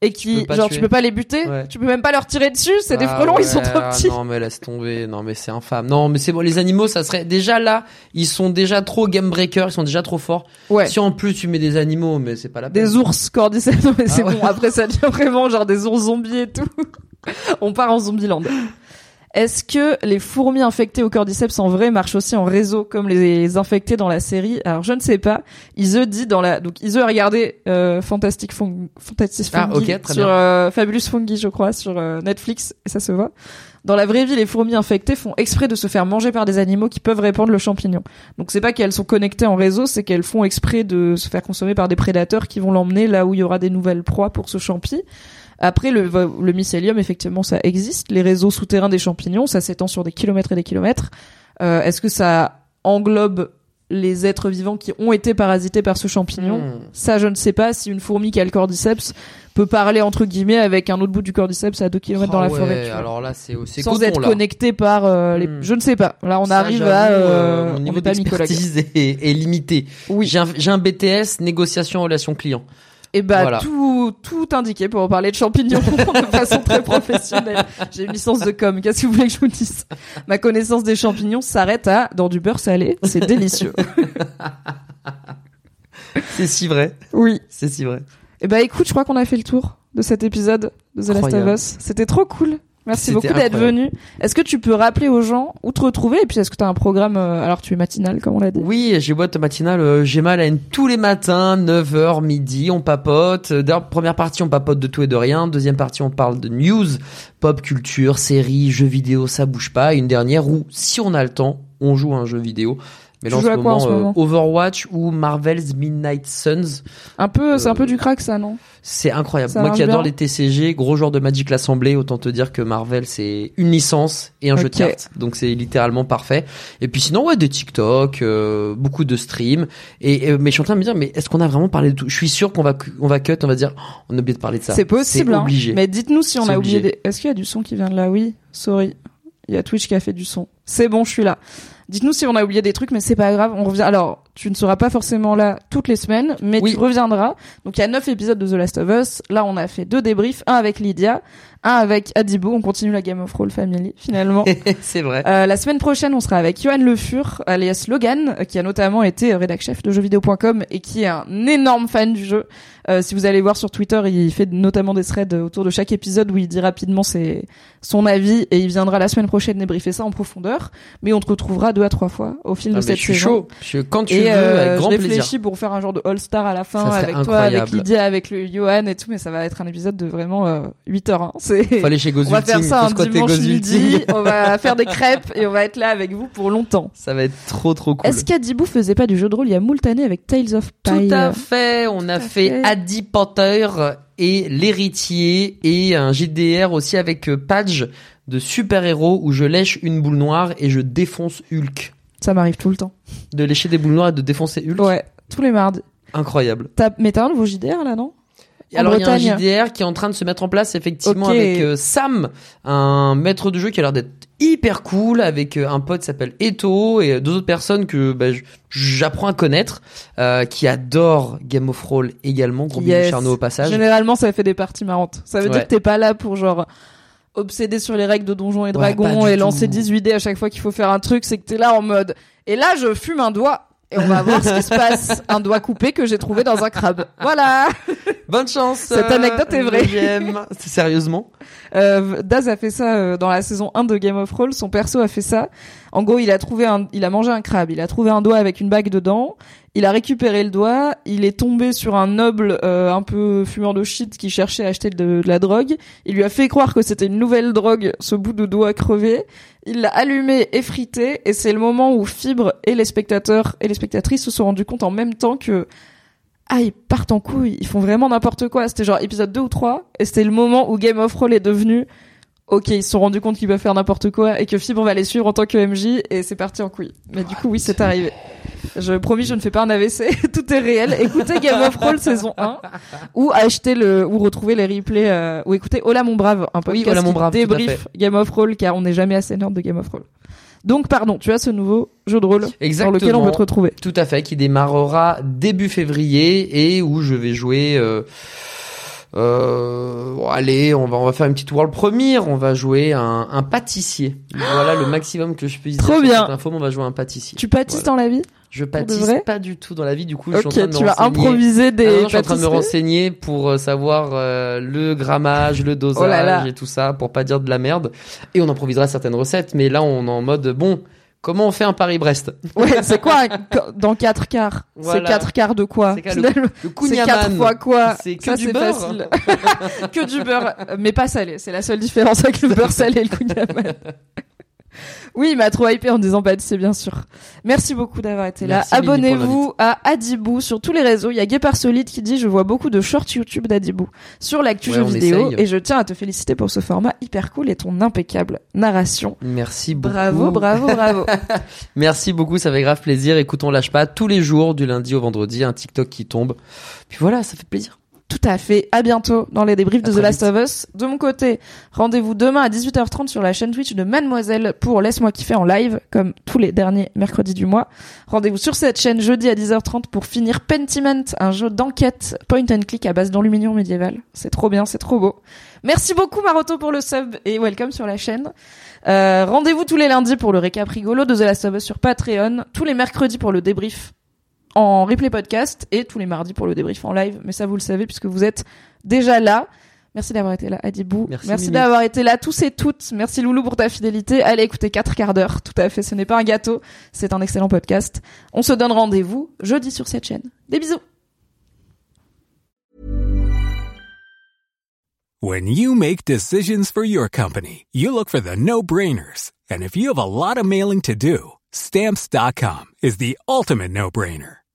et qui pas genre tuer. tu peux pas les buter, Ouais. tu peux même pas leur tirer dessus, c'est des Ah frelons, ils sont trop ah petits. Non mais laisse tomber, non mais c'est infâme. Non mais c'est bon, les animaux ça serait déjà là, ils sont déjà trop game breaker, ils sont déjà trop forts. Ouais. Si en plus tu mets des animaux, mais c'est pas la peine. Des ours cordyceps, non mais c'est Ah ouais. bon, après ça devient vraiment genre des ours zombies et tout. On part en zombieland. Est-ce que les fourmis infectées au cordyceps en vrai marchent aussi en réseau comme les infectés dans la série? Alors je ne sais pas. Ise dit dans la donc Ise a regardé euh, Fantastic Ah, Fungi sur euh, Fabulous Fungi je crois sur euh, Netflix et ça se voit. Dans la vraie vie, les fourmis infectées font exprès de se faire manger par des animaux qui peuvent répandre le champignon. Donc c'est pas qu'elles sont connectées en réseau, c'est qu'elles font exprès de se faire consommer par des prédateurs qui vont l'emmener là où il y aura des nouvelles proies pour ce champi. Après, le, le mycélium, effectivement, ça existe. Les réseaux souterrains des champignons, ça s'étend sur des kilomètres et des kilomètres. Euh, Est-ce que ça englobe les êtres vivants qui ont été parasités par ce champignon? Hmm. Ça, je ne sais pas si une fourmi qui a le cordyceps peut parler entre guillemets avec un autre bout du cordyceps à 2 km dans Ah la ouais, forêt. Alors là c'est c'est Sans coton, être là. connecté par euh, les... Hmm. Je ne sais pas. Là, on Ça, arrive à... euh, Euh, mon on niveau d'expertise est, est limité. Oui. J'ai un, j'ai un BTS négociation relation client. Et bah Voilà. tout tout indiqué pour parler de champignons de façon très professionnelle. J'ai une licence de com. Qu'est-ce que vous voulez que je vous dise? Ma connaissance des champignons s'arrête à dans du beurre salé. C'est délicieux. C'est si vrai. Oui. C'est si vrai. Et bah écoute, je crois qu'on a fait le tour de cet épisode de The Last of. Us. C'était trop cool. Merci beaucoup d'être venu. Est-ce que tu peux rappeler aux gens où te retrouver? Et puis est-ce que tu as un programme euh, alors tu es matinal comme on l'a dit? Oui, j'ai boîte matinale, euh, j'ai mal à une tous les matins, 9h, midi, on papote. Euh, D'ailleurs, première partie, on papote de tout et de rien. Deuxième partie, on parle de news, pop culture, séries, jeux vidéo, ça bouge pas. Et une dernière où, si on a le temps, on joue à un jeu vidéo. Mais là, en ce, en moment? Overwatch ou Marvel's Midnight Suns. Un peu, c'est un peu du crack ça, non? C'est incroyable. Ça Moi qui adore bien. les TCG, gros joueur de Magic l'Assemblée, autant te dire que Marvel c'est une licence et un jeu de cartes. Donc c'est littéralement parfait. Et puis sinon ouais des TikTok, euh, beaucoup de streams. Et, et- mais je suis en train de me dire mais est-ce qu'on a vraiment parlé de tout? Je suis sûr qu'on va on va cut, on va dire oh, on a oublié de parler de ça. C'est possible. C'est hein. obligé. Mais dites-nous si on a oublié des. Est-ce qu'il y a du son qui vient de là? Oui. Sorry. Il y a Twitch qui a fait du son. C'est bon, je suis là. Dites-nous si on a oublié des trucs, mais c'est pas grave. On revient. Alors, tu ne seras pas forcément là toutes les semaines, mais Oui. tu reviendras. Donc, il y a neuf épisodes de The Last of Us. Là, on a fait deux débriefs, un avec Lydia, un avec Adibo. On continue la Game of Roll Family, finalement. c'est vrai. Euh, la semaine prochaine, on sera avec Johan Le Fur, alias Logan, qui a notamment été rédac chef de jeuxvideo.com et qui est un énorme fan du jeu. Euh, si vous allez voir sur Twitter, il fait notamment des threads autour de chaque épisode où il dit rapidement ses, son avis et il viendra la semaine prochaine débriefer ça en profondeur. Mais on te retrouvera deux à trois fois au fil Ah, de cette je suis saison. chaud. Je- quand tu Et veux, euh, avec grand je plaisir. réfléchis pour faire un genre de All-Star à la fin avec toi, avec. Lydia, avec le Johan et tout, mais ça va être un épisode de vraiment euh, 8 heures. Hein. C'est... Faut aller chez On va faire Gozulting, ça un dimanche Gozulting. midi, on va faire des crêpes et on va être là avec vous pour longtemps. Ça va être trop trop cool. Est-ce qu'Adibou faisait pas du jeu de rôle? Il y a moult années avec Tales of Pie Tout à fait. On a fait fait. Addy Potter et l'héritier et un JDR aussi avec euh, Padge de super-héros où je lèche une boule noire et je défonce Hulk. Ça m'arrive tout le temps. De lécher des boules noires et de défoncer Hulk. Ouais, tous les mardis. Incroyable. T'as... Mais t'as un nouveau JDR là, non? En Alors il y a un Bretagne. JDR qui est en train de se mettre en place effectivement Ok. avec euh, Sam, un maître de jeu qui a l'air d'être hyper cool avec euh, un pote qui s'appelle Eto et deux autres personnes que bah, j- j'apprends à connaître euh, qui adorent Game of Roll également. Gros bisous Yes. Charnot au passage. Généralement, ça fait des parties marrantes. Ça veut Ouais. dire que t'es pas là pour genre obsédé sur les règles de Donjons et Dragons et lancer tout. 18 dés à chaque fois qu'il faut faire un truc, c'est que t'es là en mode et là je fume un doigt et on va voir ce qui se passe. Un doigt coupé que j'ai trouvé dans un crabe. Voilà. Bonne chance. Cette anecdote est vraie. J'aime. Sérieusement. Euh, Daz a fait ça euh, dans la saison 1 de Game of Thrones. Son perso a fait ça. En gros, il a trouvé un, il a mangé un crabe. Il a trouvé un doigt avec une bague dedans. Il a récupéré le doigt. Il est tombé sur un noble euh, un peu fumeur de shit qui cherchait à acheter de, la drogue. Il lui a fait croire que c'était une nouvelle drogue, ce bout de doigt crevé. Il l'a allumé, effrité, et c'est le moment où Fibre et les spectateurs et les spectatrices se sont rendus compte en même temps que ah ils partent en couille, ils font vraiment n'importe quoi. C'était genre épisode 2 ou 3 et c'était le moment où Game of Thrones est devenu ok ils se sont rendus compte qu'ils peuvent faire n'importe quoi et que Fibre va les suivre en tant que MJ et c'est parti en couille. Mais du coup oui c'est arrivé. Je promis je ne fais pas un AVC, tout est réel. Écoutez Game of Thrones saison 1 ou acheter le ou retrouver les replays euh, ou écoutez Hola mon brave un podcast Hola, mon brave, débrief Game of Thrones car on n'est jamais assez nerd de Game of Thrones. Donc pardon, tu as ce nouveau jeu de rôle dans Exactement. lequel on peut te retrouver. Tout à fait, qui démarrera début février et où je vais jouer. euh, Euh, bon, allez, on va on va faire une petite world premiere. On va jouer un, un pâtissier. Voilà le maximum que je puisse dire. Trop sur bien. cette info, mais on va jouer un pâtissier. Tu pâtisses Voilà. dans la vie Je pâtisse pas du tout dans la vie. Du coup, je suis en train de me tu vas renseigner. improviser des Ah non, je suis en train de me renseigner pour euh, savoir euh, le grammage, le dosage Oh là là. et tout ça, pour pas dire de la merde. Et on improvisera certaines recettes, mais là on est en mode bon, comment on fait un Paris-Brest Ouais, c'est quoi dans quatre quarts C'est Voilà. quatre quarts de quoi C'est le- Finalement, Le C'est kouign-amann. quatre fois quoi C'est que Ça, du c'est beurre. facile. que du beurre, mais pas salé. C'est la seule différence avec le beurre salé et le kouign-amann. Oui, il m'a trop hypé en disant pâtissier, bien sûr. Merci beaucoup d'avoir été là. Merci, Abonnez-vous à Adibou sur tous les réseaux. Il y a Guépard Solide qui dit je vois beaucoup de shorts YouTube d'Adibou sur l'actu Ouais, on vidéo essaye. et je tiens à te féliciter pour ce format hyper cool et ton impeccable narration. Merci beaucoup. Bravo, bravo, bravo. Merci beaucoup, ça fait grave plaisir. Écoute, on lâche pas tous les jours, du lundi au vendredi, un TikTok qui tombe. Puis voilà, ça fait plaisir. Tout à fait. À bientôt dans les débriefs de The Last vite. of Us. De mon côté, rendez-vous demain à 18h30 sur la chaîne Twitch de Mademoiselle pour Laisse-moi kiffer en live, comme tous les derniers mercredis du mois. Rendez-vous sur cette chaîne jeudi à 10h30 pour finir Pentiment, un jeu d'enquête point and click à base d'enluminure médiéval. C'est trop bien, c'est trop beau. Merci beaucoup Maroto pour le sub et welcome sur la chaîne. Euh, rendez-vous tous les lundis pour le récap rigolo de The Last of Us sur Patreon, tous les mercredis pour le débrief en replay podcast et tous les mardis pour le débrief en live. Mais ça, vous le savez puisque vous êtes déjà là. Merci d'avoir été là, Adibou. Merci, d'avoir été là, tous et toutes. Merci Loulou pour ta fidélité. Allez écouter 4 quarts d'heure. Tout à fait. Ce n'est pas un gâteau. C'est un excellent podcast. On se donne rendez-vous jeudi sur cette chaîne. Des bisous. When you make decisions for your company, you look for the no-brainers. And if you have a lot of mailing to do, stamps.com is the ultimate no-brainer.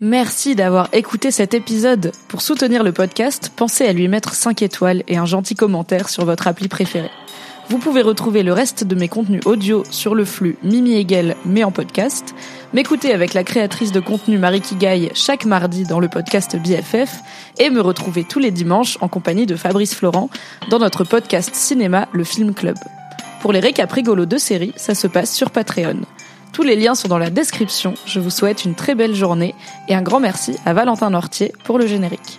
Merci d'avoir écouté cet épisode. Pour soutenir le podcast, pensez à lui mettre 5 étoiles et un gentil commentaire sur votre appli préférée. Vous pouvez retrouver le reste de mes contenus audio sur le flux Mimi Hegel, mais en podcast. M'écouter avec la créatrice de contenu Marie Kigaille chaque mardi dans le podcast BFF et me retrouver tous les dimanches en compagnie de Fabrice Florent dans notre podcast cinéma Le Film Club. Pour les récaps rigolos de séries, ça se passe sur Patreon. Tous les liens sont dans la description. Je vous souhaite une très belle journée et un grand merci à Valentin Nortier pour le générique.